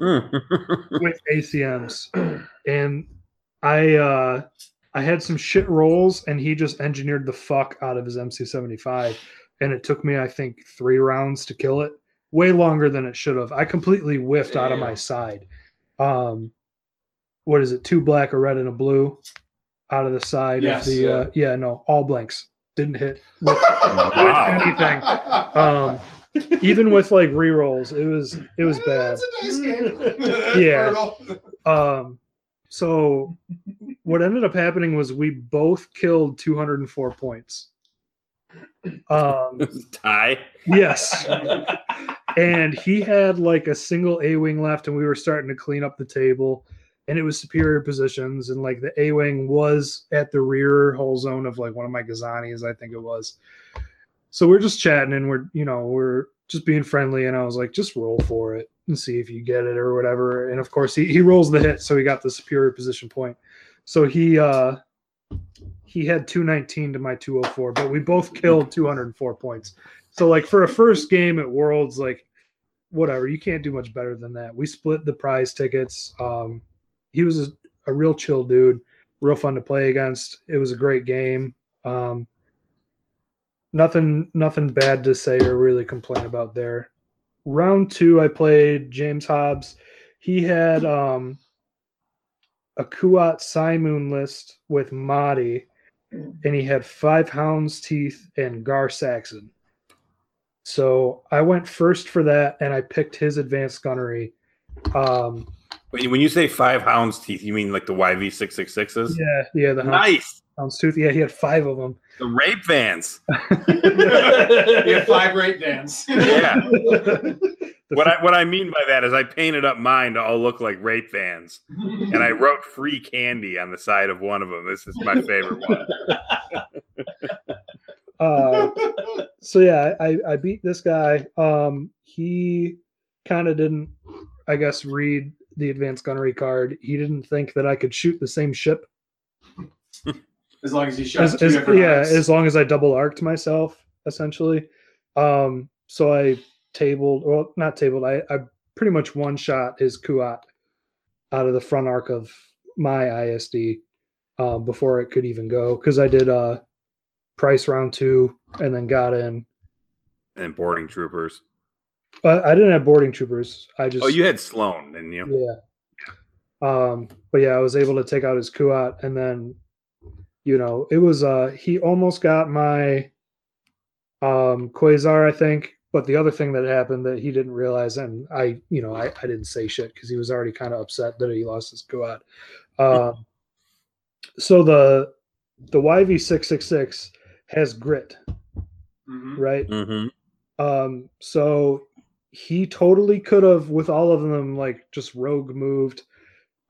[SPEAKER 5] with ACMs, and I uh, I had some shit rolls, and he just engineered the fuck out of his MC75, and it took me I think three rounds to kill it, way longer than it should have. I completely whiffed out of my side, um, what is it? Two black, a red, and a blue out of the side
[SPEAKER 1] Yes.
[SPEAKER 5] of the. Uh, yeah, no, all blanks. Didn't hit with,
[SPEAKER 6] Wow.
[SPEAKER 5] anything. Um, even with like re-rolls, it was it was bad.
[SPEAKER 1] It's a nice game.
[SPEAKER 5] Yeah. Um, so what ended up happening was we both killed 204 points. Um,
[SPEAKER 6] Tie.
[SPEAKER 5] yes. and he had like a single A wing left, and we were starting to clean up the table, and it was superior positions, and like the A wing was at the rear hull zone of like one of my Gozantis, I think it was. So we're just chatting, and we're you know we're just being friendly, and I was like, just roll for it and see if you get it or whatever. And of course, he he rolls the hit, so he got the superior position point. So he uh he had 219 to my 204, but we both killed 204 points. So like for a first game at Worlds, like whatever, you can't do much better than that. We split the prize tickets. Um, he was a, a real chill dude, real fun to play against. It was a great game. Um, nothing, nothing bad to say or really complain about there. Round two, I played James Hobbs. He had um, a Kuat Cymoon list with Mahdi, and he had five Hounds Teeth and Gar Saxon. So I went first for that, and I picked his advanced gunnery. Um,
[SPEAKER 6] When you say five hounds teeth, you mean like the YV six six sixes?
[SPEAKER 5] yeah, yeah, the
[SPEAKER 6] Nice.
[SPEAKER 5] Hound's Tooth. Yeah, he had five of them.
[SPEAKER 6] The rape vans.
[SPEAKER 1] You have five rape vans.
[SPEAKER 6] Yeah. What I what I mean by that is I painted up mine to all look like rape vans, and I wrote free candy on the side of one of them. This is my favorite one.
[SPEAKER 5] uh, so yeah, I, I beat this guy. Um, he kind of didn't, I guess, read the advanced gunnery card. He didn't think that I could shoot the same ship.
[SPEAKER 1] As long as you shot
[SPEAKER 5] As,
[SPEAKER 1] two
[SPEAKER 5] as-
[SPEAKER 1] different
[SPEAKER 5] yeah,
[SPEAKER 1] arcs.
[SPEAKER 5] as long as I double arced myself, essentially. Um, so I tabled, well, not tabled. I, I pretty much one shot his Kuat out of the front arc of my ISD um, before it could even go because I did uh, Pryce round two and then got in.
[SPEAKER 6] And boarding troopers.
[SPEAKER 5] But I didn't have boarding troopers. I just
[SPEAKER 6] Oh, you had Sloane, didn't you?
[SPEAKER 5] yeah. Um, but yeah, I was able to take out his Kuat and then you know, it was uh he almost got my um Quasar, I think. But the other thing that happened that he didn't realize, and I, you know, I, I didn't say shit because he was already kind of upset that he lost his Kuat. Um, so the the YV six six six has grit,
[SPEAKER 1] Mhm.
[SPEAKER 5] right?
[SPEAKER 6] Mm-hmm.
[SPEAKER 5] Um, so he totally could have, with all of them, like just rogue moved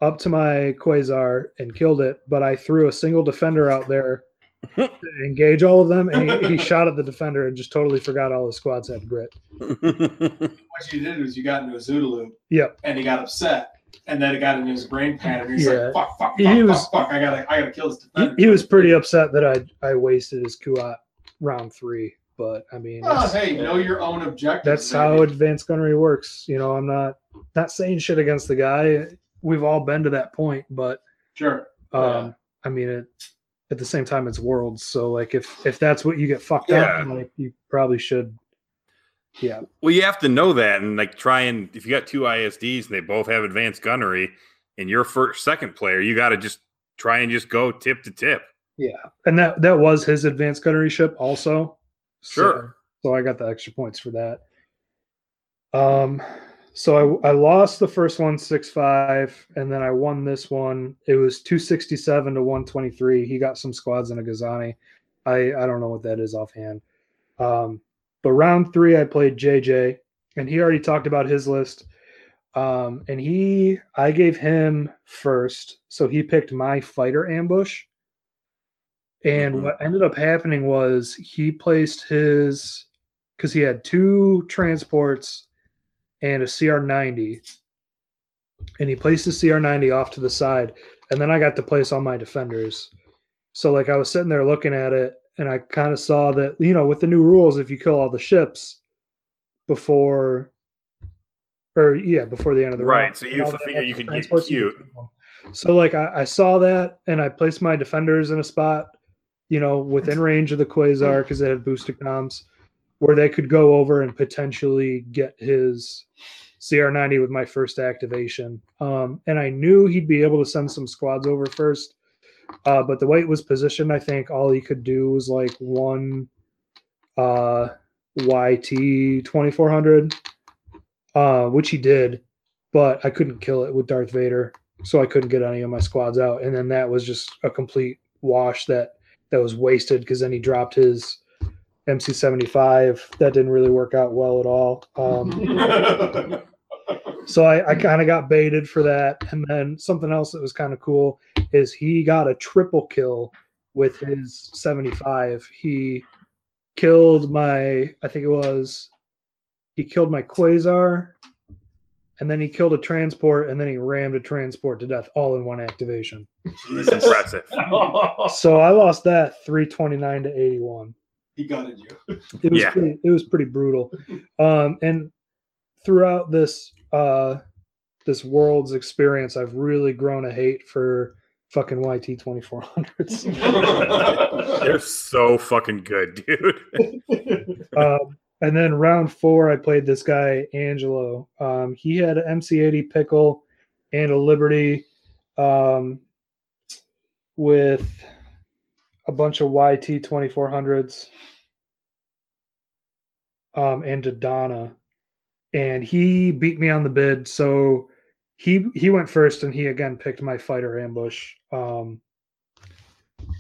[SPEAKER 5] up to my Quasar and killed it. But I threw a single defender out there to engage all of them, and he, he shot at the defender and just totally forgot all his squads had grit.
[SPEAKER 1] What you did was you got into a Zoodle loop
[SPEAKER 5] Yep.
[SPEAKER 1] and he got upset. And then it got into his brain pattern. He's
[SPEAKER 5] Yeah.
[SPEAKER 1] like, fuck, fuck,
[SPEAKER 5] He
[SPEAKER 1] fuck, fuck,
[SPEAKER 5] was-
[SPEAKER 1] fuck. I gotta I gotta kill this
[SPEAKER 5] He,
[SPEAKER 1] defender.
[SPEAKER 5] he was pretty upset that I I wasted his Kuat round three. But I mean,
[SPEAKER 1] Oh,
[SPEAKER 5] that's,
[SPEAKER 1] hey, know your own objective.
[SPEAKER 5] that's
[SPEAKER 1] baby.
[SPEAKER 5] how advanced gunnery works. You know, I'm not not saying shit against the guy. We've all been to that point, but
[SPEAKER 1] Sure.
[SPEAKER 5] Um,
[SPEAKER 1] Yeah.
[SPEAKER 5] I mean, it, at the same time, it's worlds. So, like, if if that's what you get fucked
[SPEAKER 6] Yeah.
[SPEAKER 5] up, like, you probably should. Yeah,
[SPEAKER 6] Well, you have to know that and like try and if you got two ISDs and they both have advanced gunnery, and you're first second player, you got to just try and just go tip to tip.
[SPEAKER 5] yeah, and that that was his advanced gunnery ship also.
[SPEAKER 6] Sure.
[SPEAKER 5] So, so I got the extra points for that. Um, so I I lost the first one six five, and then I won this one. It was two sixty seven to one twenty three. He got some squads in a Gozanti. I I don't know what that is offhand. Um, but round three, I played JJ, and he already talked about his list. Um, and he, I gave him first, so he picked my fighter ambush. And
[SPEAKER 6] Mhm.
[SPEAKER 5] what ended up happening was he placed his, because he had two transports and a CR90, and he placed the CR90 off to the side, and then I got to place all my defenders. So like I was sitting there looking at it, and I kind of saw that you know with the new rules, if you kill all the ships before, or yeah, before the end of the
[SPEAKER 6] Right,
[SPEAKER 5] round,
[SPEAKER 6] so you
[SPEAKER 5] that
[SPEAKER 6] figure you could get cute.
[SPEAKER 5] So like I, I saw that, and I placed my defenders in a spot, you know, within range of the Quasar because they had boosted comms, where they could go over and potentially get his CR90 with my first activation. Um, and I knew he'd be able to send some squads over first. Uh, but the way it was positioned, I think all he could do was like one uh, YT 2400, uh, which he did, but I couldn't kill it with Darth Vader. So I couldn't get any of my squads out. And then that was just a complete wash that that was wasted because then he dropped his MC75. That didn't really work out well at all. Um, so I, I kind of got baited for that. And then something else that was kind of cool is he got a triple kill with his 75. He killed my, I think it was, he killed my Quasar, and then he killed a transport, and then he rammed a transport to death all in one activation.
[SPEAKER 6] That's impressive.
[SPEAKER 5] So I lost that 329 to 81
[SPEAKER 1] he gutted you.
[SPEAKER 5] it was
[SPEAKER 6] Yeah.
[SPEAKER 5] pretty, it was pretty brutal um and throughout this uh this world's experience i've really grown a hate for fucking yt 2400s
[SPEAKER 6] They're so fucking good, dude.
[SPEAKER 5] um and then round four i played this guy angelo um he had an mc80 pickle and a liberty um with a bunch of yt 2400s um, and Dodonna, and he beat me on the bid. So he he went first, and he again picked my fighter ambush. Um,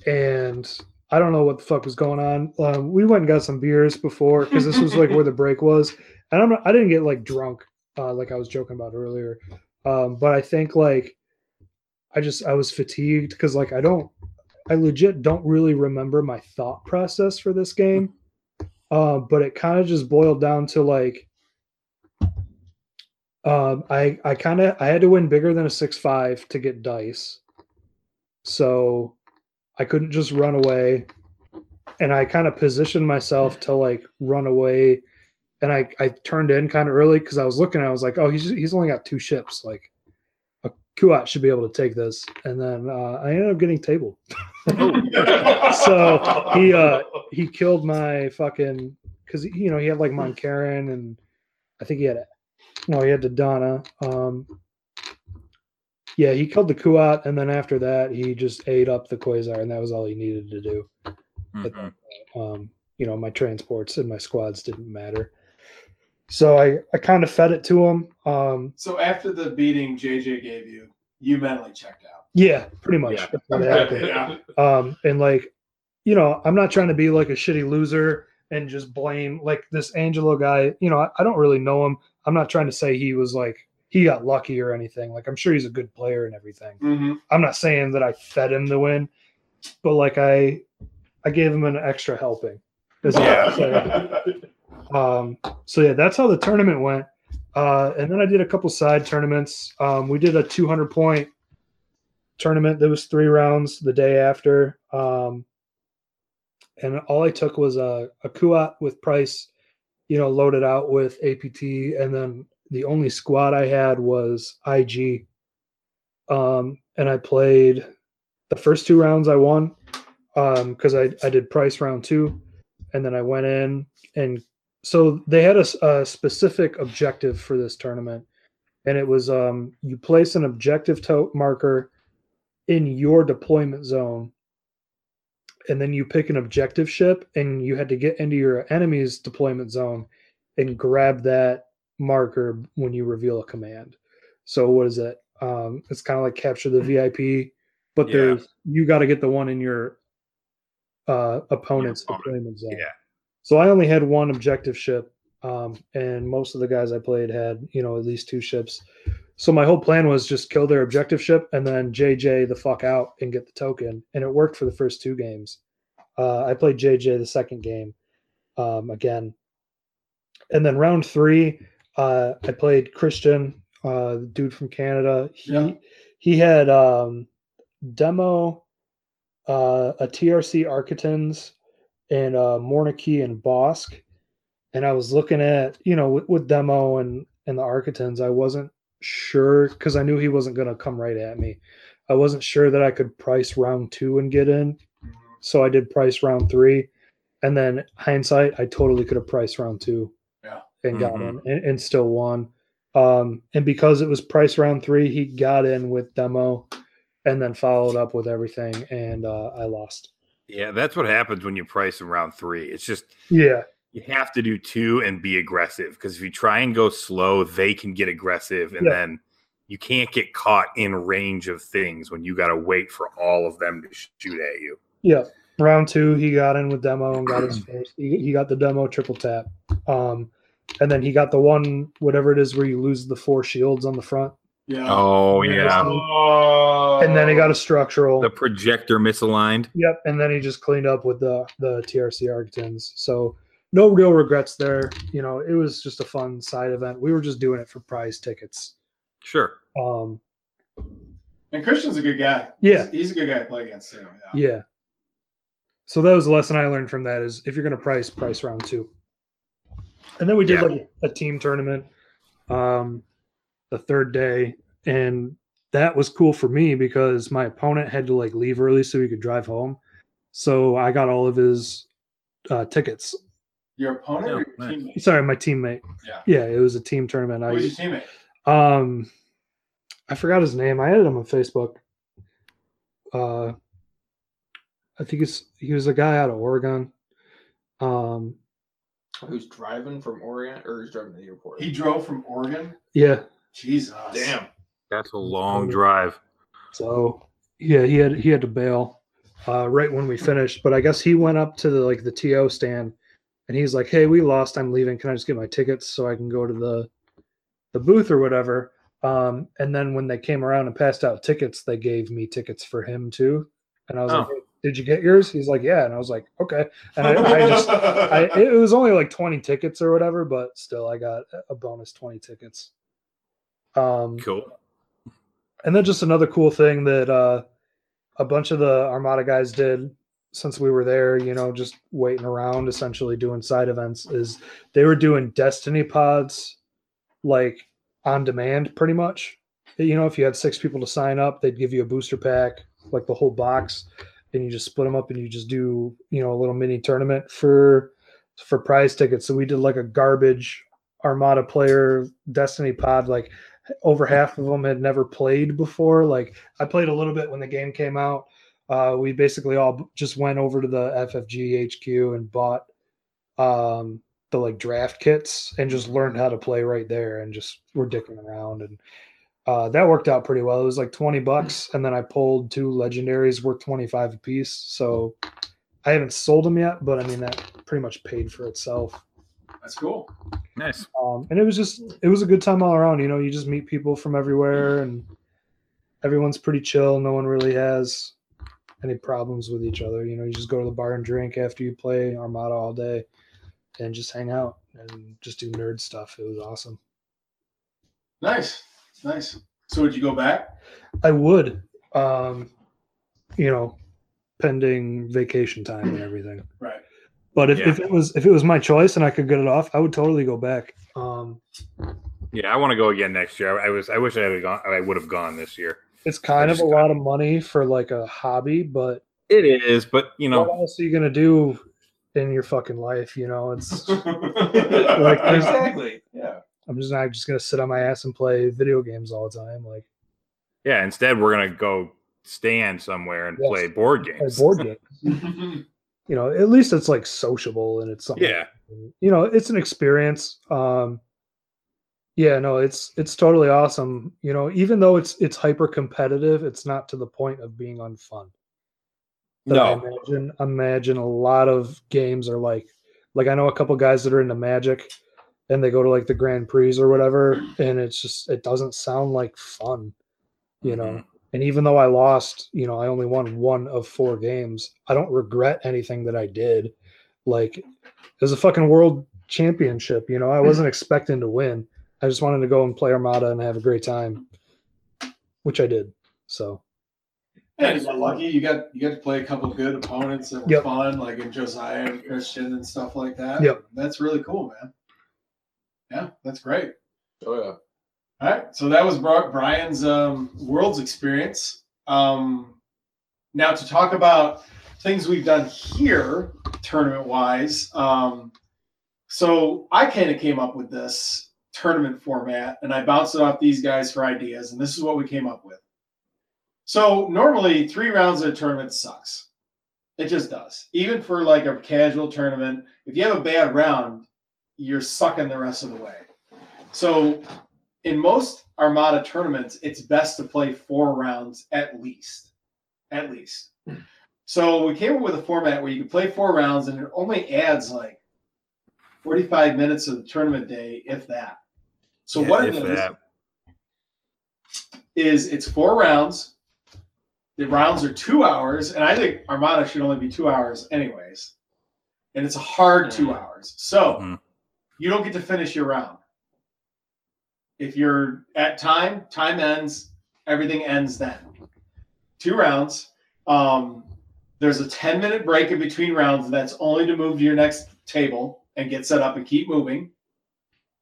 [SPEAKER 5] and I don't know what the fuck was going on. Um, we went and got some beers before because this was like where the break was, and I'm not, I didn't get like drunk uh, like I was joking about earlier. Um, but I think like I just I was fatigued because like I don't I legit don't really remember my thought process for this game. Uh, but it kind of just boiled down to like um, I I kind of I had to win bigger than a six five to get dice, so I couldn't just run away, and I kind of positioned myself to like run away, and I I turned in kind of early because I was looking. I was like, oh, he's he's only got two ships. Like Kuat should be able to take this, and then uh, I ended up getting tabled. so he uh he killed my fucking because you know he had like Mon Karren and I think he had no he had the Donna. Um, yeah, he killed the Kuat, and then after that he just ate up the Quasar, and that was all he needed to do.
[SPEAKER 6] Mhm.
[SPEAKER 5] Um, you know, my transports and my squads didn't matter. So I, I kind of fed it to him. Um,
[SPEAKER 1] So after the beating JJ gave you, you mentally checked out.
[SPEAKER 5] yeah, pretty much.
[SPEAKER 6] Yeah.
[SPEAKER 5] That's.
[SPEAKER 1] Yeah.
[SPEAKER 5] um and like you know i'm not trying to be like a shitty loser and just blame like this angelo guy you know I, I don't really know him i'm not trying to say he was like he got lucky or anything like i'm sure he's a good player and everything
[SPEAKER 1] Mhm.
[SPEAKER 5] i'm not saying that i fed him the win but like i i gave him an extra helping is all I'm saying. um so yeah that's how the tournament went. Uh and then i did a couple side tournaments. Um we did a 200 point tournament there was three rounds the day after. Um and all i took was a, a kuat with Pryce you know loaded out with apt and then the only squad i had was ig um and i played the first two rounds i won um because I, I did Pryce round two. And then i went in and so they had a specific objective for this tournament and it was um you place an objective to- marker in your deployment zone and then you pick an objective ship and you had to get into your enemy's deployment zone and grab that marker when you reveal a command so what is it um it's kind of like capture the vip but
[SPEAKER 6] Yeah.
[SPEAKER 5] there's you got to get the one in your uh opponent's
[SPEAKER 6] opponent,
[SPEAKER 5] deployment zone
[SPEAKER 6] Yeah.
[SPEAKER 5] So I only had one objective ship, um, and most of the guys I played had, you know, at least two ships. So my whole plan was just kill their objective ship and then JJ the fuck out and get the token, and it worked for the first two games. Uh, I played JJ the second game um, again, and then round three, uh, I played Christian, uh, the dude from Canada. He
[SPEAKER 1] Yeah.
[SPEAKER 5] he had um, demo, uh, a TRC Arquitens, and uh, and Bosk. And I was looking at, you know, with, with demo and and the Arquitens, I wasn't sure because I knew he wasn't going to come right at me. I wasn't sure that I could Pryce round two and get in, so I did Pryce round three, and then hindsight, I totally could have priced round two
[SPEAKER 1] Yeah.
[SPEAKER 5] and got
[SPEAKER 6] Mhm.
[SPEAKER 5] in and, and still won. Um, and because it was Pryce round three, he got in with demo and then followed up with everything, and uh, I lost.
[SPEAKER 6] Yeah, that's what happens when you Pryce in round three. It's just
[SPEAKER 5] Yeah,
[SPEAKER 6] you have to do two and be aggressive because if you try and go slow, they can get aggressive, and
[SPEAKER 5] Yeah.
[SPEAKER 6] then you can't get caught in range of things when you got to wait for all of them to shoot at you.
[SPEAKER 5] yeah. Round two, he got in with demo and got his first. He, he got the demo triple tap, um, and then he got the one whatever it is where you lose the four shields on the front,
[SPEAKER 1] Yeah.
[SPEAKER 6] Oh yeah,
[SPEAKER 1] Oh.
[SPEAKER 5] and then he got a structural.
[SPEAKER 6] the projector misaligned.
[SPEAKER 5] Yep, and then he just cleaned up with the the TRC Arquitens. So no real regrets there. You know, it was just a fun side event. We were just doing it for prize tickets.
[SPEAKER 6] Sure.
[SPEAKER 5] Um,
[SPEAKER 1] And Christian's a good guy.
[SPEAKER 5] Yeah.
[SPEAKER 1] He's, he's a good guy to play against too. Yeah.
[SPEAKER 5] yeah. So that was the lesson I learned from that is if you're going to Pryce, Pryce round two. And then we did
[SPEAKER 6] Yeah.
[SPEAKER 5] like a team tournament, um, the third day, and that was cool for me because my opponent had to like leave early so he could drive home. So I got all of his uh, tickets
[SPEAKER 1] Your opponent or
[SPEAKER 6] Oh,
[SPEAKER 1] your
[SPEAKER 6] nice.
[SPEAKER 1] teammate?
[SPEAKER 5] Sorry, my teammate.
[SPEAKER 1] Yeah.
[SPEAKER 5] Yeah, it was a team tournament.
[SPEAKER 1] Who's
[SPEAKER 5] I
[SPEAKER 1] your teammate?
[SPEAKER 5] um I forgot his name. I added him on Facebook. Uh I think he's he was a guy out of Oregon. Um
[SPEAKER 7] Who's driving from Oregon or who's driving to the airport?
[SPEAKER 1] He drove from Oregon.
[SPEAKER 5] yeah,
[SPEAKER 1] Jesus.
[SPEAKER 7] Damn.
[SPEAKER 6] That's a long drive.
[SPEAKER 5] so yeah, he had he had to bail uh right when we finished, but I guess he went up to the like the TO stand and he's like, "Hey, we lost. I'm leaving. Can I just get my tickets so I can go to the the booth or whatever?" Um, and then when they came around and passed out tickets, they gave me tickets for him too. And I was like,
[SPEAKER 6] Oh.
[SPEAKER 5] "Hey, "Did you get yours?" He's like, "Yeah." And I was like, "Okay." And I, I just, I, it was only like 20 tickets or whatever, but still, I got a bonus 20 tickets. Um,
[SPEAKER 6] Cool.
[SPEAKER 5] and then just another cool thing that uh, a bunch of the Armada guys did since we were there, you know, just waiting around, essentially doing side events, is they were doing Destiny pods like on demand pretty much. You know, if you had six people to sign up, they'd give you a booster pack, like the whole box, and you just split them up and you just do, you know, a little mini tournament for for prize tickets. So we did like a garbage Armada player Destiny pod, like over half of them had never played before. Like I played a little bit when the game came out. Uh, we basically all just went over to the FFG HQ and bought um, the like draft kits and just learned how to play right there and just were dicking around and uh, that worked out pretty well. It was like 20 bucks and then I pulled two legendaries worth 25 apiece. So I haven't sold them yet, but I mean that pretty much paid for itself.
[SPEAKER 1] That's cool.
[SPEAKER 6] Nice.
[SPEAKER 5] Um, and it was just it was a good time all around. You know, you just meet people from everywhere, and everyone's pretty chill. No one really has any problems with each other. You know, you just go to the bar and drink after you play Armada all day, and just hang out and just do nerd stuff. It was awesome.
[SPEAKER 1] Nice. Nice. So would you go back?
[SPEAKER 5] I would, um, you know, pending vacation time and everything.
[SPEAKER 1] Right.
[SPEAKER 5] But if,
[SPEAKER 6] Yeah.
[SPEAKER 5] if it was if it was my choice and I could get it off, I would totally go back. Um,
[SPEAKER 6] Yeah, I want to go again next year. I, I was. I wish I had gone. I would have gone this year.
[SPEAKER 5] it's kind of
[SPEAKER 6] just
[SPEAKER 5] a lot of money for like a hobby, but
[SPEAKER 6] It is, but you know, what
[SPEAKER 5] else are you gonna do in your fucking life? You know, it's
[SPEAKER 1] like
[SPEAKER 7] exactly.
[SPEAKER 1] Yeah.
[SPEAKER 5] I'm just not just gonna sit on my ass and play video games all the time. Like
[SPEAKER 6] yeah. Instead, we're gonna go stand somewhere and
[SPEAKER 5] Yes.
[SPEAKER 6] play board
[SPEAKER 5] play
[SPEAKER 6] games.
[SPEAKER 5] board games. You know, at least it's like sociable and it's something.
[SPEAKER 6] Yeah.
[SPEAKER 5] You know, it's an experience. Um, yeah, no, it's it's totally awesome. You know, even though it's it's hyper competitive, it's not to the point of being unfun. I
[SPEAKER 6] No.
[SPEAKER 5] imagine imagine a lot of games are like like I know a couple guys that are into Magic and they go to like the Grand Prix or whatever and it's just it doesn't sound like fun, you know. And even though I lost, you know, I only won one of four games. I don't regret anything that I did. Like it was a fucking world championship, you know. I wasn't expecting to win. I just wanted to go and play Armada and have a great time, which I did. So
[SPEAKER 1] Yeah, you got lucky. You got you got to play a couple good opponents that were
[SPEAKER 5] Yep.
[SPEAKER 1] fun, like in Josiah and Christian and stuff like that.
[SPEAKER 5] Yep.
[SPEAKER 1] That's really cool, man. Yeah, that's great.
[SPEAKER 7] Oh yeah.
[SPEAKER 1] All right, so that was Brian's um, world's experience. Um, now to talk about things we've done here, tournament wise. Um, so I kind of came up with this tournament format and I bounced it off these guys for ideas, and this is what we came up with. So normally three rounds of a tournament sucks. It just does. Even for like a casual tournament, if you have a bad round, you're sucking the rest of the way. So in most Armada tournaments, it's best to play four rounds at least. At least. So we came up with a format where you can play four rounds and it only adds like 45 minutes of the tournament day, if that. So
[SPEAKER 6] Yeah,
[SPEAKER 1] what it is,
[SPEAKER 6] that.
[SPEAKER 1] is it's four rounds. The rounds are two hours, and I think Armada should only be two hours, anyways. And it's a hard two hours. So
[SPEAKER 6] Mhm.
[SPEAKER 1] you don't get to finish your round. If you're at time, time ends, everything ends then. Two rounds. Um, there's a 10 minute break in between rounds, that's only to move to your next table and get set up and keep moving.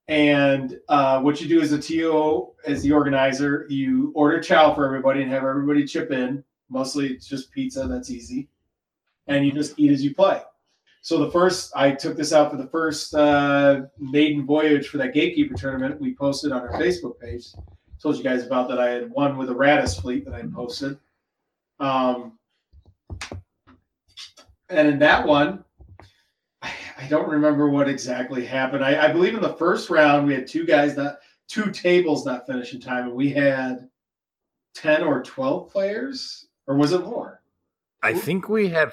[SPEAKER 1] And uh, what you do as a TO, as the organizer, you order chow for everybody and have everybody chip in. Mostly it's just pizza, that's easy. And you just eat as you play. So the first, I took this out for the first uh, maiden voyage for that gatekeeper tournament. We posted on our Facebook page. Told you guys about that. I had one with a Raddus fleet that I posted. Um, and in that one, I, I don't remember what exactly happened. I, I believe in the first round we had two guys not two tables not finish in time, and we had ten or twelve players, or was it more?
[SPEAKER 6] I think we had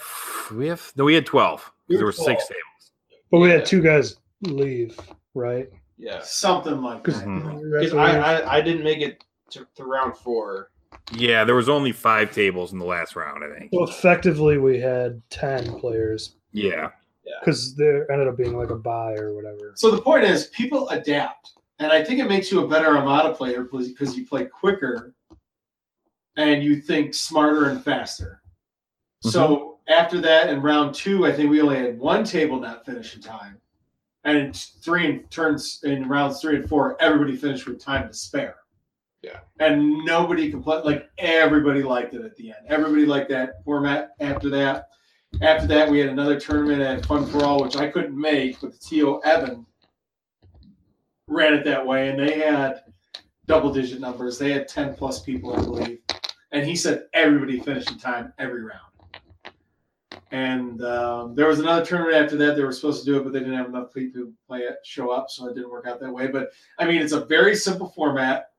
[SPEAKER 6] we have no, we had twelve. 'Cause There were six tables.
[SPEAKER 5] But we had two guys leave, right?
[SPEAKER 7] Yeah.
[SPEAKER 1] Something like that.
[SPEAKER 6] Mhm.
[SPEAKER 7] Because I, I I didn't make it to, to round four.
[SPEAKER 6] Yeah, there was only five tables in the last round. I think.
[SPEAKER 5] So effectively, we had ten players
[SPEAKER 6] Yeah.
[SPEAKER 5] because there ended up being like a buy or whatever.
[SPEAKER 1] So the point is, people adapt, and I think it makes you a better Armada player because you play quicker, and you think smarter and faster. So after that, in round two, I think we only had one table not finish in time, and in three and turns in rounds three and four, everybody finished with time to spare.
[SPEAKER 7] Yeah.
[SPEAKER 1] And nobody complained. Like everybody liked it at the end. Everybody liked that format. After that, after that, we had another tournament at Fun for All, which I couldn't make, but the TO Evan ran it that way, and they had double digit numbers. They had 10 plus people, I believe. And he said everybody finished in time every round. And um, there was another tournament after that. They were supposed to do it, but they didn't have enough people to play it, show up, so it didn't work out that way. But I mean, it's a very simple format.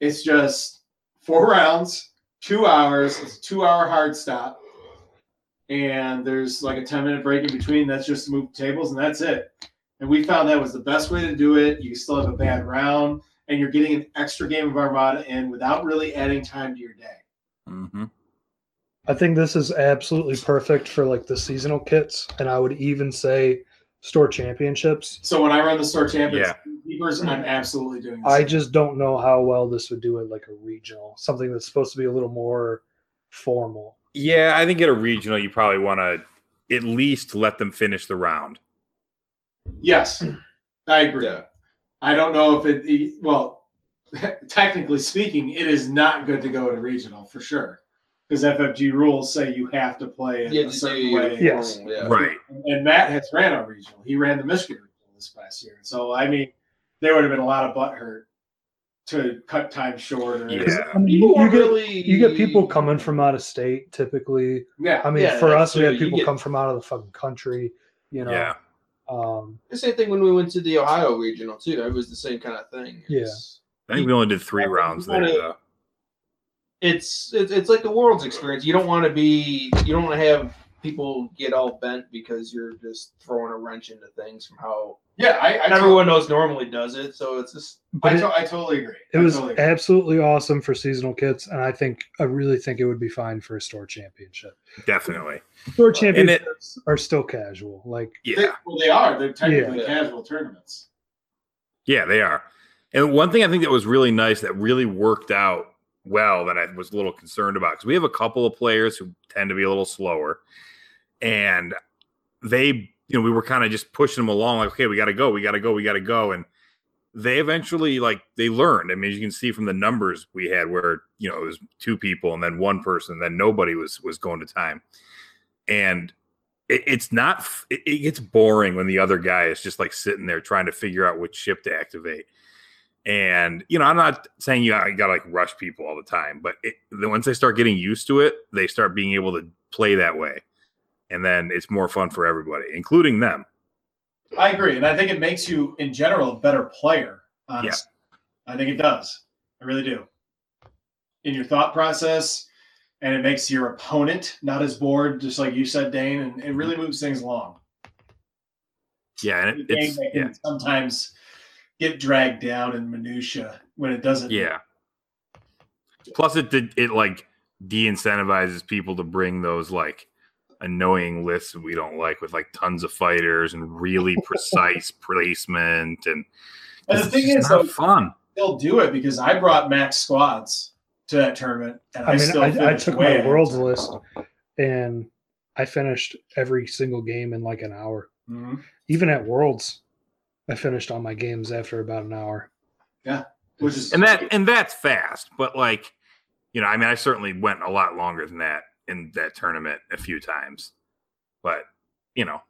[SPEAKER 1] It's just four rounds, two hours. It's a two-hour hard stop, and there's like a ten-minute break in between. That's just to move tables, and that's it. And we found that was the best way to do it. You still have a bad round, and you're getting an extra game of Armada in without really adding time to your day.
[SPEAKER 6] Mm-hmm.
[SPEAKER 5] I think this is absolutely perfect for like the seasonal kits, and I would even say store championships.
[SPEAKER 1] So when I run the store champions,
[SPEAKER 6] Yeah.
[SPEAKER 1] keepers, I'm absolutely doing. The
[SPEAKER 5] I
[SPEAKER 1] same.
[SPEAKER 5] just don't know how well this would do it like a regional, something that's supposed to be a little more formal.
[SPEAKER 6] Yeah, I think at a regional, you probably want to at least let them finish the round.
[SPEAKER 1] Yes, I agree. I don't know if it. Well, technically speaking, it is not good to go to regional for sure, because FFG rules say you have to play it
[SPEAKER 7] You
[SPEAKER 1] a certain
[SPEAKER 7] do
[SPEAKER 1] way.
[SPEAKER 5] Yes.
[SPEAKER 7] Yeah.
[SPEAKER 6] Right.
[SPEAKER 1] And Matt has ran a regional. He ran the Michigan regional this past year. So I mean, there would have been a lot of butt hurt to cut time short. Or,
[SPEAKER 6] Yeah.
[SPEAKER 5] I mean,
[SPEAKER 7] People
[SPEAKER 5] you, you get
[SPEAKER 7] really
[SPEAKER 5] you get people coming from out of state typically.
[SPEAKER 1] yeah.
[SPEAKER 5] I mean,
[SPEAKER 7] Yeah,
[SPEAKER 5] for
[SPEAKER 7] that's
[SPEAKER 5] us, we
[SPEAKER 7] true.
[SPEAKER 5] had
[SPEAKER 7] You
[SPEAKER 5] people
[SPEAKER 7] get-
[SPEAKER 5] come from out of the fucking country. You know,
[SPEAKER 6] Yeah.
[SPEAKER 5] um,
[SPEAKER 7] The same thing when we went to the Ohio regional too. It was the same kind of thing. It's,
[SPEAKER 6] I think we only did three rounds there. Though.
[SPEAKER 7] It's it's it's like the world's experience. You don't want to be you don't want to have people get all bent because you're just throwing a wrench into things from how
[SPEAKER 1] Yeah, I, I,
[SPEAKER 7] and everyone knows normally does it. So it's just
[SPEAKER 5] but
[SPEAKER 1] I,
[SPEAKER 5] it,
[SPEAKER 1] to- I totally agree.
[SPEAKER 5] it
[SPEAKER 1] I
[SPEAKER 5] was
[SPEAKER 1] totally agree.
[SPEAKER 5] absolutely awesome for seasonal kits, and I think I really think it would be fine for a store championship.
[SPEAKER 6] Definitely.
[SPEAKER 5] Store
[SPEAKER 6] it-
[SPEAKER 5] championships are still casual, like
[SPEAKER 1] They-
[SPEAKER 6] Yeah.
[SPEAKER 1] well, they are. They're technically
[SPEAKER 7] Yeah.
[SPEAKER 1] casual tournaments.
[SPEAKER 6] Yeah, they are. And one thing I think that was really nice that really worked out well that I was a little concerned about because we have a couple of players who tend to be a little slower, and they, you know, we were kind of just pushing them along like, okay, we got to go, we got to go, we got to go, and they eventually like they learned. I mean, you can see from the numbers we had, where you know it was two people and then one person, and then nobody was was going to time, and it, it's not. It, it gets boring when the other guy is just like sitting there trying to figure out which ship to activate. And you know, I'm not saying you gotta, like rush people all the time, but it, once they start getting used to it, they start being able to play that way, and then it's more fun for everybody, including them.
[SPEAKER 1] I agree, and I think it makes you, in general, a better player. Honestly, I think it does. I really do. In your thought process, and it makes your opponent not as bored, just like you said, Dane, and it really mm-hmm. moves things along.
[SPEAKER 6] Yeah, and it, it's yeah,
[SPEAKER 1] sometimes get dragged down in minutia when it doesn't.
[SPEAKER 6] yeah. Plus, it did it like de-incentivizes people to bring those like annoying lists we don't like with like tons of fighters and really precise placement and
[SPEAKER 1] And the
[SPEAKER 6] it's
[SPEAKER 1] thing
[SPEAKER 6] just
[SPEAKER 1] is,
[SPEAKER 6] not
[SPEAKER 1] though,
[SPEAKER 6] fun.
[SPEAKER 1] still do it because I brought max squads to that tournament, and I,
[SPEAKER 5] I mean,
[SPEAKER 1] still
[SPEAKER 5] I, I took my worlds list and I finished every single game in like an hour.
[SPEAKER 1] Mhm.
[SPEAKER 5] Even at worlds, I finished all my games after about an hour.
[SPEAKER 1] Yeah, which is
[SPEAKER 6] and that and that's fast but like you know i mean i certainly went a lot longer than that in that tournament a few times but you know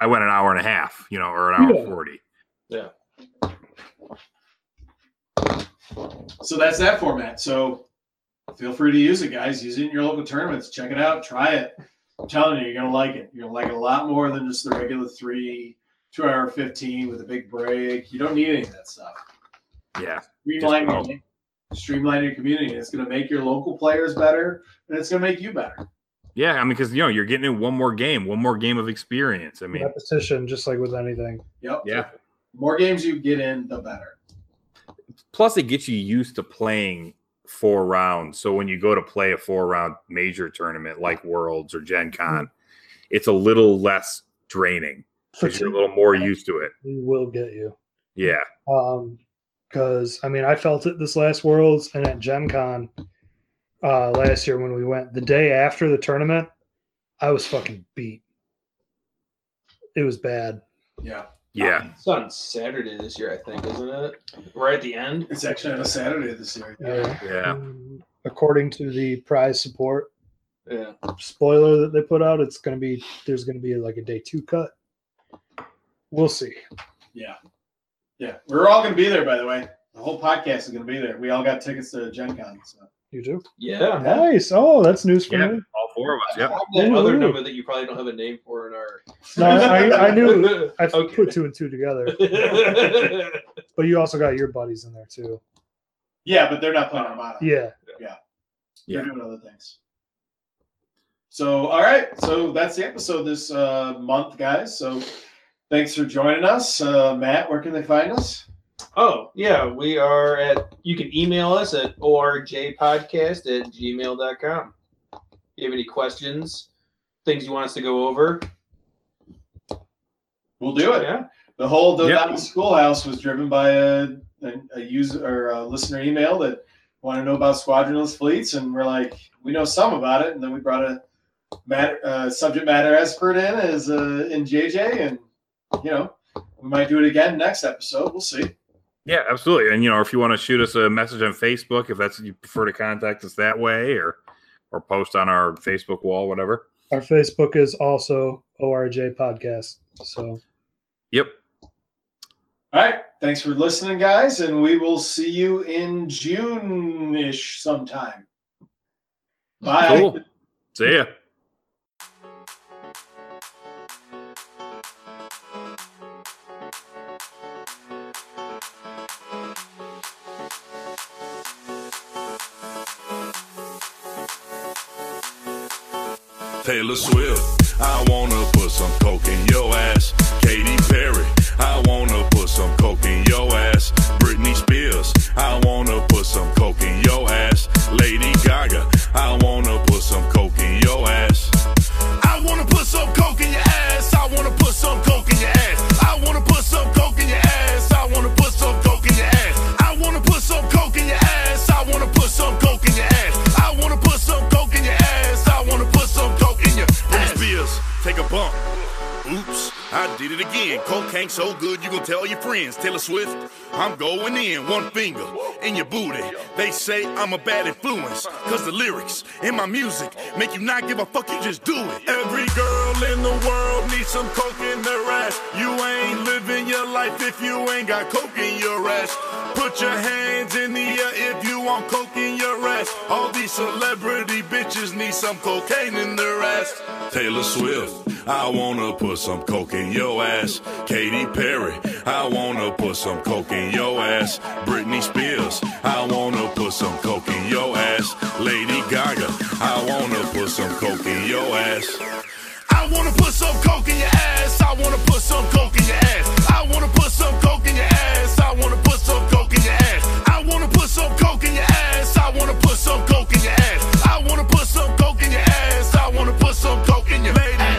[SPEAKER 6] i went an hour and a half you know or an hour
[SPEAKER 5] Yeah.
[SPEAKER 6] 40 Yeah.
[SPEAKER 1] So that's that format. So feel free to use it, guys. Use it in your local tournaments. Check it out. Try it. I'm telling you, you're gonna like it. You're gonna like it a lot more than just the regular three, two hour fifteen with a big break. You don't need any of that stuff.
[SPEAKER 6] yeah
[SPEAKER 1] Streamline,
[SPEAKER 6] Just
[SPEAKER 1] your- streamline your community. It's gonna make your local players better, and it's gonna make you better.
[SPEAKER 6] yeah i mean because you know you're getting in one more game one more game of experience i mean
[SPEAKER 5] Repetition, just like with anything.
[SPEAKER 1] Yep.
[SPEAKER 6] yeah
[SPEAKER 1] more games you get in, the better.
[SPEAKER 6] plus it gets you used to playing four rounds so when you go to play a four round major tournament like worlds or gen con mm-hmm. it's a little less draining because you're a little more used to it
[SPEAKER 5] We will get you.
[SPEAKER 6] yeah
[SPEAKER 5] Um, because I mean, I felt it this last Worlds and at Gen Con uh, last year when we went. The day after the tournament, I was fucking beat. It was bad.
[SPEAKER 1] Yeah.
[SPEAKER 6] yeah
[SPEAKER 7] It's on Saturday this year, I think, isn't it? Right at the end.
[SPEAKER 1] It's actually on a Saturday this year.
[SPEAKER 5] Yeah.
[SPEAKER 6] yeah
[SPEAKER 5] Um, according to the prize support
[SPEAKER 7] Yeah.
[SPEAKER 5] spoiler that they put out, it's gonna be there's gonna be like a day two cut. We'll see.
[SPEAKER 1] Yeah. Yeah. We're all going to be there, by the way. The whole podcast is going to be there. We all got tickets to Gen Con. So.
[SPEAKER 5] You do?
[SPEAKER 7] Yeah.
[SPEAKER 5] Nice. Oh, that's news for
[SPEAKER 6] yeah
[SPEAKER 5] me.
[SPEAKER 6] all four of us yep
[SPEAKER 7] That other
[SPEAKER 5] Ooh.
[SPEAKER 7] number that you probably don't have a name for in our.
[SPEAKER 5] No, I, I knew I
[SPEAKER 7] Okay.
[SPEAKER 5] put two and two together. But you also got your buddies in there too.
[SPEAKER 1] Yeah, but they're not playing Armada.
[SPEAKER 5] Yeah.
[SPEAKER 1] Yeah.
[SPEAKER 6] Yeah.
[SPEAKER 1] They're doing other things. So, all right. So that's the episode this uh, month, guys. So thanks for joining us. Uh, Matt, where can they find us?
[SPEAKER 7] Oh, yeah. We are at, you can email us at orjpodcast at gmail.com. If you have any questions, things you want us to go over,
[SPEAKER 1] We'll do it.
[SPEAKER 7] yeah.
[SPEAKER 1] The whole
[SPEAKER 6] Yep.
[SPEAKER 1] Schoolhouse was driven by a, a, a user or a listener email that wanted to know about squadronless fleets, and we're like, we know some about it, and then we brought a matter, uh, subject matter expert in as uh, in JJ, and you know, we might do it again next episode. We'll see.
[SPEAKER 6] Yeah, absolutely. And you know, if you want to shoot us a message on Facebook, if that's you prefer to contact us that way, or or post on our Facebook wall, whatever.
[SPEAKER 5] Our Facebook is also ORJ Podcast. So
[SPEAKER 6] Yep.
[SPEAKER 1] All right. Thanks for listening, guys, and we will see you in June ish sometime. Bye.
[SPEAKER 6] Cool. See ya.
[SPEAKER 11] Taylor Swift, I wanna put some coke in your ass. Did it again. Cocaine so good you gon' tell your friends. Taylor Swift, I'm going in. One finger in your booty. They say I'm a bad influence, cause the lyrics in my music make you not give a fuck, you just do it. Every girl in the world needs some coke in their ass. You ain't living your life if you ain't got coke in your ass. Put your hands in the air if you want coke All these celebrity bitches need some cocaine in their ass. Taylor Swift, I wanna put some coke in your ass. Katy Perry, I wanna put some coke in your ass. Britney Spears, I wanna put some coke in your ass. Lady Gaga, I wanna put some coke in your ass. I wanna put some coke in your ass. I wanna put some coke in your ass. I wanna put some coke in your ass. I wanna put some coke in your ass. I wanna put some coke in your ass. I wanna put some coke in your ass. I wanna put some coke in your ass. I wanna put some coke in your Lady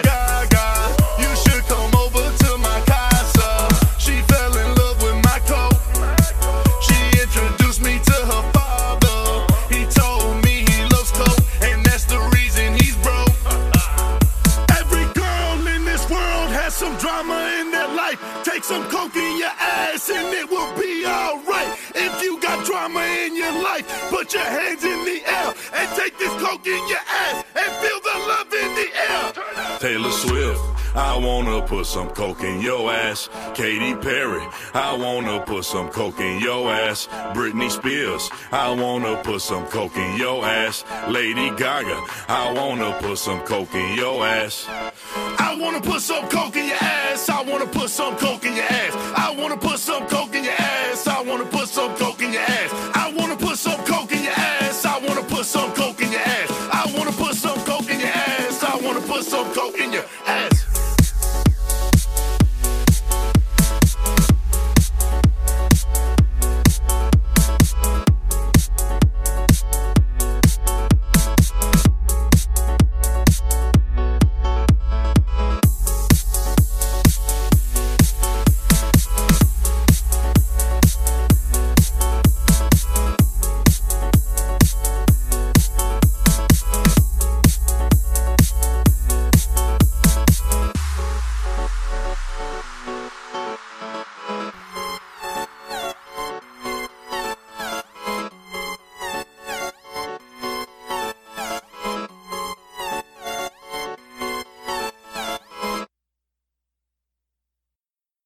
[SPEAKER 11] ass and it will be alright. If you got drama in your life, put your hands in the air and take this coke in your ass and feel the love in the air. Taylor Swift. I wanna put some coke in your ass. Katy Perry, I wanna put some coke in your ass. Britney Spears, I wanna put some coke in your ass. Lady Gaga, I wanna put some coke in your ass. I wanna put some coke in your ass. I wanna put some coke in your ass. I wanna put some coke in your ass. I wanna put some coke